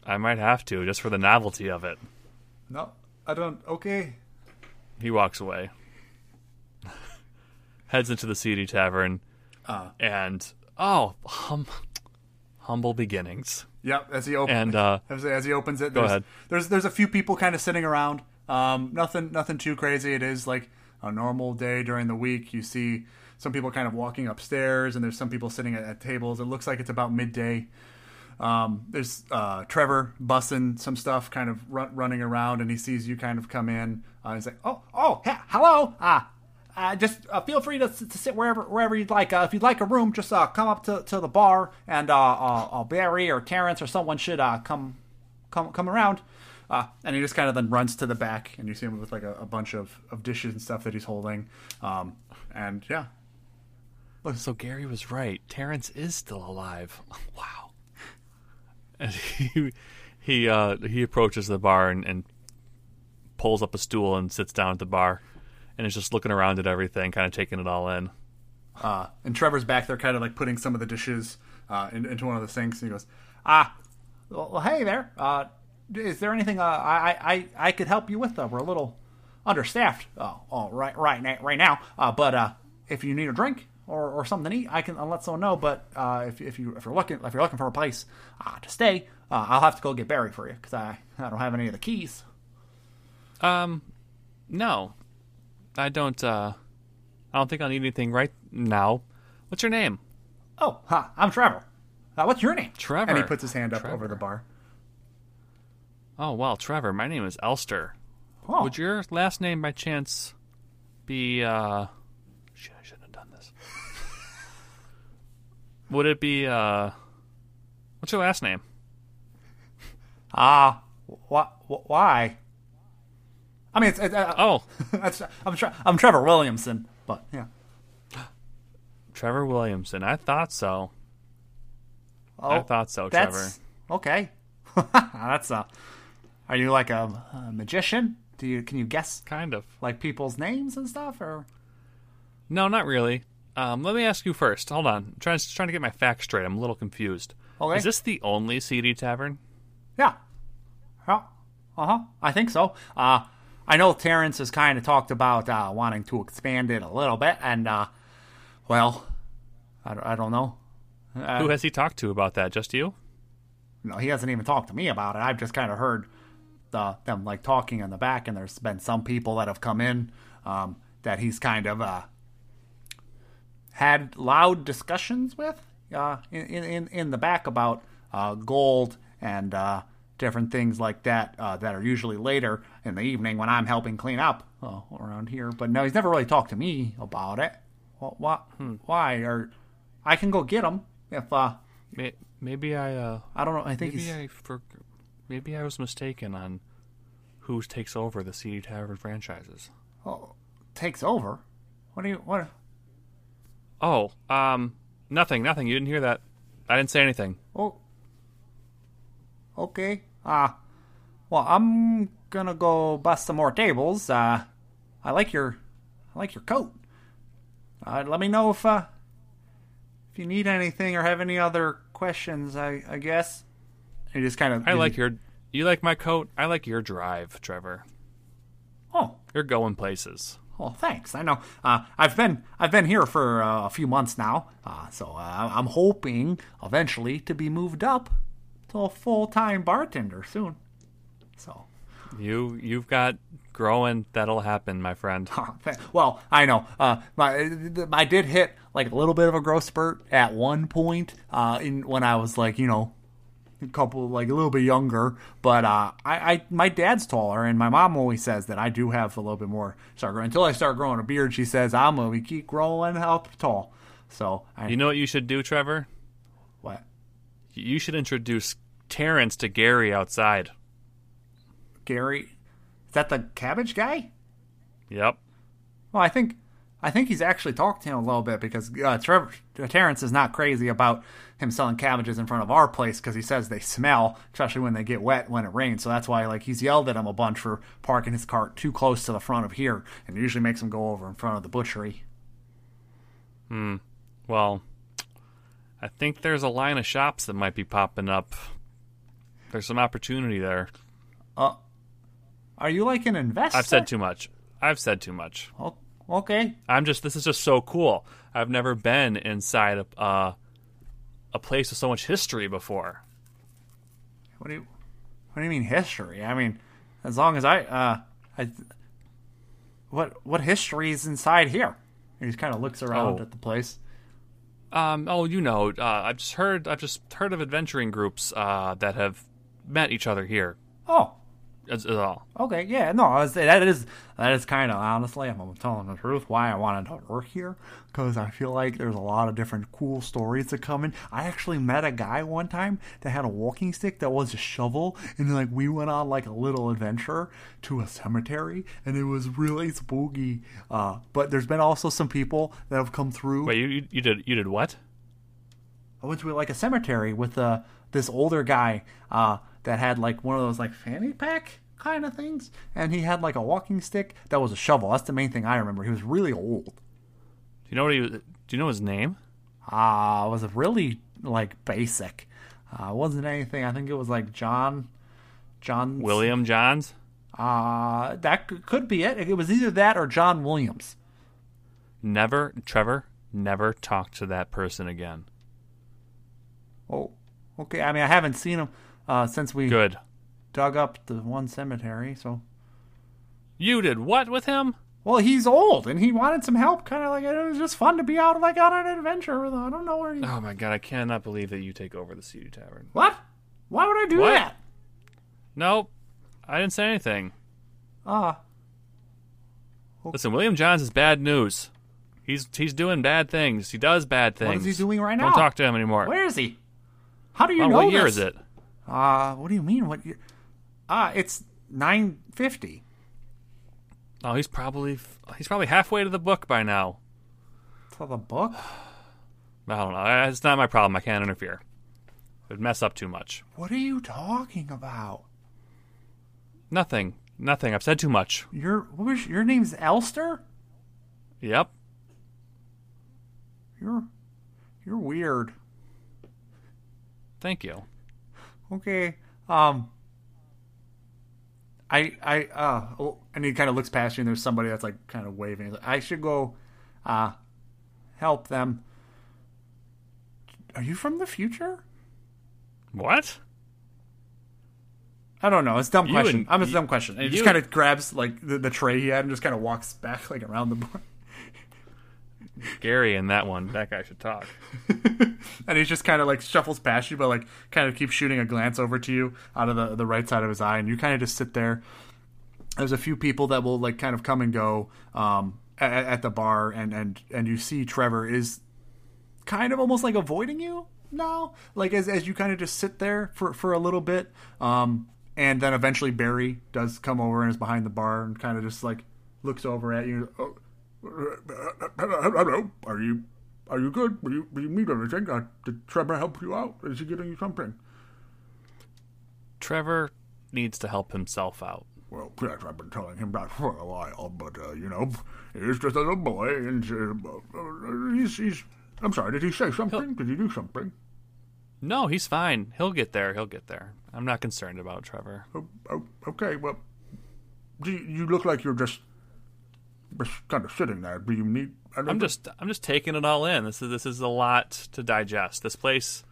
A: I might have to just for the novelty of it.
B: No, I don't. Okay.
A: He walks away, heads into the CD Tavern,
B: Uh.
A: and oh, hum, humble beginnings.
B: Yep. As he opens,
A: And uh,
B: as, as he opens it,
A: Go
B: there's,
A: ahead.
B: There's there's a few people kind of sitting around. Um, nothing nothing too crazy. It is like a normal day during the week. You see some people kind of walking upstairs, and there's some people sitting at, at tables. It looks like it's about midday. Um, there's uh, Trevor bussing some stuff, kind of run, running around, and he sees you kind of come in. Uh, he's like, "Oh, oh, he- hello. Ah, uh, just uh, feel free to, to sit wherever wherever you'd like. Uh, if you'd like a room, just uh, come up to, to the bar, and uh, uh, uh, Barry or Terrence or someone should uh, come come come around." Uh, and he just kind of then runs to the back, and you see him with like a, a bunch of, of dishes and stuff that he's holding. Um, and yeah,
A: So Gary was right. Terrence is still alive. Wow. And he he uh, he approaches the bar and, and pulls up a stool and sits down at the bar, and is just looking around at everything, kind of taking it all in.
B: Uh, and Trevor's back there, kind of like putting some of the dishes uh, in, into one of the sinks. And he goes, "Ah, well, well, hey there. Uh, is there anything uh, I, I I could help you with? Uh, we're a little understaffed. Uh, oh, right right now, right now. Uh, but uh, if you need a drink or, or something to eat, I can I'll let someone know. But uh, if if you if you're looking if you're looking for a place uh, to stay, uh, I'll have to go get Barry for you because I I don't have any of the keys.
A: Um, no, I don't. Uh, I don't think I'll need anything right now. What's your name?
B: Oh, huh, I'm Trevor. Uh, what's your name?
A: Trevor.
B: And he puts his hand up
A: Trevor.
B: over the bar.
A: Oh well, Trevor. My name is Elster.
B: Oh,
A: Would your last name by chance be uh shit, I shouldn't have done this. Would it be uh what's your last name?
B: Ah, wh- wh- why? I mean, it's, it's, uh,
A: Oh,
B: that's, I'm Tre- I'm Trevor Williamson, but yeah.
A: Trevor Williamson. I thought so.
B: Oh,
A: I thought so, Trevor.
B: Okay, that's uh Are you like a, a magician? Do you can you guess
A: Kind of.
B: like people's names and stuff, or
A: No, not really. Um, let me ask you first. Hold on. I'm trying, trying to get my facts straight. I'm a little confused.
B: Okay.
A: Is this the only CD tavern?
B: yeah, yeah, uh huh. I think so. Uh, I know Terrence has kind of talked about uh, wanting to expand it a little bit, and uh, well, I, don't- I don't know. Uh,
A: Who has he talked to about that? Just you?
B: No, he hasn't even talked to me about it. I've just kind of heard the, them like talking in the back, and there's been some people that have come in um, that he's kind of uh, had loud discussions with uh, in, in in the back about uh, gold and uh, different things like that uh, that are usually later in the evening when I'm helping clean up uh, around here. But no, he's never really talked to me about it. What? what Why? Or I can go get him if uh,
A: Maybe I. Uh,
B: I don't know. I think
A: maybe
B: he's.
A: I. For, maybe I was mistaken on who takes over the CD Tavern franchises.
B: Oh, takes over. What do you what?
A: Oh, um, nothing, nothing. You didn't hear that. I didn't say anything.
B: Oh, okay. Uh well, I'm gonna go bust some more tables. Uh, I like your, I like your coat. Uh, let me know if uh, if you need anything or have any other questions. I I guess. He just kind of.
A: I like your. You like my coat. I like your drive, Trevor.
B: Oh,
A: You're going places.
B: Oh, thanks. I know. Uh, I've been I've been here for uh, a few months now, uh, so uh, I'm hoping eventually to be moved up to a full time bartender soon. So,
A: You you've got growing that'll happen, my friend.
B: well, I know. Uh, my I did hit like a little bit of a growth spurt at one point uh, in when I was like you know a couple like a little bit younger but uh I, I my dad's taller and my mom always says that i do have a little bit more start growing until i start growing a beard she says i'm gonna keep growing up tall so I,
A: You know what you should do, Trevor?
B: what
A: You should introduce Terrence to Gary outside.
B: gary is that the cabbage guy
A: Yep.
B: well i think i think he's actually talked to him a little bit because uh, Trevor, terrence is not crazy about him selling cabbages in front of our place because he says they smell especially when they get wet when it rains so that's why like he's yelled at him a bunch for parking his cart too close to the front of here and usually makes him go over in front of the butchery Hmm.
A: Well, I think there's a line of shops that might be popping up. There's some opportunity there.
B: Are you like an investor?
A: I've said too much. I've said too much.
B: Oh, okay.
A: I'm just this is just so cool. I've never been inside a uh, a place with so much history before.
B: What do you What do you mean history? I mean, as long as I uh I what what history is inside here? He just kind of looks around
A: Oh.
B: at the place.
A: Um, oh, you know, uh, I've just heard I've just heard of adventuring groups uh, that have met each other here.
B: Oh,
A: As, as all.
B: okay, yeah, no, I was, that is that is kind of honestly, if I'm telling the truth, why I wanted to work here because I feel like there's a lot of different cool stories that come in. I actually met a guy one time that had a walking stick that was a shovel, and like we went on like a little adventure to a cemetery, and it was really spooky. Uh, but there's been also some people that have come through.
A: Wait, you, you you did you did what?
B: I went to like a cemetery with uh, this older guy uh, that had like one of those like fanny pack kind of things, and he had like a walking stick that was a shovel. That's the main thing I remember. He was really old.
A: Do you know what he? was- Do you know his name?
B: Uh, it was really like basic. Uh, it wasn't anything. I think it was like John. John
A: William Johns.
B: Uh, that could be it. It was either that or John Williams.
A: Never, Trevor. Never talk to that person again.
B: Oh, okay. I mean, I haven't seen him uh, since we
A: Good.
B: dug up the one cemetery. So,
A: You did what with him?
B: well, he's old and he wanted some help. Kind of like it was just fun to be out like on an adventure with. him. I don't know where he.
A: Oh my god, I cannot believe that you take over the CD Tavern.
B: What? Why would I do
A: What?
B: that?
A: Nope. I didn't say anything.
B: Ah,
A: Listen, William Johns is bad news. He's he's doing bad things. He does bad things.
B: what is he doing right now?
A: Don't talk to him anymore.
B: Where is he? How do you
A: Oh,
B: know
A: what year is it?
B: Uh, what do you mean? What year? Ah, it's nine fifty.
A: Oh, he's probably he's probably halfway to the book by now.
B: For the book?
A: I don't know. It's not my problem. I can't interfere. It would mess up too much.
B: What are you talking about?
A: Nothing. Nothing. I've said too much.
B: Your what was your name's Elster?
A: Yep.
B: You're you're weird.
A: Thank you.
B: Okay. Um. I I uh oh, and he kind of looks past you and there's somebody that's like kind of waving. Like, I should go, uh, help them. Are you from the future?
A: What?
B: I don't know. It's a dumb
A: You
B: question.
A: and-
B: I'm a
A: you-
B: dumb question. And he just kind of grabs like the, the tray he had and just kind of walks back like around the bar.
A: Gary in that one. That guy should talk.
C: and he just kind of like shuffles past you, but like kind of keeps shooting a glance over to you out of the the right side of his eye, and you kind of just sit there. There's a few people that will like kind of come and go um, at, at the bar, and and and you see Trevor is kind of almost like avoiding you now, like as as you kind of just sit there for for a little bit, um, and then eventually Barry does come over and is behind the bar and kind of just like looks over at you. Oh, hello, are you are you good? Will you, will you need anything? Uh, did Trevor help you out? Is he getting you something?
A: Trevor needs to help himself out.
C: Well, yes, I've been telling him that for a while, but, uh, you know, he's just a little boy, and uh, uh, he's, he's... I'm sorry, did he say something? Did he do something?
A: No, he's fine. He'll get there. He'll get there. I'm not concerned about Trevor.
C: Oh, oh, okay, well, do you, you look like you're just
B: kind of sitting there. Do you need?
A: I'm just I'm just taking it all in. This is this is a lot to digest. This place,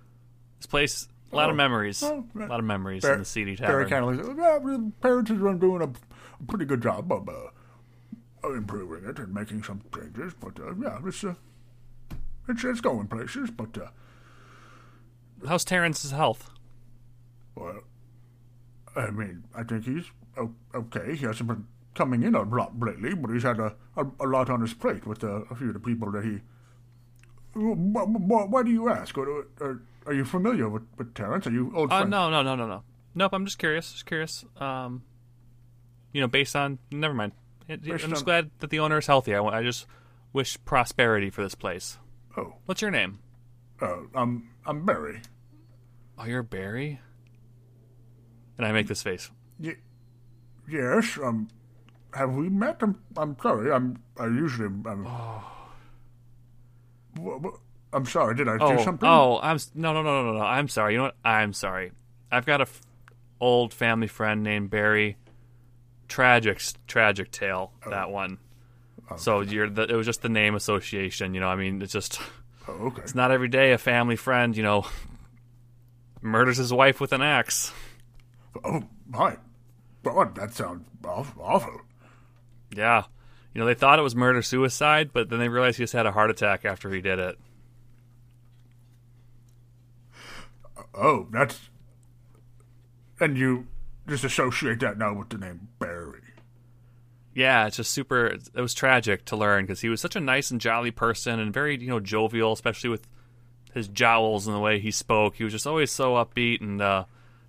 A: this place, a lot of
B: Oh.
A: memories,
B: Oh,
A: a lot of memories
B: Bar-
A: in the CD
B: Barry
A: Tavern.
B: kind of like, yeah, Terrence has been doing a, a pretty good job of uh, improving it and making some changes. But uh, yeah, it's uh, it's it's going places. But uh,
A: How's Terrence's health?
B: well, I mean, I think he's okay. He hasn't been coming in a lot lately, but he's had a, a, a lot on his plate with uh, a few of the people that he. Why, why, why do you ask? Are, are, are you familiar with, with Terrence? Are you old
A: Uh,
B: friends?
A: no, no, no, no, no. Nope. I'm just curious. Just curious. Um, you know, based on never mind. It- I'm just
B: on-
A: glad that the owner is healthy. I, I just wish prosperity for this place.
B: Oh,
A: What's your name?
B: uh, I'm I'm Barry.
A: Oh, you're Barry. And I make this face.
B: Y- yes. Um, have we met? I'm I'm sorry. I'm I usually I'm. Oh. Wha- I'm sorry. Did I do
A: Oh,
B: something?
A: oh, I'm no, no, no, no, no. I'm sorry. You know what? I'm sorry. I've got a f- old family friend named Barry. Tragic, tragic tale. Oh. That one. Oh, So you're the, it was just the name association. You know, I mean, it's just
B: Oh, okay.
A: it's not every day a family friend, you know, murders his wife with an axe.
B: Oh my. God, that sounds awful.
A: Yeah. You know, they thought it was murder suicide, but then they realized he just had a heart attack after he did it.
B: Oh, that's. And you just associate that now with the name Barry.
A: Yeah, it's just super. It was tragic to learn because he was such a nice and jolly person and very, you know, jovial, especially with his jowls and the way he spoke. He was just always so upbeat, and uh,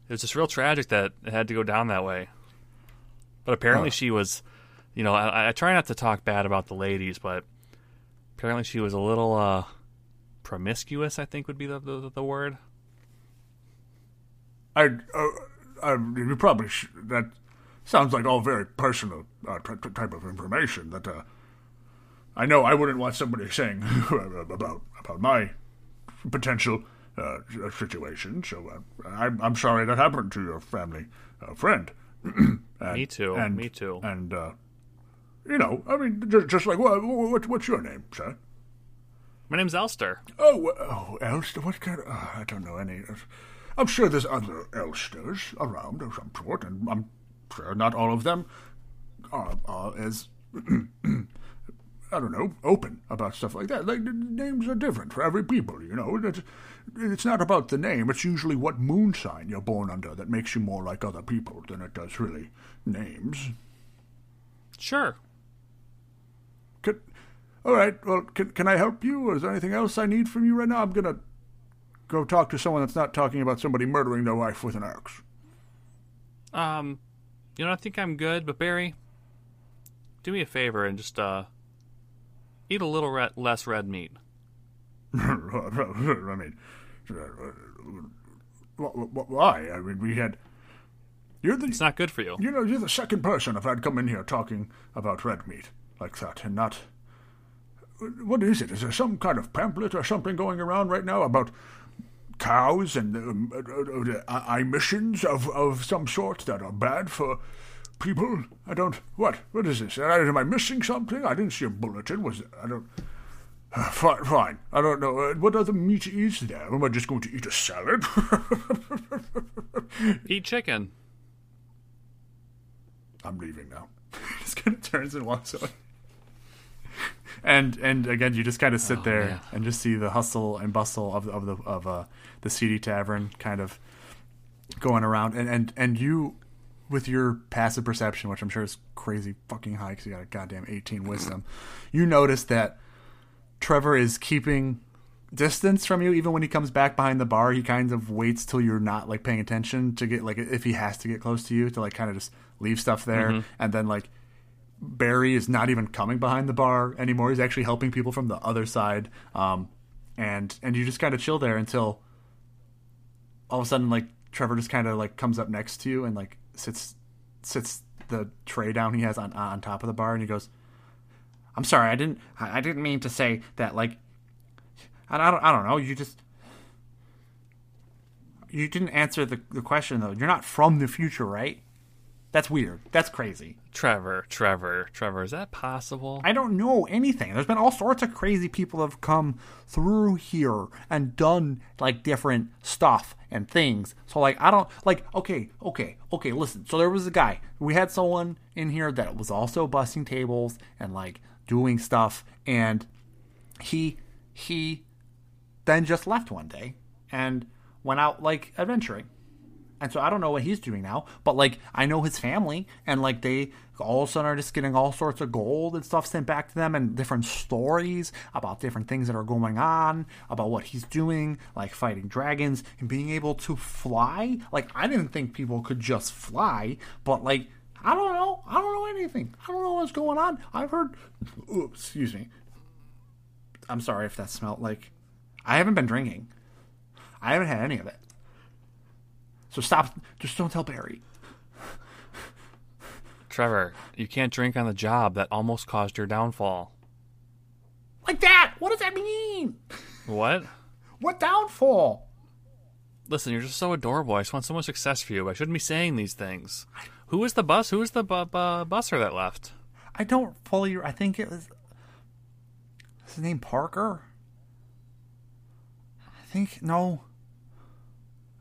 A: it was just real tragic that it had to go down that way. But apparently,
B: Huh.
A: she was, you know, I, I try not to talk bad about the ladies, but apparently she was a little uh, promiscuous. I think would be the the, the word.
B: I, uh, I you probably sh- that sounds like all very personal uh, t- t- type of information. That uh, I know I wouldn't want somebody saying about about my potential uh, situation. So uh, I'm I'm sorry that happened to your family uh, friend. And-
A: Me too,
B: And,
A: me too.
B: And uh, you know, I mean, just, just like what, what what's your name, sir?
A: My name's Elster.
B: Oh, oh, Elster. What kind of? Uh, I don't know any. I'm sure there's other Elsters around of some sort, and I'm sure not all of them are, are as I don't know open about stuff like that. Like names are different for every people. You know, it's, it's not about the name. It's usually what moon sign you're born under that makes you more like other people than it does really names.
A: Sure.
B: All right. Well, can can I help you? Or is there anything else I need from you right now? I'm gonna go talk to someone that's not talking about somebody murdering their wife with an axe.
A: Um, you know, I think I'm good, but Barry, do me a favor and just uh, eat a little re- less red meat.
B: I mean, wh- wh- why? I mean, we had. You're the
A: It's not good for you.
B: you know you're the second person I've had come in here talking about red meat like that, and not. What is it? Is there some kind of pamphlet or something going around right now about cows and um, uh, uh, uh, emissions of, of some sort that are bad for people? I don't. What? What is this? Uh, Am I missing something? I didn't see a bulletin. Was I don't. Uh, fine, fine. I don't know. Uh, what other meat is there? Am I just going to eat a salad?
A: Eat chicken.
B: I'm leaving now.
D: just kind of turns and walks away. And and again, you just kind of sit there
A: man.
D: and just see the hustle and bustle of of the of uh, the CD tavern kind of going around, and and and you with your passive perception, which I'm sure is crazy fucking high because you got a goddamn 18 wisdom, you notice that Trevor is keeping distance from you. Even when he comes back behind the bar he kind of waits till you're not like paying attention to get like if he has to get close to you to like kind of just leave stuff there and then like Barry is not even coming behind the bar anymore he's actually helping people from the other side um and and you just kind of chill there until all of a sudden like Trevor just kind of like comes up next to you and like sits sits the tray down he has on on top of the bar and he goes I'm sorry, I didn't. I didn't mean to say that. Like, I, I don't. I don't know. You just. You didn't answer the the question though. You're not from the future, right?
B: That's weird. That's crazy.
A: Trevor, Trevor, Trevor, is that possible?
B: I don't know anything. There's been all sorts of crazy people that have come through here and done like different stuff and things. So like I don't like okay, okay, okay, listen. So there was a guy. We had someone in here that was also busting tables and like doing stuff and he he then just left one day and went out like adventuring. And so I don't know what he's doing now, but like I know his family, and like they all of a sudden are just getting all sorts of gold and stuff sent back to them, and different stories about different things that are going on, about what he's doing, like fighting dragons and being able to fly. Like I didn't think people could just fly, but like I don't know, I don't know anything. I don't know what's going on. I've heard. Oops, excuse me. I'm sorry if that smelled like. I haven't been drinking. I haven't had any of it. So stop. Just don't tell Barry.
A: Trevor, you can't drink on the job. That almost caused your downfall.
B: Like that? What does that mean?
A: What?
B: What downfall?
A: Listen, you're just so adorable. I just want so much success for you. I shouldn't be saying these things. Who was the bus? Who was the bu- bu- busser that left?
B: I don't fully. I think it was. Is his name Parker? I think no.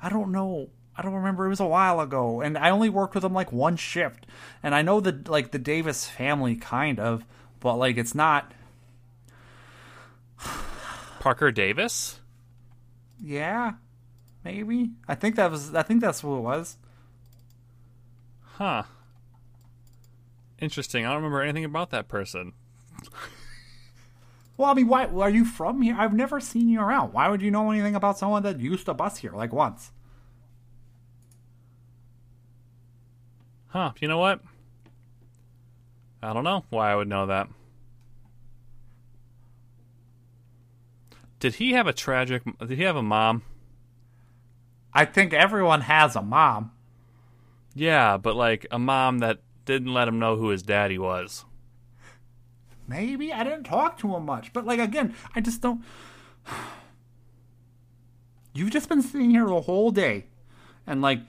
B: I don't know. I don't remember. It was a while ago, and I only worked with him like one shift. And I know the like the Davis family kind of, but like it's not.
A: Parker Davis?
B: Yeah, maybe. I think that was. I think that's who it was.
A: Huh. Interesting. I don't remember anything about that person.
B: Well, I mean, why are you from here? I've never seen you around. Why would you know anything about someone that used to bus here like once?
A: Huh. You know what? I don't know why I would know that. Did he have a tragic. Did he have a mom?
B: I think everyone has a mom.
A: Yeah, but like a mom that didn't let him know who his daddy was.
B: Maybe I didn't talk to him much, but like again, I just don't. You've just been sitting here the whole day, and like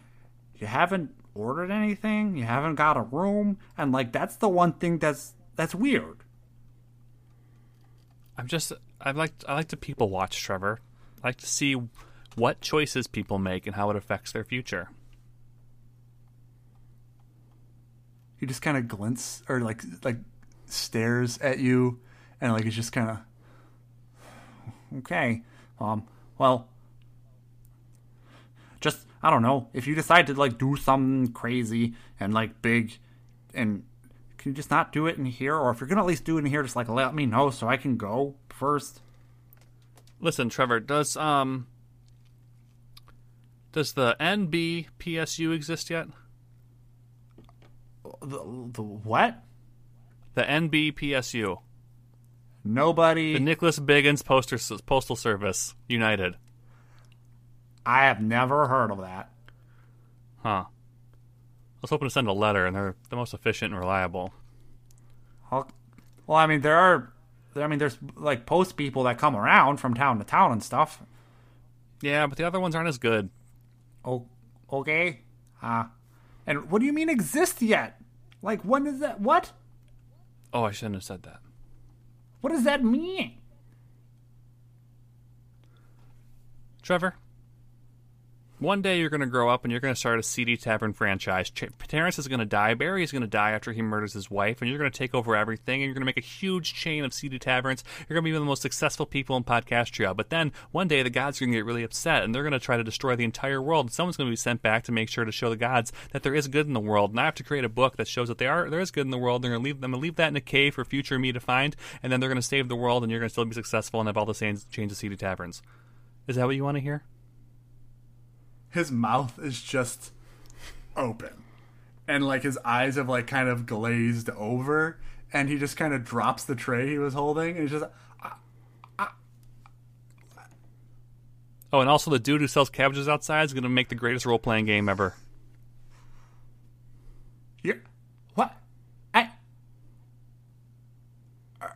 B: you haven't ordered anything, you haven't got a room, and like that's the one thing that's that's weird.
A: I'm just I like I like to people watch Trevor. I like to see what choices people make and how it affects their future.
E: He just kind of glints or like like stares at you, and like it's just kind of
B: Okay, um, well, just I don't know if you decide to like do something crazy and like big, and can you just not do it in here, or if you're gonna at least do it in here, just like let me know so I can go first.
A: Listen, Trevor, does um does the NBPSU exist yet?
B: The, the what?
A: The NBPSU,
B: Nobody.
A: the Nicholas Biggins Poster Postal Service United.
B: I have never heard of that.
A: Huh. I was hoping to send a letter, and they're the most efficient and reliable.
B: Well, I mean there are, I mean there's like post people that come around from town to town and stuff.
A: Yeah, but the other ones aren't as good.
B: Oh, okay. Uh, and what do you mean exist yet? Like when is that? What?
A: Oh, I shouldn't have said that.
B: What does that mean?
A: Trevor, one day you're going to grow up and you're going to start a CD Tavern franchise. Ch- Terrence is going to die. Barry is going to die after he murders his wife, and you're going to take over everything, and you're going to make a huge chain of CD Taverns. You're going to be one of the most successful people in Podcastria. But then one day the gods are going to get really upset, and they're going to try to destroy the entire world. And someone's going to be sent back to make sure to show the gods that there is good in the world. And I have to create a book that shows that they are there is good in the world. They're going to leave them, and leave that in a cave for future me to find, and then they're going to save the world, and you're going to still be successful and have all the chains chains of CD Taverns. Is that what you want to hear?
E: His mouth is just open, and like his eyes have like kind of glazed over, and he just kind of drops the tray he was holding, and he's just ah, ah, ah.
A: Oh, and also the dude who sells cabbages outside is going to make the greatest role playing game ever.
E: yeah.
B: What? I. Uh,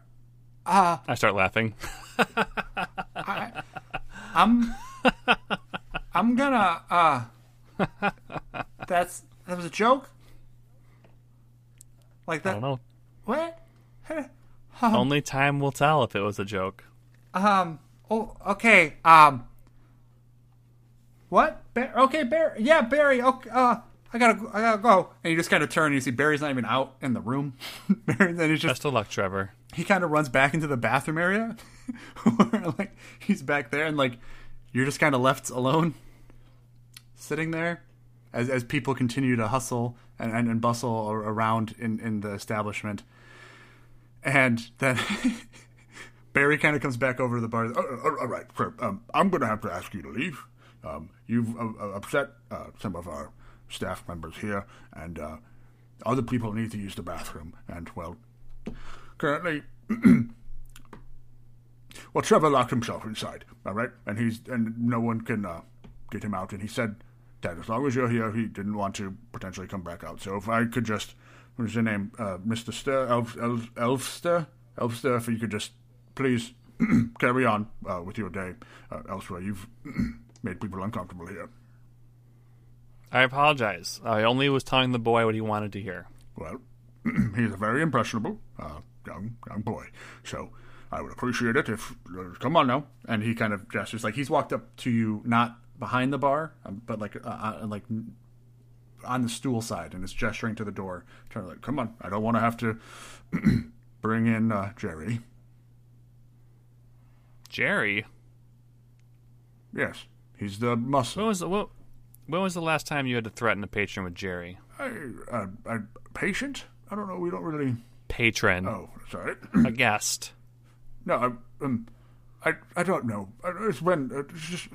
B: uh.
A: I start laughing.
B: I'm. I'm gonna. Uh. That's that was a joke.
D: Like that.
A: I don't know.
D: What?
A: Only time will tell if it was a joke.
D: Um. Oh. Okay. Um. What? Bar- okay, Barry. Yeah, Barry. Okay. Uh. I gotta. I gotta go. And you just kind of turn. and You see Barry's not even out in the room. Barry, then he's just.
A: Best of luck, Trevor.
B: He kind of runs back into the bathroom area, where like he's back there, and like you're just kind of left alone, sitting there, as as people continue to hustle and and, and bustle around in in the establishment, and then. Barry kind of comes back over to the bar. "Oh, oh, all right, um, I'm going to have to ask you to leave. Um, you've uh, uh, upset uh, some of our staff members here, and uh, other people need to use the bathroom. And well, currently, well, Trevor locked himself inside. All right, and he's and no one can uh, get him out. And he said that as long as you're here, he didn't want to potentially come back out. So if I could just, what is your name, uh, Mister Ster, Elf, Elf, Elfster, Elfster, if you could just please carry on uh, with your day uh, elsewhere. You've made people uncomfortable here.
A: I apologize. I only was telling the boy what he wanted to hear.
B: Well, he's a very impressionable uh, young young boy, so I would appreciate it if uh, come on now. And he kind of gestures like he's walked up to you, not behind the bar, um, but like uh, uh, like on the stool side, and is gesturing to the door, trying to like, come on. I don't want to have to bring in uh, Jerry.
A: Jerry,
B: Yes, he's the muscle.
A: when was the, what, when was the last time you had to threaten a patron with Jerry?
B: I, uh, I, patient? I don't know. We don't really.
A: Patron,
B: Oh, sorry.
A: a guest.
B: No, I, um, I, I don't know. Uh, It's when, uh, it's just,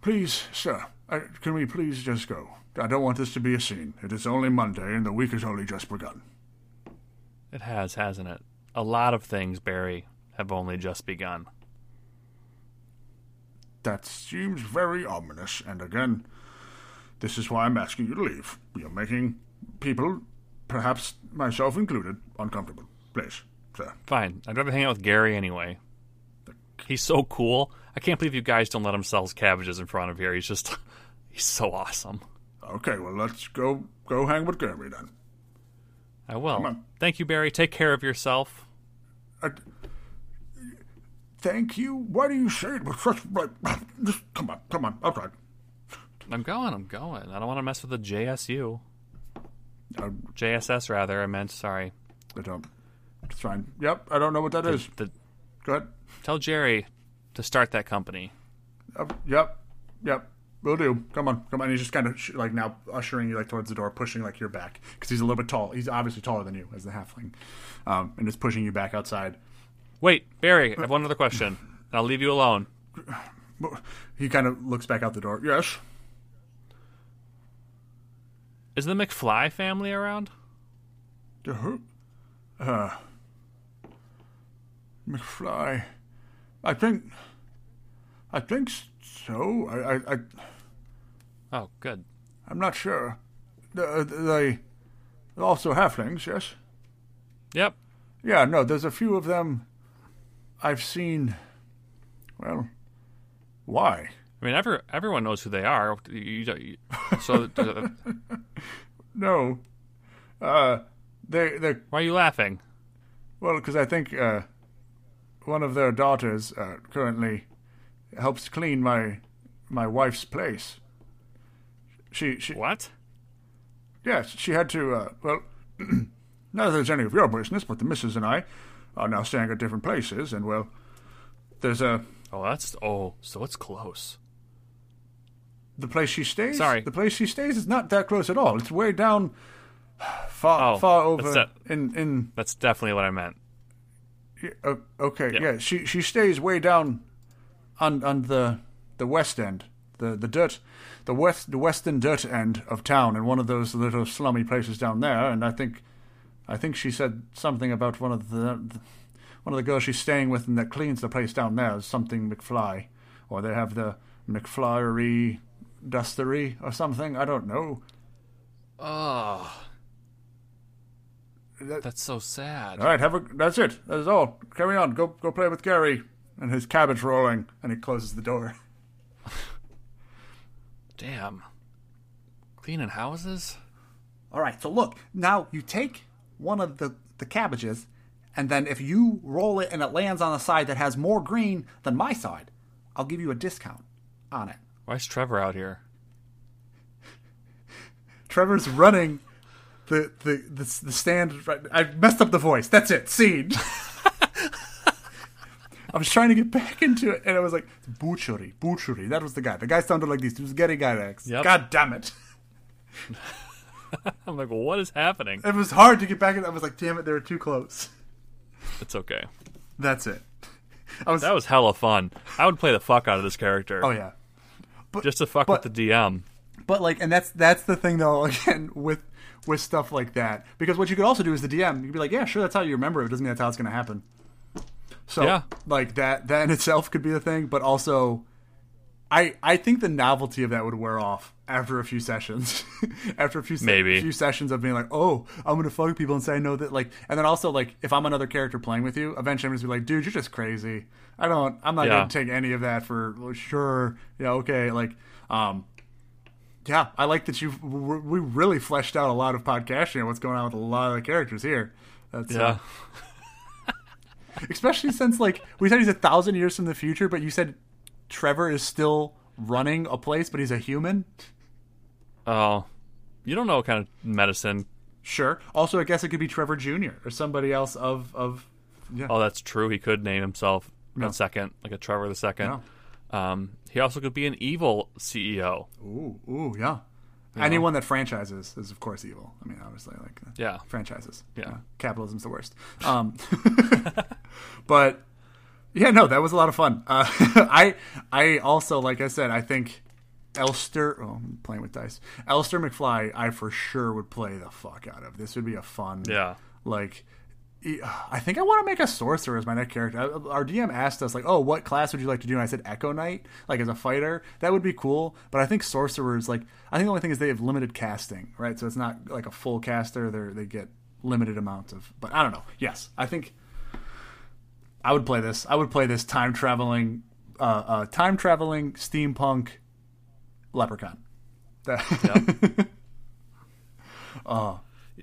B: please, sir, I, can we please just go? I don't want this to be a scene. It is only Monday, and the week has only just begun.
A: It has, hasn't it? A lot of things, Barry, have only just begun.
B: That seems very ominous, and again, this is why I'm asking you to leave. You're making people, perhaps myself included, uncomfortable. Please, sir.
A: Fine. I'd rather hang out with Gary anyway. He's so cool. I can't believe you guys don't let him sell his cabbages in front of here. He's just, he's so awesome.
B: Okay, well, let's go go hang with Gary then.
A: I will. Thank you, Barry. Take care of yourself.
B: I, thank you. Why do you say it with such like? Just come on, come on, outside.
A: I'm going. I'm going. I don't want to mess with the JSU.
B: Uh,
A: JSS, rather. I meant, sorry.
B: I don't. It's fine. Yep, I don't know what that is.
A: The,
B: Go ahead.
A: tell Jerry to start that company.
B: Uh, yep, yep. Will do. Come on, come on. He's just kind of sh- like now ushering you like towards the door, pushing like your back because he's a little bit tall. He's obviously taller than you as the halfling, um, and is pushing you back outside.
A: Wait, Barry, I have one other question. I'll leave you alone.
B: He kind of looks back out the door. Yes.
A: Is the McFly family around?
B: The who? Uh, McFly. I think. I think so. I. I. I
A: Oh, good.
B: I'm not sure. The, they they're also halflings, yes.
A: Yep.
B: Yeah, no. There's a few of them. I've seen. Well, why?
A: I mean, every, everyone knows who they are. You, you, you- so, uh,
B: No. Uh, they they
A: why are you laughing?
B: well because I think uh, one of their daughters uh, currently helps clean my my wife's place. She she
A: What?
B: yes she had to uh, well not that there's any of your business, but the missus and I are now staying at different places, and well, there's a
A: Oh, that's oh, so it's close.
B: the place she stays.
A: Sorry.
B: the place she stays is not that close at all. It's way down, far
A: Oh,
B: far over
A: that-
B: in in
A: That's definitely what I meant.
B: O- okay,
A: Yeah.
B: yeah. She she stays way down on on the the west end, the the dirt, the west the western dirt end of town, in one of those little slummy places down there. And I think, I think she said something about one of the, the one of the girls she's staying with and that cleans the place down there is something McFly, or they have the McFlyery dustery or something. I don't know.
A: Oh,
B: That-
A: that's so sad.
B: All right, have a. That's it. That's all. Carry on. Go go play with Gary and his cabbage rolling. And he closes the door.
A: Damn. Cleaning houses?
D: All right, so look, now you take one of the, the cabbages, and then if you roll it and it lands on the side that has more green than my side, I'll give you a discount on it.
A: Why is Trevor out here?
B: Trevor's running the the the, the stand. Right, I messed up the voice. That's it. Scene. I was trying to get back into it, and I was like, "Butchery, butchery." That was the guy. The guy sounded like this. He was Gary Gygax.
A: Yep.
B: God damn it!
A: I'm like, well, what is happening?
B: It was hard to get back in. I was like, "Damn it, they were too close."
A: It's okay.
B: That's it. I was.
A: That was hella fun. I would play the fuck out of this character.
B: oh yeah.
A: but, just to fuck
B: but-
A: with the DM.
B: But like, and that's that's the thing though. Again, with with stuff like that, because what you could also do is the DM. You could be like, yeah, sure, that's how you remember it. It doesn't mean that's how it's going to happen. So
A: Yeah.
B: like that that in itself could be the thing, but also, I I think the novelty of that would wear off after a few sessions. after a few
A: Maybe.
B: few sessions of being like, oh, I'm going to fuck people and say I know that. Like, and then also like, if I'm another character playing with you, eventually I'm just be like, dude, you're just crazy. I don't. I'm not
A: Yeah.
B: going to take any of that for well, sure. Yeah, okay. Like, um, yeah, I like that you. We really fleshed out a lot of podcasting and what's going on with a lot of the characters here. That's uh,
A: Yeah.
B: especially since like we said he's a thousand years from the future, but you said Trevor is still running a place, but he's a human.
A: Oh, you don't know what kind of medicine.
B: Sure. Also, I guess it could be Trevor Jr. or somebody else of of. Yeah.
A: Oh, that's true. He could name himself
B: No.
A: a second, like a Trevor the second.
B: No.
A: Um, he also could be an evil CEO.
B: Ooh, ooh, yeah. Anyone that franchises is of course evil. I mean, obviously, like uh,
A: Yeah.
B: franchises.
A: Yeah.
B: capitalism's the worst. Um, but yeah, no, that was a lot of fun. Uh, I I also, like I said, I think Elster. Oh, I'm playing with dice. Elster McFly, I for sure would play the fuck out of. This would be a fun.
A: Yeah.
B: Like. I think I want to make a sorcerer as my next character. Our DM asked us like, "Oh, what class would you like to do?" And I said Echo Knight, like as a fighter. That would be cool. But I think sorcerers, like, I think the only thing is they have limited casting, right? So it's not like a full caster. They they get limited amounts of. But I don't know. Yes, I think I would play this. I would play this time traveling, uh, uh, time traveling steampunk leprechaun. That-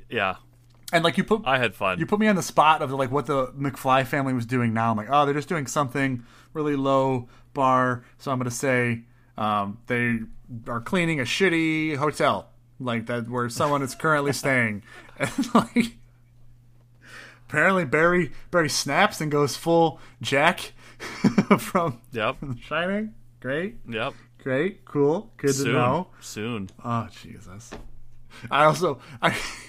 A: Yeah.
B: and like you put
A: I had fun.
B: you put me on the spot of like what the McFly family was doing now. I'm like, oh, they're just doing something really low bar. So I'm gonna say um, they are cleaning a shitty hotel, like that where someone is currently staying. And like, apparently Barry Barry snaps and goes full Jack from
A: yep.
B: Shining. Great,
A: Yep.
B: great, cool, good
A: Soon.
B: to know.
A: Soon.
B: Oh Jesus! I also I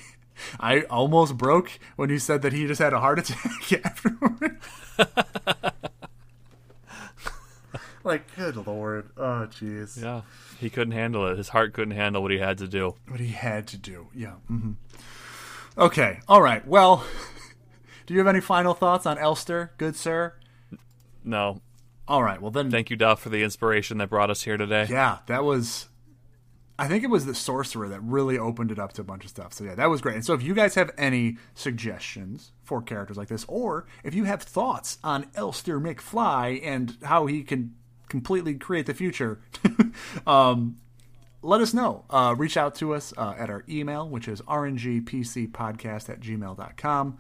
B: I almost broke when you said that he just had a heart attack afterward. like, good lord! Oh jeez!
A: Yeah. He couldn't handle it. His heart couldn't handle what he had to do.
B: What he had to do. Yeah. hmm Okay. All right. Well, do you have any final thoughts on Elster, good sir?
A: No.
B: All right. Well then.
A: Thank you, Duff, for the inspiration that brought us here today.
B: Yeah, that was. I think it was the sorcerer that really opened it up to a bunch of stuff. So yeah, that was great. And so if you guys have any suggestions for characters like this, or if you have thoughts on Elster McFly and how he can completely create the future, um, let us know. Uh, reach out to us uh, at our email, which is rngpcpodcast at gmail.com.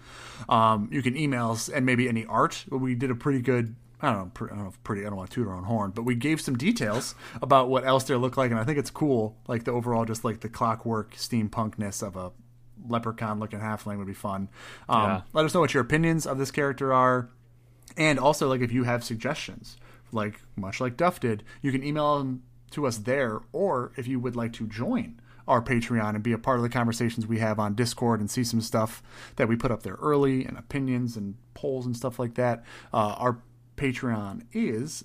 B: Um, you can email us and maybe any art. We did a pretty good. I don't know. Pre- I don't know if pretty. I don't want to toot our own horn, but we gave some details about what Elster looked like, and I think it's cool. Like the overall, just like the clockwork steampunkness of a leprechaun-looking halfling would be fun. Um,
A: Yeah.
B: Let us know what your opinions of this character are, and also like if you have suggestions, like much like Duff did, you can email them to us there, or if you would like to join our Patreon and be a part of the conversations we have on Discord and see some stuff that we put up there early and opinions and polls and stuff like that. Uh, our Patreon is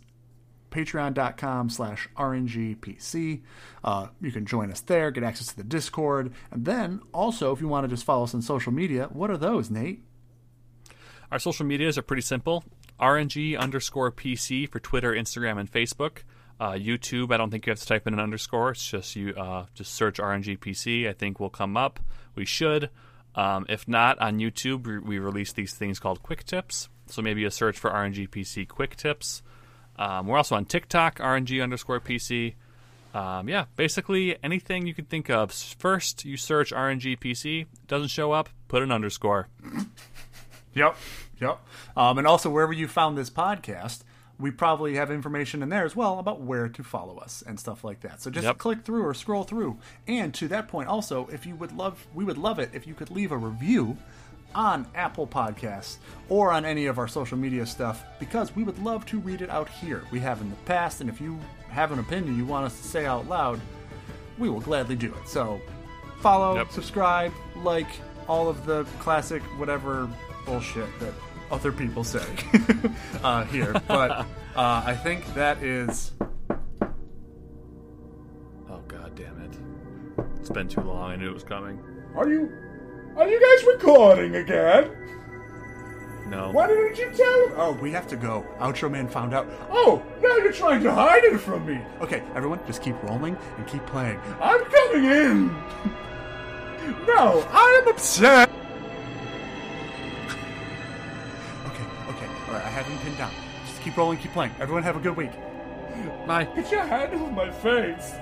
B: patreon.com slash rngpc uh, you can join us there get access to the discord and then also if you want to just follow us on social media what are those nate
A: Our social medias are pretty simple. RNG underscore PC for Twitter, Instagram, and Facebook. Uh, YouTube, I don't think you have to type in an underscore. It's just you uh, just search rngpc I think will come up. We should. Um, if not, on YouTube, we, we release these things called Quick Tips. So maybe a search for RNG PC Quick Tips. Um, we're also on TikTok, RNG underscore PC. Um, yeah, basically anything you can think of. First, you search RNG PC, doesn't show up, put an underscore.
B: Yep, yep. Um, and also, wherever you found this podcast, we probably have information in there as well about where to follow us and stuff like that. So just
A: Yep.
B: click through or scroll through. And to that point, also, if you would love, we would love it if you could leave a review on Apple Podcasts or on any of our social media stuff because we would love to read it out here. We have in the past, and if you have an opinion you want us to say out loud, we will gladly do it. So follow,
A: Yep.
B: subscribe, like all of the classic whatever bullshit that other people say uh, here. But uh, I think that is.
A: Oh god damn it. It's been too long, I knew it was coming.
F: Are you are you guys recording again?
A: No.
F: Why didn't you tell him?
B: Oh, we have to go. Outro man found out.
F: Oh, now you're trying to hide it from me.
B: Okay, everyone, just keep rolling and keep playing.
F: I'm coming in. No, I am upset.
B: Okay, okay, all right. I have him pinned down. Just keep rolling, keep playing. Everyone, have a good week.
A: Bye.
F: Get your hand off my face.